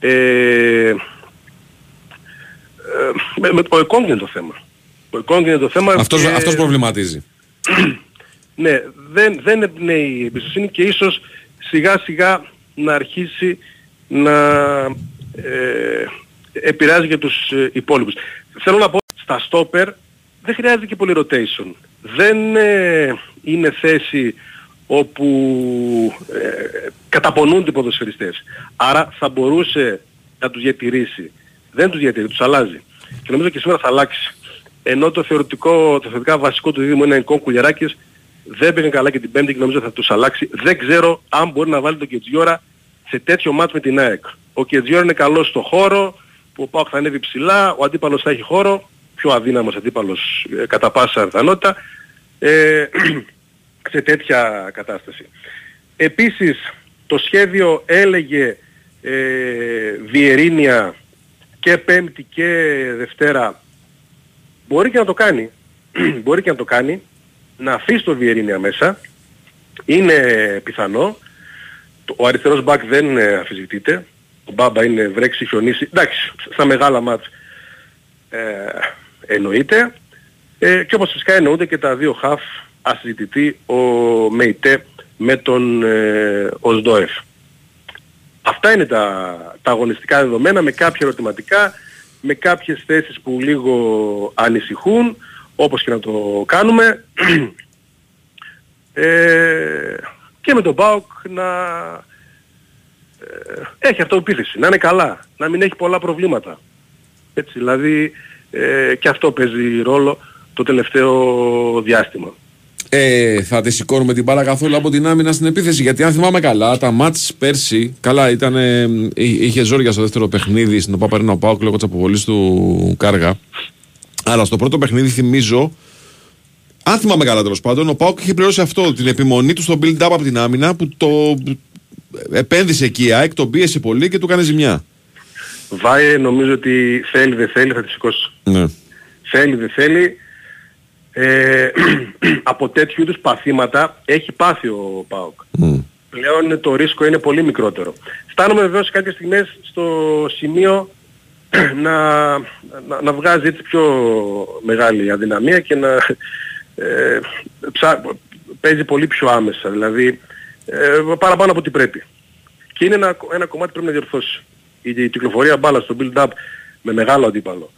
Ε, ε, με, με, ο Εκόνγκ είναι το θέμα. Ο Εκόνγκ είναι το θέμα αυτός, και- αυτός προβληματίζει. *clears throat* ναι, δεν, δεν εμπνέει η εμπιστοσύνη και ίσως σιγά σιγά να αρχίσει να ε, επηρεάζει για τους ε, υπόλοιπους. Θέλω να πω, στα στόπερ δεν χρειάζεται και πολύ rotation. Δεν ε, είναι θέση όπου ε, καταπονούνται οι ποδοσφαιριστές. Άρα θα μπορούσε να τους διατηρήσει. Δεν τους διατηρεί, τους αλλάζει. Και νομίζω και σήμερα θα αλλάξει. Ενώ το θεωρητικό, το θεωρητικά βασικό του δίδυμο είναι ο Νικόν Κουλιαράκης, δεν πήγαν καλά και την πέμπτη και νομίζω θα τους αλλάξει. Δεν ξέρω αν μπορεί να βάλει τον Κετζιόρα σε τέτοιο μάτς με την ΑΕΚ. Ο Κετζιόρα είναι καλός στο χώρο, που ο Πάοκ θα ανέβει ψηλά, ο αντίπαλος θα έχει χώρο, πιο αδύναμος αντίπαλος ε, κατά πάσα πιθανότητα, ε, *clears throat* σε τέτοια κατάσταση. Επίσης, το σχέδιο έλεγε ε, Βιερίνια και Πέμπτη και Δευτέρα μπορεί και να το κάνει. *clears throat* μπορεί και να το κάνει. Να αφήσει το Βιερίνια μέσα. Είναι πιθανό. Το- Ο αριστερός μπακ δεν ε, αμφισβητείται. Ο Μπάμπα είναι βρέξει, χιονίσει. Εντάξει, στα μεγάλα μάτς ε, εννοείται. Ε, και όπως φυσικά εννοούνται και τα δύο χαφ ασυζητητή ο Μεϊτέ με τον ε, Οσδόεφ. Αυτά είναι τα, τα αγωνιστικά δεδομένα με κάποια ερωτηματικά, με κάποιες θέσεις που λίγο ανησυχούν, όπως και να το κάνουμε. *clears throat* Ε, και με τον ΠΑΟΚ να ε, έχει αυτοεπίθεση, να είναι καλά, να μην έχει πολλά προβλήματα. Έτσι, δηλαδή ε, και αυτό παίζει ρόλο το τελευταίο διάστημα. Ε, θα τη σηκώνουμε την μπάλα καθόλου από την άμυνα στην επίθεση. Γιατί αν θυμάμαι καλά, τα μάτς πέρσι, καλά ήταν, ε, εί- είχε ζόρια στο δεύτερο παιχνίδι στην Παπαρίνα Πάουκ λόγω της αποβολής του Κάργα. Αλλά στο πρώτο παιχνίδι θυμίζω, αν θυμάμαι καλά τέλος πάντων, ο Πάουκ είχε πληρώσει αυτό, την επιμονή του στο build-up από την άμυνα που το επένδυσε εκεί η ΑΕΚ, τον πίεσε πολύ και του έκανε ζημιά. Βάιε νομίζω ότι θέλει δεν θέλει θα τη σηκώσει. Ναι. Θέλει δεν θέλει. Ε, *clears throat* από τέτοιου είδους παθήματα έχει πάθει ο ΠΑΟΚ. Πλέον το ρίσκο είναι πολύ μικρότερο. Φτάνουμε βεβαίως σε κάποιες στιγμές στο σημείο *clears throat* να, να, να βγάζει έτσι πιο μεγάλη αδυναμία και να ε, ψά, παίζει πολύ πιο άμεσα. Δηλαδή ε, παραπάνω από ό,τι πρέπει. Και είναι ένα, ένα κομμάτι που πρέπει να διορθώσει. Η, η κυκλοφορία μπάλας στο build-up με μεγάλο αντίπαλο.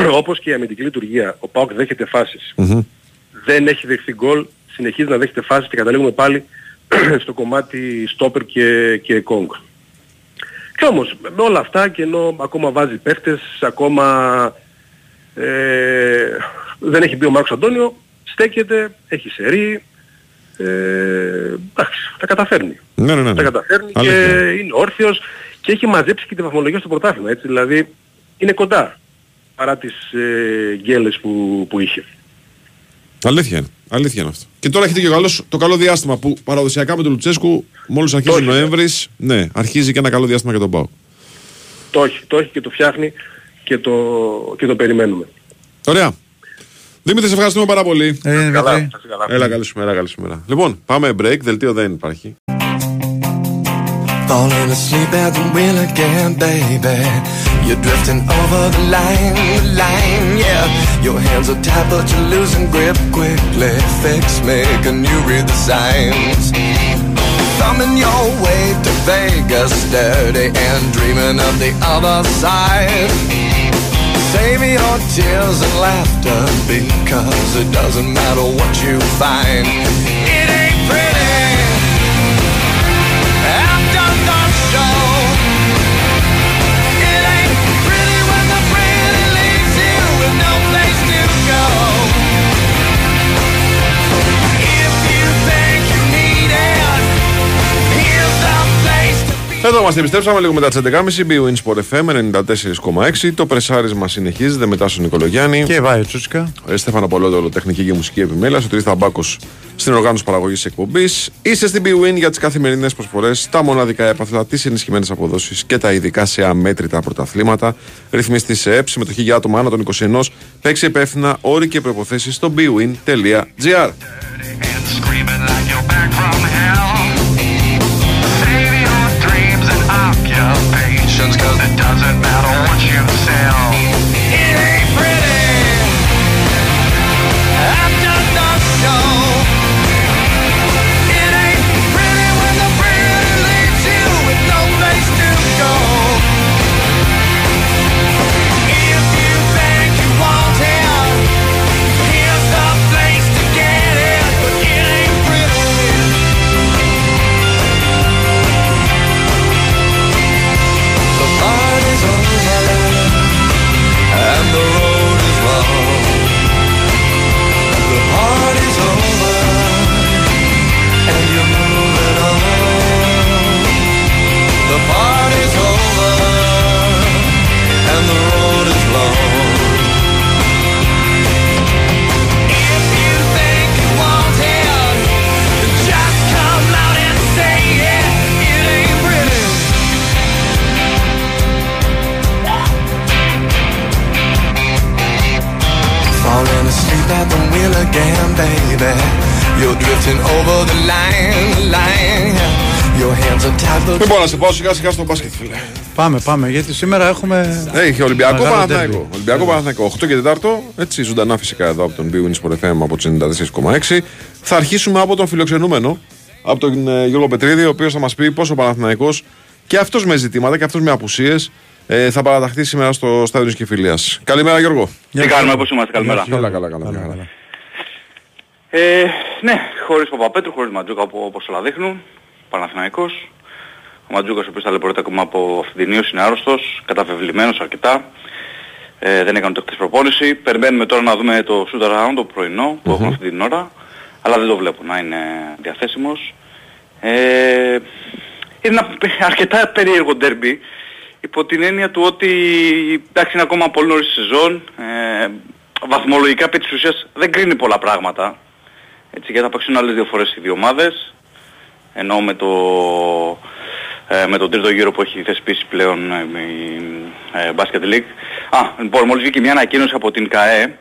*clears throat* Όπως και η αμυντική λειτουργία. Ο ΠΑΟΚ δέχεται φάσεις. Δεν έχει δεχθεί γκολ, συνεχίζει να δέχεται φάσεις και καταλήγουμε πάλι *clears throat* στο κομμάτι στόπερ και, και κόγκ. Και όμως με όλα αυτά και ενώ ακόμα βάζει παίχτες, ακόμα Ε, δεν έχει μπει ο Μάρκος Αντώνιο, στέκεται, έχει σερί, ε, εντάξει, τα καταφέρνει. Ναι, ναι, ναι. Τα καταφέρνει Αλήθεια. και είναι όρθιος και έχει μαζέψει και τη βαθμολογία στο πρωτάθλημα, έτσι, δηλαδή είναι κοντά παρά τις ε, γκέλες που, που είχε. Αλήθεια είναι. Αλήθεια είναι αυτό. Και τώρα έχετε και καλός, το καλό διάστημα που παραδοσιακά με τον Λουτσέσκου, μόλις αρχίζει ο έχει, Νοέμβρης, ναι, αρχίζει και ένα καλό διάστημα για τον Πάο. Το έχει, το έχει και το φτιάχνει και το, και το περιμένουμε. Ωραία. Δημήτρη, σε ευχαριστούμε πάρα πολύ. Ε, Δημήτρη. Καλά, σας καλά. Έλα, καλή σου μέρα, καλή σου μέρα. Λοιπόν, πάμε break, δελτίο δεν υπάρχει. Falling asleep at the wheel again, baby. You're drifting over the line, the line, yeah. Your hands are tied, but you're losing grip quickly. Fix me, can you read the signs? Thumbing your way to Vegas, dirty and dreaming of the other side. Save your tears and laughter because it doesn't matter what you find. Εδώ είμαστε, επιστρέψαμε λίγο μετά τις 11.30. BWIN Sport FM 94,6. Το πρεσάρισμα συνεχίζεται μετά στον Νικολογιάννη. Και Βάιο Τσούτσικα. Ε, Στέφανο Πολόδολο, τεχνική και μουσική επιμέλεια. Ο Τρίθα Μπάκος στην οργάνωση παραγωγής εκπομπής. Είστε στην BWIN για τις καθημερινές προσφορές, τα μοναδικά έπαθλα, τις ενισχυμένες αποδόσεις και τα ειδικά σε αμέτρητα πρωταθλήματα. Ρυθμιστή σε ΕΠ, συμμετοχή για άτομα άνω των 21. Παίξει υπεύθυνα όροι και προποθέσει στο bwin.gr. occupations, cause it doesn't matter what you sell. Asleep at the wheel again, baby. You're drifting over the line, line. Your hands are tied, but Λοιπόν, να σε πάω σιγά σιγά στο μπάσκετ, φίλε. Πάμε, πάμε, γιατί σήμερα έχουμε. Έχει Ολυμπιακό Μεγάλο Παναθηναϊκό. ντέρμπι. Ολυμπιακό Παναθηναϊκό. 8 και 4. Έτσι, ζωντανά φυσικά εδώ από τον BWIN Sport FM από του 94,6. Θα αρχίσουμε από τον φιλοξενούμενο, από τον ε, Γιώργο Πετρίδη, ο οποίος θα μας πει πόσο ο Παναθηναϊκός και αυτός με ζητήματα και αυτός με απουσίες ε, θα παραταχθεί σήμερα στο στάδιο της Κεφυλία. Καλημέρα, Γιώργο. Τι κάνουμε, πώς είμαστε, καλημέρα. Καλά, καλά, καλά. μια χαρά. Ε, ναι, χωρίς Παπαπέτρου, χωρίς Μαντζούκα από- όπως όλα δείχνουν. Παναθηναϊκός. Ο Μαντζούκας ο οποίος ταλαιπωρείται ακόμα από αυτήν είναι άρρωστος, καταφευλημένος αρκετά. Ε, δεν έκανε το χτες προπόνηση. Περιμένουμε τώρα να δούμε το shoot around, το πρωινό που έχουν αυτή την ώρα. Αλλά δεν το βλέπω να είναι διαθέσιμος. Ε, είναι ένα αρκετά περίεργο ντέρμπι υπό την έννοια του ότι εντάξει είναι ακόμα πολύ νωρίς στη σεζόν ε, βαθμολογικά επί της ουσίας δεν κρίνει πολλά πράγματα έτσι, γιατί θα παίξουν άλλες δύο φορές οι δύο ομάδες ενώ με το, ε, με τον τρίτο γύρο που έχει θεσπίσει πλέον ε, η ε, Basket League. Α, λοιπόν, μόλις βγήκε μια ανακοίνωση από την ΚΑΕ,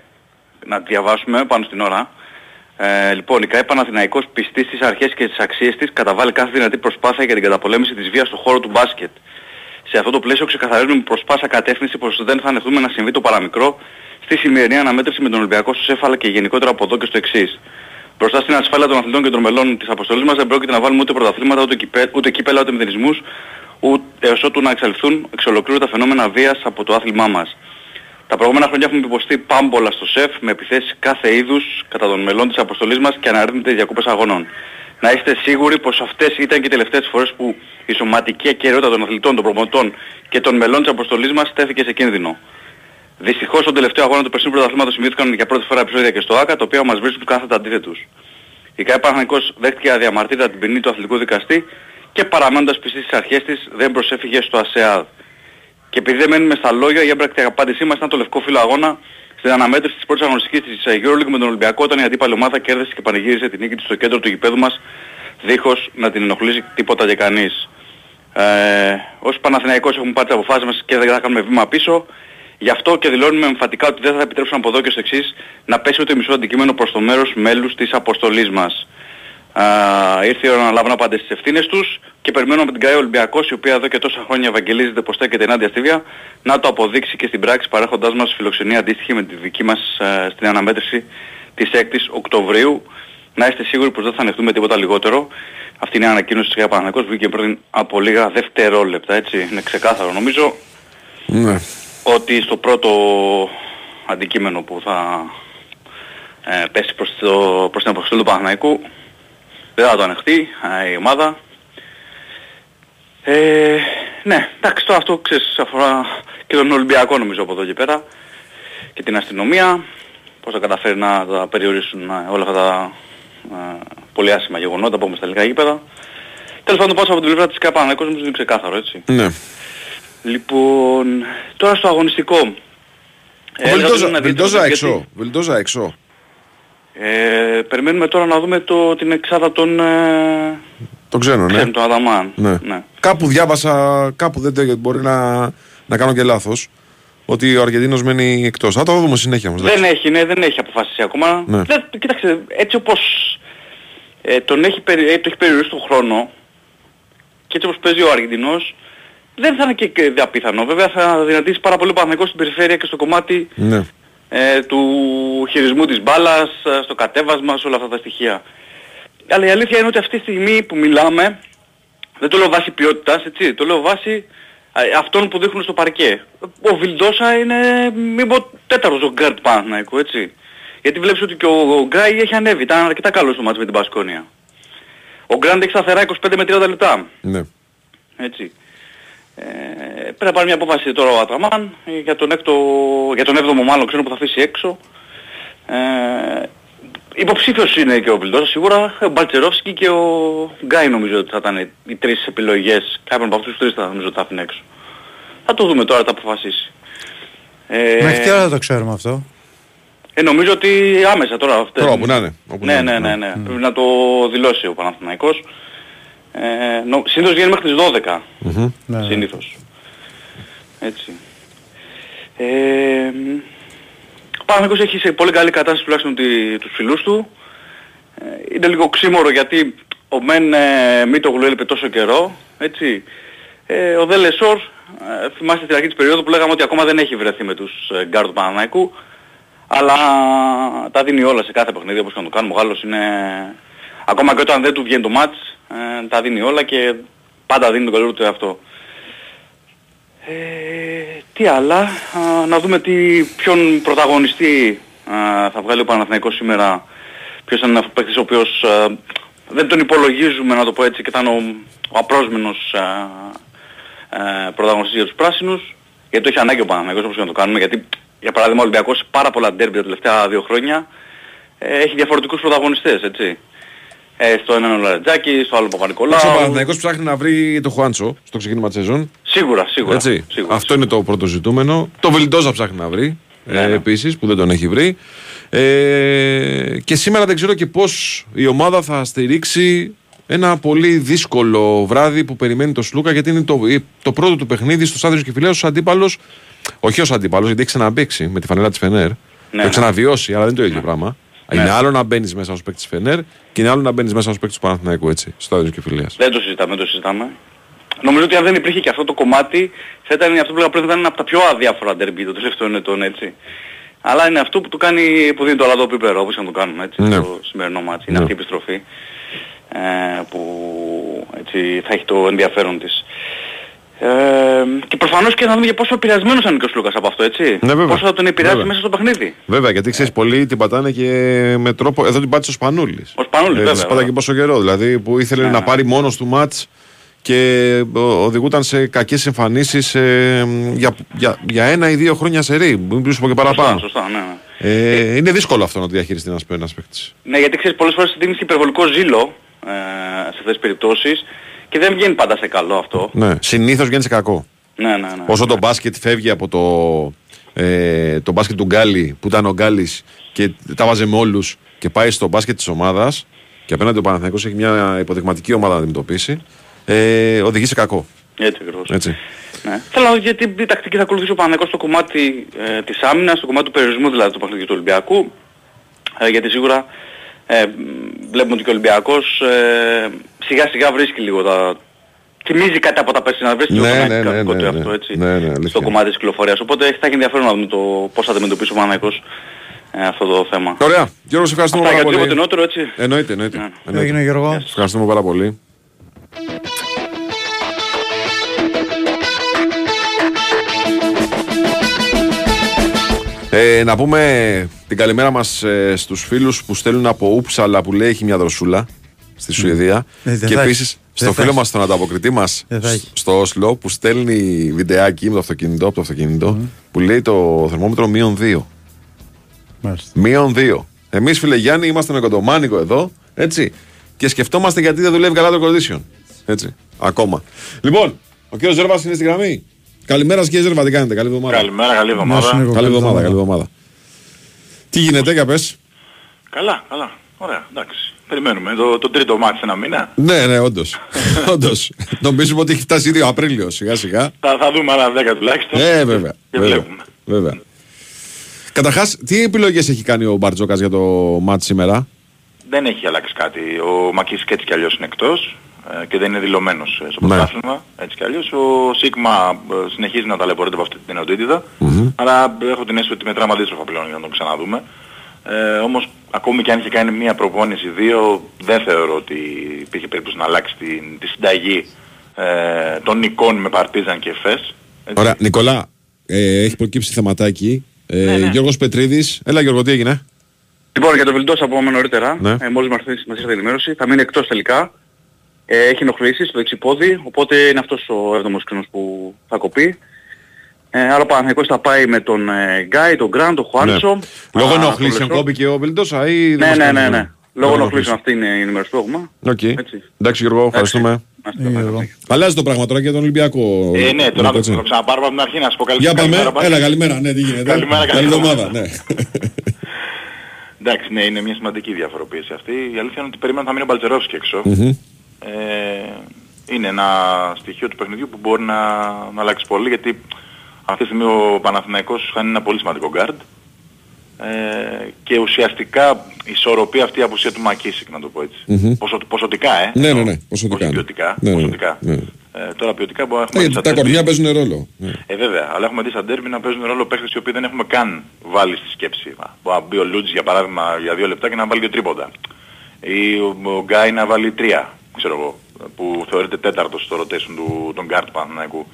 να τη διαβάσουμε πάνω στην ώρα. Ε, λοιπόν, η ΚΑΕ Παναθηναϊκός πιστή στις αρχές και στις αξίες της καταβάλει κάθε δυνατή προσπάθεια για την καταπολέμηση της βίας στον χώρο του μπάσκετ. Σε αυτό το πλαίσιο ξεκαθαρίζουμε προς πάσα κατεύθυνση πως δεν θα ανεχθούμε να συμβεί το παραμικρό στη σημερινή αναμέτρηση με τον Ολυμπιακό στο Σέφαλα και γενικότερα από εδώ και στο εξής. Μπροστά στην ασφάλεια των αθλητών και των μελών της αποστολής μας δεν πρόκειται να βάλουμε ούτε πρωταθλήματα, ούτε, κυπέ, ούτε κύπελα, ούτε μηδενισμούς, ούτε έως ότου να εξαλειφθούν εξ ολοκλήρου τα φαινόμενα βίας από το άθλημά μας. Τα προηγούμενα χρόνια έχουμε υποστεί πάμπολα στο ΣΕΦ με επιθέσεις κάθε είδους κατά των μελών της αποστολής μας και αναρρύθμιτες διακοπές αγωνών. Να είστε σίγουροι πως αυτές ήταν και οι τελευταίες φορές που η σωματική ακαιρεότητα των αθλητών, των προμοτών και των μελών της αποστολής μας στέθηκε σε κίνδυνο. Δυστυχώς στον τελευταίο αγώνα του περσινού πρωταθλήματος σημειώθηκαν για πρώτη φορά επεισόδια και στο ΆΚΑ, τα οποία μας βρίσκουν κάθετα αντίθετους. Η ΚΑΕ Παναθηναϊκός δέχτηκε αδιαμαρτύρητα την ποινή του αθλητικού δικαστή και παραμένοντας πιστής στις αρχές της δεν προσέφυγε στο ΑΣΕΑΔ. Και επειδή δεν μένουμε στα λόγια, η έμπρακτη απάντησή μας ήταν το λευκό φύλλο αγώνα στην αναμέτρηση της πρώτης αγωνιστικής της ε, EuroLeague με τον Ολυμπιακό όταν η αντίπαλη ομάδα κέρδισε και πανηγύρισε την νίκη της στο κέντρο του γηπέδου μας δίχως να την ενοχλήσει τίποτα και κανείς. Ε, ως Παναθηναϊκός έχουμε πάρει τις αποφάσεις μας και δεν θα κάνουμε βήμα πίσω. Γι' αυτό και δηλώνουμε εμφατικά ότι δεν θα επιτρέψουμε από εδώ και στο εξής να πέσει ούτε μισό αντικείμενο προς το μέρος μέλους της αποστολής μας. Α, ήρθε η ώρα να λάβουν απάντηση στις ευθύνες τους και περιμένουμε από την ΚΑΕ Ολυμπιακός η οποία εδώ και τόσα χρόνια ευαγγελίζεται πως στέκεται ενάντια στη βία να το αποδείξει και στην πράξη παρέχοντάς μας φιλοξενία αντίστοιχη με τη δική μας α, στην αναμέτρηση της 6ης Οκτωβρίου. Να είστε σίγουροι πως δεν θα ανεχτούμε τίποτα λιγότερο. Αυτή είναι η ανακοίνωση της ΚΑΕ Παναγικός, βγήκε πριν από λίγα δευτερόλεπτα, έτσι. Είναι ξεκάθαρο νομίζω Ναι. ότι στο πρώτο αντικείμενο που θα ε, πέσει προς, το, προς την αποστολή του Παναθηναϊκού δεν θα το ανεχτεί ε, η ομάδα. Ε, ναι, εντάξει, τώρα αυτό ξέρεις αφορά και τον Ολυμπιακό νομίζω από εδώ και πέρα και την αστυνομία πώς θα καταφέρει να τα περιορίσουν ε, όλα αυτά τα ε, πολύ άσχημα γεγονότα που έχουμε στα ελληνικά γήπεδα. Τέλος πάντων πάω από την πλευρά της ΚΑΠΑ, Παναθηναϊκός νομίζω είναι ξεκάθαρο έτσι. Ναι. Λοιπόν, τώρα στο αγωνιστικό. Ο έλεγα ότι Βιλντόζα, είναι ένα Βιλντόζα δίδυμο, έξω. γιατί, Βιλντόζα έξω. Ε, περιμένουμε τώρα να δούμε το, την εξάδα των, ε, Το ξέρω, ναι. ξέρουν, των Αδαμάν. Ναι. Ναι. Κάπου διάβασα, κάπου δεν τε- μπορεί να, να κάνω και λάθος, ότι ο Αργεντίνος μένει εκτός. Θα το δούμε συνέχεια όμως. Δεν έχει, ναι, δεν έχει αποφασίσει ακόμα. Ναι. Δεν, κοίταξε, έτσι όπως ε, τον έχει, περι, ε, το έχει περιορίσει τον χρόνο και έτσι όπως παίζει ο Αργεντινός, δεν θα είναι και, και απίθανο. Βέβαια θα δυνατήσει πάρα πολύ ο Παναθηναϊκός στην περιφέρεια και στο κομμάτι Ναι. Ε, του χειρισμού της μπάλας, ε, στο κατέβασμα, σε όλα αυτά τα στοιχεία. Αλλά η αλήθεια είναι ότι αυτή τη στιγμή που μιλάμε, δεν το λέω βάσει ποιότητας, έτσι, το λέω βάσει ε, αυτών που δείχνουν στο παρκέ. Ο Βιλντόσα είναι μήπως τέταρτος γκαρντ του Παναθηναϊκού, έτσι. Γιατί βλέπεις ότι και ο, ο Γκάι έχει ανέβει, ήταν αρκετά καλός στο μάτς με την Μπασκόνια. Ο Γκραντ έχει σταθερά 25 με 30 λεπτά. Ναι. Έτσι. Ε, πρέπει να πάρει μια απόφαση τώρα ο Αταμάν ε, για τον, έκτο, για τον 7ο μάλλον ξέρω που θα αφήσει έξω. Ε, υποψήφιος είναι και ο Βιλντός σίγουρα, ο Μπαλτσερόφσκι και ο Γκάι νομίζω ότι θα ήταν οι τρεις επιλογές. Κάποιον από αυτούς τους τρεις θα νομίζω ότι θα αφήνει έξω. Θα το δούμε τώρα, θα αποφασίσει. Ε, Μέχρι τι ώρα δεν το ξέρουμε αυτό; ε, νομίζω ότι άμεσα τώρα. αυτές- Τώρα, όπου να είναι, όπου ναι, να ναι, είναι, ναι, ναι. Πρέπει να το δηλώσει ο Παναθηναϊκός. Ε, νο, συνήθως βγαίνει μέχρι τις 12. Μμμ. Ναι. Συνήθως. Έτσι. Ε, μ, ο Παναθηναϊκός έχει σε πολύ καλή κατάσταση τουλάχιστον τη, τους ψηλούς του. Ε, είναι λίγο οξύμωρο γιατί ο Μεν ε, Μίτογλου έλειπε τόσο καιρό. Έτσι. Ε, ο δε Λεσόρ, ε, θυμάστε στην αρχή της περίοδου που λέγαμε ότι ακόμα δεν έχει βρεθεί με τους ε, γκαρντ του Παναθηναϊκού. Αλλά τα δίνει όλα σε κάθε παιχνίδι όπως και να το κάνουμε. Ο Γάλλος είναι... Ακόμα και όταν δεν του βγαίνει το μάτς, ε, τα δίνει όλα και πάντα δίνει τον καλύτερο του εαυτό. Ε, τι άλλα, α, να δούμε τι, ποιον πρωταγωνιστή α, θα βγάλει ο Παναθηναϊκός σήμερα. Ποιος είναι ένας παίκτης ο οποίος α, δεν τον υπολογίζουμε να το πω έτσι και ήταν ο, ο απρόσμενος α, α, πρωταγωνιστής για τους πράσινους. Γιατί το έχει ανάγκη ο Παναθηναϊκός όπως και να το κάνουμε. Γιατί για παράδειγμα ο Ολυμπιακός σε πάρα πολλά ντέρμπι τα τελευταία δύο χρόνια ε, έχει διαφορετικούς πρωταγωνιστές έτσι. Ε, στο έναν ο Λαρετζάκη, στο άλλο ο Ο Παπα-Νικολάου. Παναθηναϊκός ψάχνει να βρει το Χουάντσο στο ξεκίνημα της σεζόν. Σίγουρα, σίγουρα. Έτσι. σίγουρα. Αυτό είναι το πρώτο ζητούμενο. Το Βελντόζα ψάχνει να βρει. Ναι, ε, ναι. Επίσης που δεν τον έχει βρει. Ε, και σήμερα δεν ξέρω και πώς η ομάδα θα στηρίξει ένα πολύ δύσκολο βράδυ που περιμένει το Σλούκα γιατί είναι το, το πρώτο του παιχνίδι στο στάδιο Κεφυλαίου ως αντίπαλος, όχι ως αντίπαλος γιατί έχει ξαναπέξει με τη φανέλα της Φενέρ. το ναι. έχει ξαναβιώσει, αλλά δεν είναι το ίδιο πράγμα. Είναι άλλο να μπαίνεις μέσα ως παίκτης της Φενέρ και είναι άλλο να μπαίνεις μέσα ως παίκτης του Παναθηναϊκού έτσι, στο στάδιο και Φιλίας. Δεν το συζητάμε, δεν το συζητάμε. Νομίζω ότι αν δεν υπήρχε και αυτό το κομμάτι, θα ήταν αυτό που λέγαμε πριν, θα ήταν από τα πιο αδιάφορα ντέρμπι των τελευταίων ετών, έτσι. Αλλά είναι αυτό που του κάνει, που δίνει το αλατοπίπερο, όπως και να το κάνουμε, έτσι, Ναι. το σημερινό ματς. Είναι Ναι. αυτή η επιστροφή ε, που έτσι, θα έχει το ενδιαφέρον της. Ε, και προφανώς και να δούμε και πόσο επηρεασμένος είναι και ο Σλούκας από αυτό, έτσι. Ναι, βέβαια. Πόσο θα τον επηρεάσει Βέβαια. μέσα στο παιχνίδι. Βέβαια, γιατί ξέρεις, πολλοί την πατάνε και με τρόπο. Εδώ την πάτησε ο Σπανούλης. Ο Σπανούλης, βέβαια, Της πατάει και βέβαια. πόσο καιρό. Δηλαδή που ήθελε Ναι, να ναι. πάρει μόνος του μάτς και ο- οδηγούταν σε κακές εμφανίσεις ε, για, για, για ένα ή δύο χρόνια σε ρί, μην σου πω και παραπάνω. Σωστά, ναι. ναι. Ε, είναι δύσκολο αυτό να το διαχειριστεί ένας, ένας παίκτης. Ναι, γιατί ξέρεις πολλές φορές δίνεις υπερβολικό ζήλο ε, σε αυτές τις περιπτώσεις και δεν βγαίνει πάντα σε καλό αυτό. Ναι. Συνήθως βγαίνει σε κακό. Ναι, ναι, ναι. Όσο το μπάσκετ φεύγει από το, ε, το μπάσκετ του Γκάλι που ήταν ο Γκάλης και τα βάζε με όλους και πάει στο μπάσκετ της ομάδας και απέναντι ο Παναθηναϊκός έχει μια υποδειγματική ομάδα να αντιμετωπίσει, ε, οδηγεί σε κακό. Έτσι ακριβώς. Έτσι. Ναι. Θέλω να δω γιατί η τακτική θα ακολουθήσει ο Παναγικός στο κομμάτι ε, της άμυνας, στο κομμάτι του περιορισμού δηλαδή του παιχνιδιού του Ολυμπιακού. Ε, γιατί σίγουρα ε, μ, βλέπουμε ότι και ο Ολυμπιακός ε, σιγά σιγά βρίσκει λίγο τα... Θυμίζει κάτι από τα περσινά, βρίσκει λίγο Ναι, τον ναι, ναι, αρχικό ναι, του ναι. αυτό έτσι. Ναι, ναι, αλήθεια. στο κομμάτι της κυκλοφορίας. Οπότε θα έχει ενδιαφέρον να δούμε το πώς θα αντιμετωπίσει ο Παναγικός ε, αυτό το θέμα. Ωραία. Γιώργο, σε ευχαριστούμε Αυτά πάρα για πολύ. οτιδήποτε νότερο, έτσι. Εννοείται, εννοείται. εννοείται. Έγινε, Γιώργο. Σε ευχαριστούμε πάρα πολύ. Ε, να πούμε την καλημέρα μας ε, στους φίλους που στέλνουν από Ούψαλα που λέει έχει μια δροσούλα στη Σουηδία Ε, δεν και θα επίσης έχει. στο Δεν θα φίλο έχει. μας τον ανταποκριτή μας Δεν θα σ- έχει. στο Όσλο που στέλνει βιντεάκι με το αυτοκίνητο, από το αυτοκίνητο που λέει το θερμόμετρο μείον 2. Μάλιστα. Μείον 2. Εμείς, φίλε Γιάννη, είμαστε με κοντομάνικο εδώ. Έτσι. Και σκεφτόμαστε γιατί δεν δουλεύει καλά το condition. Έτσι. Ακόμα. Λοιπόν, ο κύριος Ζέρβας είναι στη γραμμή. Καλημέρα, κύριε Ζέρβα, τι κάνετε. Καλή εβδομάδα. Καλημέρα, καλή εβδομάδα. Νέο Νίκο, Καλή εβδομάδα, εβδομάδα. καλή εβδομάδα. Τι γίνεται, για πες. Καλά, καλά. Ωραία, εντάξει. Περιμένουμε το, το τρίτο μάτι σε ένα μήνα. Ναι, ναι, όντως. *laughs* όντως. Νομίζουμε ότι έχει φτάσει ήδη ο Απρίλιο, σιγά σιγά. Θα, θα δούμε άλλα 10 τουλάχιστον. Ε, βέβαια. Και βέβαια. βλέπουμε. βέβαια. Καταρχάς, τι επιλογές έχει κάνει ο Μπαρτζόκας για το μάτι σήμερα; Δεν έχει αλλάξει κάτι. Ο Μακής και έτσι κι αλλιώς είναι εκτός ε, και δεν είναι δηλωμένος ε, στο Ναι. πρωτάθλημα. Έτσι κι αλλιώς. Ο Σίγμα ε, συνεχίζει να ταλαιπωρείται από αυτή την ενωτήτητα. Αλλά έχω την αίσθηση ότι μετράμε αντίστροφα πλέον για να τον ξαναδούμε. Ε, όμως ακόμη και αν είχε κάνει μία προπόνηση δύο δεν θεωρώ ότι υπήρχε περίπτωση να αλλάξει την, τη συνταγή ε, των Νικών με Παρτίζαν και Φες. Ωραία, Νικολά, ε, έχει προκύψει θεματάκι. Ε, Ναι, ναι. Γιώργος Πετρίδης. Έλα Γιώργο, τι έγινε; Λοιπόν, για το Βιλντός θα πούμε νωρίτερα. Ναι. Ε, μόλις μας ήρθε μας ήρθε η ενημέρωση. Θα μείνει εκτός τελικά. Ε, έχει ενοχλήσεις στο δεξί πόδι, οπότε είναι αυτός ο έβδομος ξένος που θα κοπεί. Ε, άρα ο Παναθηναϊκός θα πάει με τον ε, Γκάι, τον Γκραντ, τον Χουάντσο. Ναι. Λόγω α, τον ενοχλήσεων Λεσό. κόπηκε ο Βιλντόσα, ή δεν Ναι, μας ναι, κάνει ναι, νόημα. ναι. Λόγω ενοχλήσεων αυτή είναι η ενημέρωση που έχουμε. Οκ. Έτσι. Εντάξει Γιώργο, ευχαριστούμε. Αλλάζει το πράγμα τώρα και για τον Ολυμπιακό. Ε, ναι, τώρα Έτσι. θα το ξαναπάρω από την αρχή να σου πω καλή Για πάμε, καλημέρα, πάλι. έλα καλημέρα, ναι, τι γίνεται. Καλημέρα, καλή καλή εβδομάδα, εβδομάδα. ναι. *laughs* Εντάξει, ναι, είναι μια σημαντική διαφοροποίηση αυτή. Η αλήθεια είναι ότι περίμενα να μείνει ο Μπαλτζερόφσκι έξω. Μμμ. Ε, είναι ένα στοιχείο του παιχνιδιού που μπορεί να, να αλλάξει πολύ γιατί αυτή τη στιγμή ο Παναθηναϊκός χάνει ένα πολύ σημαντικό γκάρντ ε, και ουσιαστικά η ισορροπία αυτή η απουσία του Μακίσικ να το πω έτσι. Μμμ. Ποσο, ποσοτικά ε. Ναι, ναι, ναι, ποσοτικά. Όχι ναι. ποιοτικά. Ναι, ναι, ποσοτικά. ναι. Ε, τώρα ποιοτικά μπορεί να Ναι, έχουμε γιατί δει τα στα κορμιά ντέρμπι. παίζουν ρόλο. Ναι. Ε, βέβαια, αλλά έχουμε δει στα ντέρμπι να παίζουν ρόλο παίχτες οι οποίοι δεν έχουμε καν βάλει στη σκέψη. Μπορεί να μπει ο Λούτζ για παράδειγμα για δύο λεπτά και να βάλει δύο τρίποντα. Ή ο, ο Γκάι να βάλει τρία, ξέρω εγώ, που θεωρείται τέταρτος στο rotation του, των guard του Παναθηναϊκού.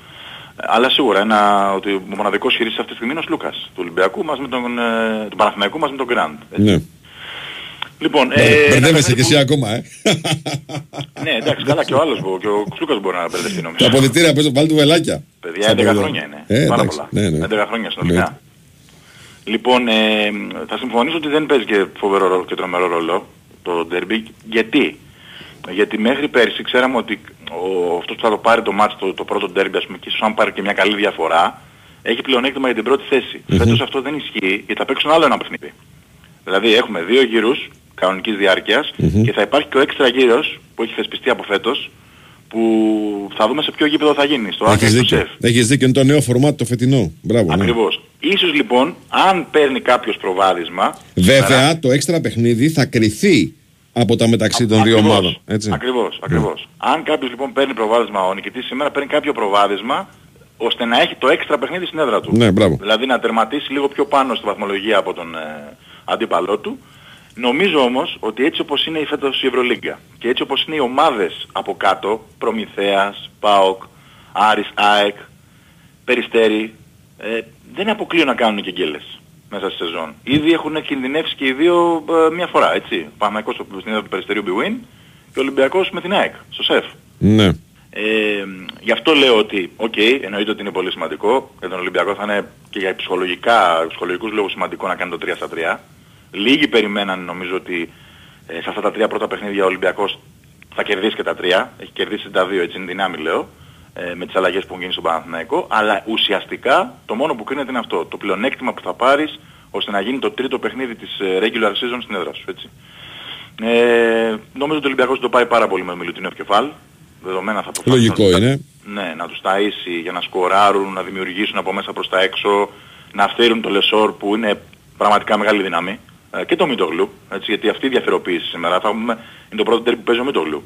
Ε, Αλλά σίγουρα ένα, ότι ο μοναδικός χειριστής αυτής τη στιγμή είναι ο Σλούκας του Ολυμπιακού μας με τον, ε, του Παναθηναϊκού μας με τον Γκραντ. Ναι. Λοιπόν, Ε, ε, ένα Μπερδεύεσαι παιχνίδι και εσύ ακόμα, ε. που- Ναι, εντάξει, καλά και ο άλλος μπο- και ο Σλούκας μπορεί να μπερδευτεί νομίζω. Τα αποδητήρια παίζουν, βάλει του βελάκια. Παιδιά, Στα 11 αποδητήρια. χρόνια είναι. Ε, Πάρα εντάξει, πολλά. ναι, ναι. 11 χρόνια συνολικά. Λοιπόν, ε, θα συμφωνήσω ότι δεν παίζει και φοβερό ρόλο και τρομερό ρόλο το derby. Γιατί; Γιατί μέχρι πέρσι ξέραμε ότι ο, αυτός που θα το πάρει το μάτς το, το πρώτο derby ας πούμε και ίσως αν πάρει και μια καλή διαφορά έχει πλεονέκτημα για την πρώτη θέση. Μμμ. Φέτος αυτό δεν ισχύει γιατί θα παίξουν άλλο ένα παιχνίδι. Δηλαδή έχουμε δύο γύρους κανονικής διάρκειας Μμμ. και θα υπάρχει και ο έξτρα γύρος που έχει θεσπιστεί από φέτος που θα δούμε σε ποιο γήπεδο θα γίνει. Στο Έχεις Άκη του δίκιο. Σεφ. Έχεις δίκιο, είναι το νέο φορμάτ το φετινό. Μπράβο. ναι. Ακριβώς. Ίσως λοιπόν, αν παίρνει κάποιος προβάδισμα... Βέβαια, το έξτρα παιχνίδι θα κρυθεί από τα μεταξύ των δύο Ακριβώς. ομάδων. Έτσι. Ακριβώς, ακριβώς. Αν κάποιος λοιπόν παίρνει προβάδισμα, ο νικητής σήμερα παίρνει κάποιο προβάδισμα ώστε να έχει το έξτρα παιχνίδι στην έδρα του. Ναι, μπράβο. Δηλαδή να τερματίσει λίγο πιο πάνω στη βαθμολογία από τον ε, αντίπαλό του. Νομίζω όμως ότι έτσι όπως είναι η φέτος η Ευρωλίγκα και έτσι όπως είναι οι ομάδες από κάτω, Προμηθέας, ΠΑΟΚ, Άρης, ΑΕΚ, Περιστέρη, ε, δεν αποκλείω να κάνουν και γκέλες μέσα στη σεζόν. Ήδη έχουν κινδυνεύσει και οι δύο ε, μία φορά, έτσι. Παναθηναϊκός στην έδρα του Περιστερίου Bwin και ο Ολυμπιακός με την ΑΕΚ, στο ΣΕΦ. Ναι. Ε, γι' αυτό λέω ότι, οκ, εννοείται ότι είναι πολύ σημαντικό. Για τον Ολυμπιακό θα είναι και για ψυχολογικά, ψυχολογικούς λόγους σημαντικό να κάνει το 3 στα 3. Λίγοι περιμέναν νομίζω ότι ε, σε αυτά τα τρία πρώτα παιχνίδια ο Ολυμπιακός θα κερδίσει και τα τρία. Έχει κερδίσει τα δύο, έτσι είναι δυνάμει λέω, ε, με τις αλλαγές που έχουν γίνει στον Παναθηναϊκό. Αλλά ουσιαστικά το μόνο που κρίνεται είναι αυτό. Το πλεονέκτημα που θα πάρεις ώστε να γίνει το τρίτο παιχνίδι της ε, regular season στην έδρα σου. Έτσι. Ε, νομίζω ότι ο Ολυμπιακός το πάει πάρα πολύ με Μιλουτίνο Κεφάλ. Δεδομένα θα προσπαθήσει Λογικό να τους- είναι. Ναι, να τους ταΐσει για να σκοράρουν, να δημιουργήσουν από μέσα προς τα έξω, να φέρουν το Λεσόρ που είναι πραγματικά μεγάλη δύναμη. Ε, και το Μητογλου, έτσι, γιατί αυτή η διαφοροποίηση σήμερα θα πούμε, είναι το πρώτο τέρι που παίζει ο Μητογλου.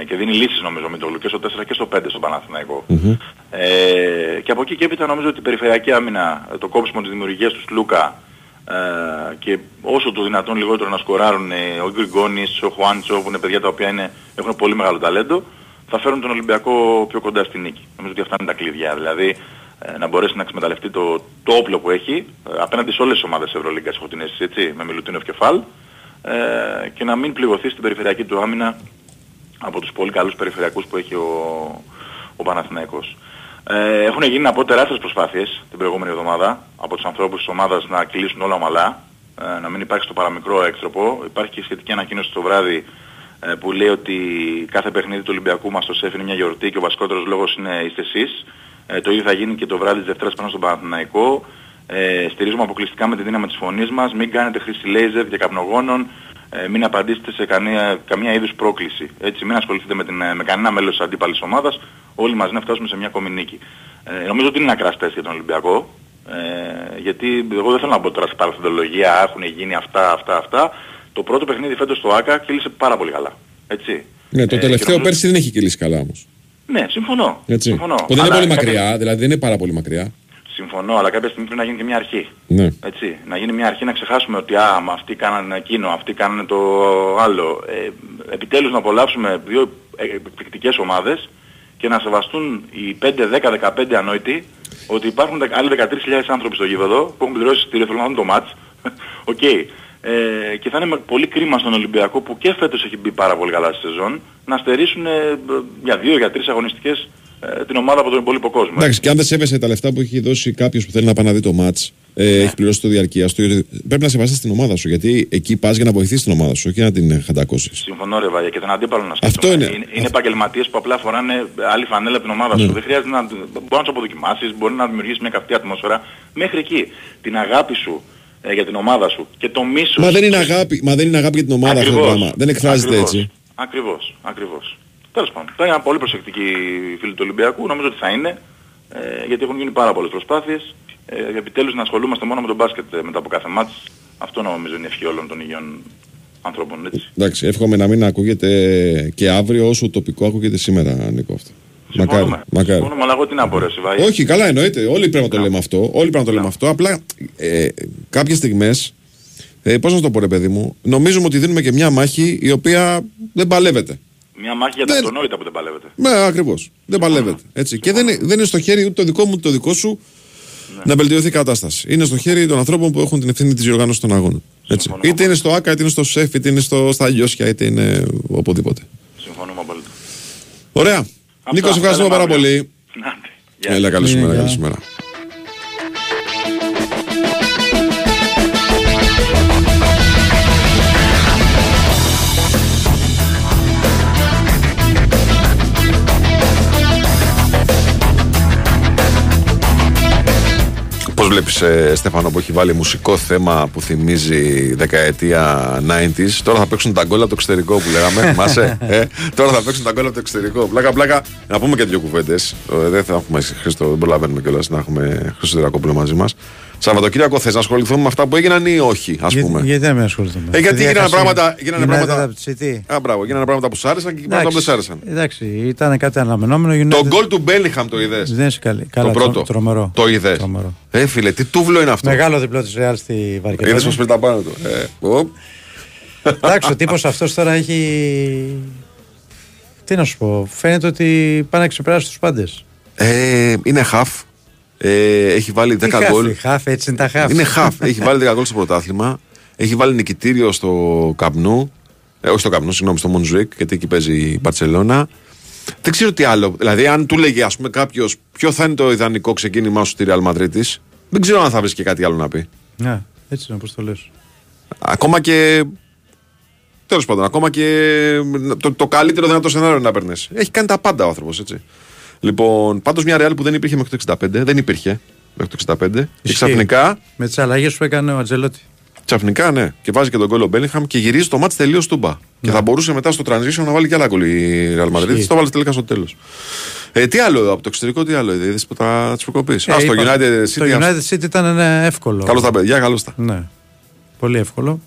Ε, και δίνει λύσεις νομίζω ο Μητογλου και στο 4 και στο 5 στον Παναθηναϊκό. Ε, και από εκεί και έπειτα νομίζω ότι η περιφερειακή άμυνα, το κόψιμο της δημιουργίας του Σλούκα ε, και όσο το δυνατόν λιγότερο να σκοράρουν ε, ο Γκριγκόνης, ο Χουάντσο που είναι παιδιά τα οποία είναι, έχουν πολύ μεγάλο ταλέντο θα φέρουν τον Ολυμπιακό πιο κοντά στη νίκη. Νομίζω ότι αυτά είναι τα κλειδιά. Δηλαδή ε, να μπορέσει να εκμεταλλευτεί το, το όπλο που έχει ε, απέναντι σε όλες τις ομάδες της Ευρωλίγκας έχω την αίσθηση έτσι, με Μιλουτίνοφ κεφάλ ε, και να μην πληγωθεί στην περιφερειακή του άμυνα από τους πολύ καλούς περιφερειακούς που έχει ο, ο Παναθηναϊκός. Ε, έχουν γίνει από τεράστιες προσπάθειες την προηγούμενη εβδομάδα από τους ανθρώπους της ομάδας να κλείσουν όλα ομαλά, ε, να μην υπάρχει στο παραμικρό έκτροπο. Υπάρχει και σχετική ανακοίνωση το βράδυ ε, που λέει ότι κάθε παιχνίδι του Ολυμπιακού μας στο ΣΕΦ είναι μια γιορτή και ο βασικότερος λόγος είναι είστε εσείς. Ε, το ίδιο θα γίνει και το βράδυ της Δευτέρας πάνω στον Παναθηναϊκό. Ε, στηρίζουμε αποκλειστικά με τη δύναμη της φωνής μας. Μην κάνετε χρήση λέιζερ και καπνογόνων. Ε, μην απαντήσετε σε καμία, καμία είδους πρόκληση. Έτσι, μην ασχοληθείτε με, την, ε, με κανένα μέλος της αντίπαλης ομάδας. Όλοι μαζί να φτάσουμε σε μια ακόμη νίκη. Ε, νομίζω ότι είναι ακραστές για τον Ολυμπιακό. Ε, γιατί εγώ δεν θέλω να μπω τώρα σε παραθεντολογία, έχουν γίνει αυτά, αυτά, αυτά. Το πρώτο παιχνίδι φέτος στο ΆΚΑ κύλησε πάρα πολύ καλά. Έτσι. Ναι, το Ε, τελευταίο και νομίζω- πέρσι δεν έχει κυλήσει καλά όμως. Ναι, συμφωνώ. Έτσι. συμφωνώ. Που δεν είναι Αλλά πολύ κάποια- μακριά, δηλαδή δεν είναι πάρα πολύ μακριά. Συμφωνώ, αλλά κάποια στιγμή πρέπει να γίνει και μια αρχή. Ναι. Έτσι, να γίνει μια αρχή να ξεχάσουμε ότι α, μα αυτοί κάνανε εκείνο, αυτοί κάνανε το άλλο. Ε, επιτέλους να απολαύσουμε δύο ε, εκπληκτικές ομάδες και να σεβαστούν οι 5, 10, 15 ανόητοι ότι υπάρχουν δεκα- άλλοι 13.000 άνθρωποι στο γήπεδο που έχουν πληρώσει στη θέλουν να δουν το μάτς. *laughs* Οκ. Ε, και θα είναι με πολύ κρίμα στον Ολυμπιακό που και φέτος έχει μπει πάρα πολύ καλά στη σεζόν να στερήσουν ε, για δύο, για τρεις αγωνιστικές ε, την ομάδα από τον υπόλοιπο κόσμο. Εντάξει, και αν δεν σέβεσαι τα λεφτά που έχει δώσει κάποιος που θέλει να πάει να δει το ματ, ε, Ναι. έχει πληρώσει το διαρκεία του, πρέπει να σεβαστείς την ομάδα σου. Γιατί εκεί πας για να βοηθήσεις την ομάδα σου, όχι να την ε, χαντακώσεις. Συμφωνώ ρε Βαγιά και τον αντίπαλο να Αυτό σκεφτούμε. είναι. Είναι, είναι επαγγελματίες που απλά φοράνε άλλη φανέλα από την ομάδα Ναι. σου. Δεν χρειάζεται να, μπορείς να τους αποδοκιμάσεις, μπορεί να δημιουργήσεις μια καυτή ατμόσφαιρα. Μέχρι εκεί. Την αγάπη σου ε, για την ομάδα σου και το μίσος. Μα δεν είναι αγάπη, μα δεν είναι αγάπη για την ομάδα αυτό το Ακριβώς. πράγμα. Δεν εκφράζεται Ακριβώς. έτσι. Ακριβώς, ακριβώς. Τέλος πάντων, θα είναι ένα πολύ προσεκτική φίλη του Ολυμπιακού, νομίζω ότι θα είναι, ε, γιατί έχουν γίνει πάρα πολλές προσπάθειες. Ε, επιτέλους να ασχολούμαστε μόνο με τον μπάσκετ ε, μετά από κάθε μάτς. Αυτό νομίζω είναι η ευχή όλων των υγιών ανθρώπων, έτσι. Εντάξει, εύχομαι να μην ακούγεται και αύριο όσο τοπικό ακούγεται σήμερα, Νίκο. Αυτό. Μακάρι. Συμφωνούμε. μακάρι. Συμφωνούμε, αλλά εγώ τι να πω ρε Σιβάη. Όχι, καλά εννοείται. Όλοι πρέπει να το λέμε αυτό. Όλοι πρέπει να το λέμε αυτό. Απλά ε, κάποιες στιγμές, ε, πώς να το πω, ρε παιδί μου, νομίζουμε ότι δίνουμε και μια μάχη η οποία δεν παλεύεται. Μια μάχη για τα αυτονόητα που δεν παλεύεται. Ναι, ακριβώς. Δεν παλεύεται. Έτσι. Και δεν είναι, δεν είναι στο χέρι ούτε το δικό μου ούτε το δικό σου να βελτιωθεί η κατάσταση. Είναι στο χέρι των ανθρώπων που έχουν την ευθύνη της διοργάνωσης των αγώνων. Έτσι. Είτε είναι στο ΑΚΑ, είτε είναι στο ΣΕΦ, είτε είναι στο, στα Λιώσια, είτε είναι οπουδήποτε. Συμφωνούμε απόλυτα. Ωραία. Νίκος, σε ευχαριστούμε τα πάρα λέμε αύριο. πολύ. Έλα, καλή σου μέρα, καλή σου μέρα. Πώ βλέπει, ε, Στέφανο, που έχει βάλει μουσικό θέμα που θυμίζει δεκαετία 90s. Τώρα θα παίξουν τα γκολ από το εξωτερικό που λέγαμε. *laughs* Θυμάσαι. ε; Τώρα θα παίξουν τα γκολ από το εξωτερικό. Πλάκα, πλάκα. Να πούμε και δύο κουβέντες. δεν θα έχουμε Χρήστο, δεν προλαβαίνουμε κιόλας να έχουμε Χρήστο Τερακόπουλο μαζί μας. Σαββατοκύριακο θες να ασχοληθούμε με αυτά που έγιναν ή όχι, ας Γιατί- πούμε; Γιατί να μην ασχοληθούμε; Ε, γιατί Επειδή γίνανε έχασε πράγματα- γίνανε United πράγματα- από τη City. Α, μπράβο, γίνανε πράγματα που σ' άρεσαν και πράγματα που δεν σ' άρεσαν. Εντάξει, ήταν κάτι αναμενόμενο. United... Το γκολ του Μπέλιχαμ το είδες; Δεν είσαι καλή. Καλά, Το πρώτο. τρο- τρομερό. Το είδες; Τρομερό. Ε, φίλε, τι τούβλο είναι αυτό; Μεγάλο διπλό της Ρεάλ στη Είδες Βαρκελόνη. πώ πήρε τα πάνω του. Ε, οπ. Εντάξει, ο τύπος αυτός τώρα έχει. Τι να σου πω, φαίνεται ότι πάει να ξεπεράσει τους πάντες. Ε, είναι half. Ε, έχει βάλει 10 γκολ. Χαφ, έτσι είναι τα χαφ. Είναι half. έχει βάλει 10 γκολ στο πρωτάθλημα. Έχει βάλει νικητήριο στο Καπνού. Ε, όχι στο Καπνού, συγγνώμη, στο Μονζουίκ, γιατί εκεί παίζει η Μπαρσελόνα. Δεν ξέρω τι άλλο. Δηλαδή, αν του λέγει ας πούμε κάποιος ποιο θα είναι το ιδανικό ξεκίνημά σου στη Real Madrid, δεν ξέρω αν θα βρεις και κάτι άλλο να πει. Ναι, έτσι είναι όπως το λες. Ακόμα και. Τέλος πάντων, ακόμα και το, το καλύτερο δυνατό σενάριο να παίρνεις. Έχει κάνει τα πάντα ο άνθρωπος, έτσι. Λοιπόν, πάντως μια Real που δεν υπήρχε μέχρι το 65, δεν υπήρχε μέχρι το 65. Και Ισχύει. ξαφνικά, Με τις αλλαγές που έκανε ο Ατζελότη. ξαφνικά, ναι, και βάζει και τον κόλλο Μπέλιγχαμ και γυρίζει το μάτι τελείως τούμπα. Και θα μπορούσε μετά στο transition να βάλει και άλλα γκολ η Real Madrid. Ισχύει. Το βάλει τελικά στο τέλος. Ε, τι άλλο από το εξωτερικό, τι άλλο είδες που τα τη προκοπή. Α, στο Ε, είπα, United City. Το United City ήταν ένα εύκολο. Καλώς τα παιδιά, καλώς τα. Ναι. Πολύ εύκολο.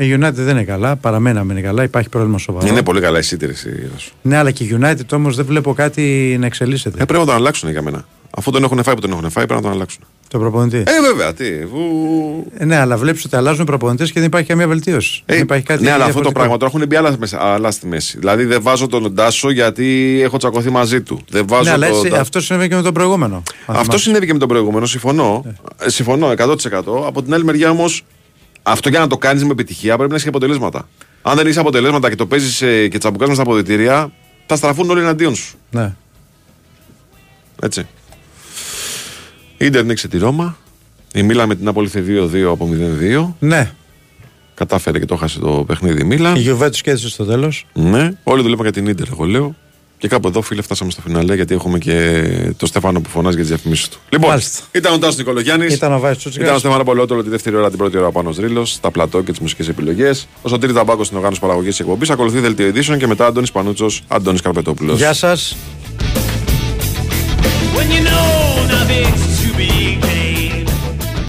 Η United δεν είναι καλά, παραμένει να μην είναι καλά, υπάρχει πρόβλημα σοβαρό. Είναι πολύ καλά η City, ρε, εσύ, σου. Ναι, αλλά και η United όμως δεν βλέπω κάτι να εξελίσσεται. Ε, πρέπει να τον αλλάξουν για μένα. Αφού τον έχουν φάει που τον έχουν φάει, πρέπει να τον αλλάξουν. Το προπονητή. Ε, βέβαια, τι. Βου... Ε, ναι, αλλά βλέπεις ότι αλλάζουν προπονητές και δεν υπάρχει καμία βελτίωση. δεν υπάρχει κάτι ναι, αλλά αυτό το διαφορετικό. πράγμα τώρα έχουν μπει άλλα, μέσα- άλλα στη μέση. Δηλαδή δεν βάζω τον Ντάσο γιατί έχω τσακωθεί μαζί του. Δεν βάζω Ναι, αλλά το- έτσι, τα- αυτό συνέβη και με τον προηγούμενο. αν Αυτό θυμάσαι. συνέβη και με τον προηγούμενο, συμφωνώ. Ε, συμφωνώ 100%. Από την άλλη μεριά όμως, αυτό για να το κάνεις με επιτυχία πρέπει να έχεις και αποτελέσματα. Αν δεν έχεις αποτελέσματα και το παίζεις και τσαμπουκά με στα αποδητήρια, θα στραφούν όλοι εναντίον σου. Ναι. Έτσι. Η Ιντερ νίξε τη Ρώμα. Η Μίλα με την Απόλυθε 2-2 από 0-2. Ναι. Κατάφερε και το χάσε το παιχνίδι η Μίλα. Η Juventus κέρδισε στο τέλος. Ναι, όλοι δουλεύουμε για την Ιντερ, εγώ λέω. Και κάπου εδώ, φίλε, φτάσαμε στο φιναλέ γιατί έχουμε και το Στέφανο που φωνάζει για τις διαφημίσεις του. Λοιπόν, Μάλιστα. ήταν ο Τάσος Νικολογιάννης. Ήταν ο Βάης Τσούτσικας. Ήταν ο Στέφανο Πολεότολο τη δεύτερη ώρα, την πρώτη ώρα πάνω Ρήλο, στα πλατό και τις μουσικές επιλογές. Ο Σωτήρης Ταμπάκο στην οργάνωση παραγωγής της εκπομπής. Ακολουθεί δελτίο ειδήσεων και μετά Αντώνης Πανούτσος, Αντώνης Καρπετόπουλος. Γεια σας.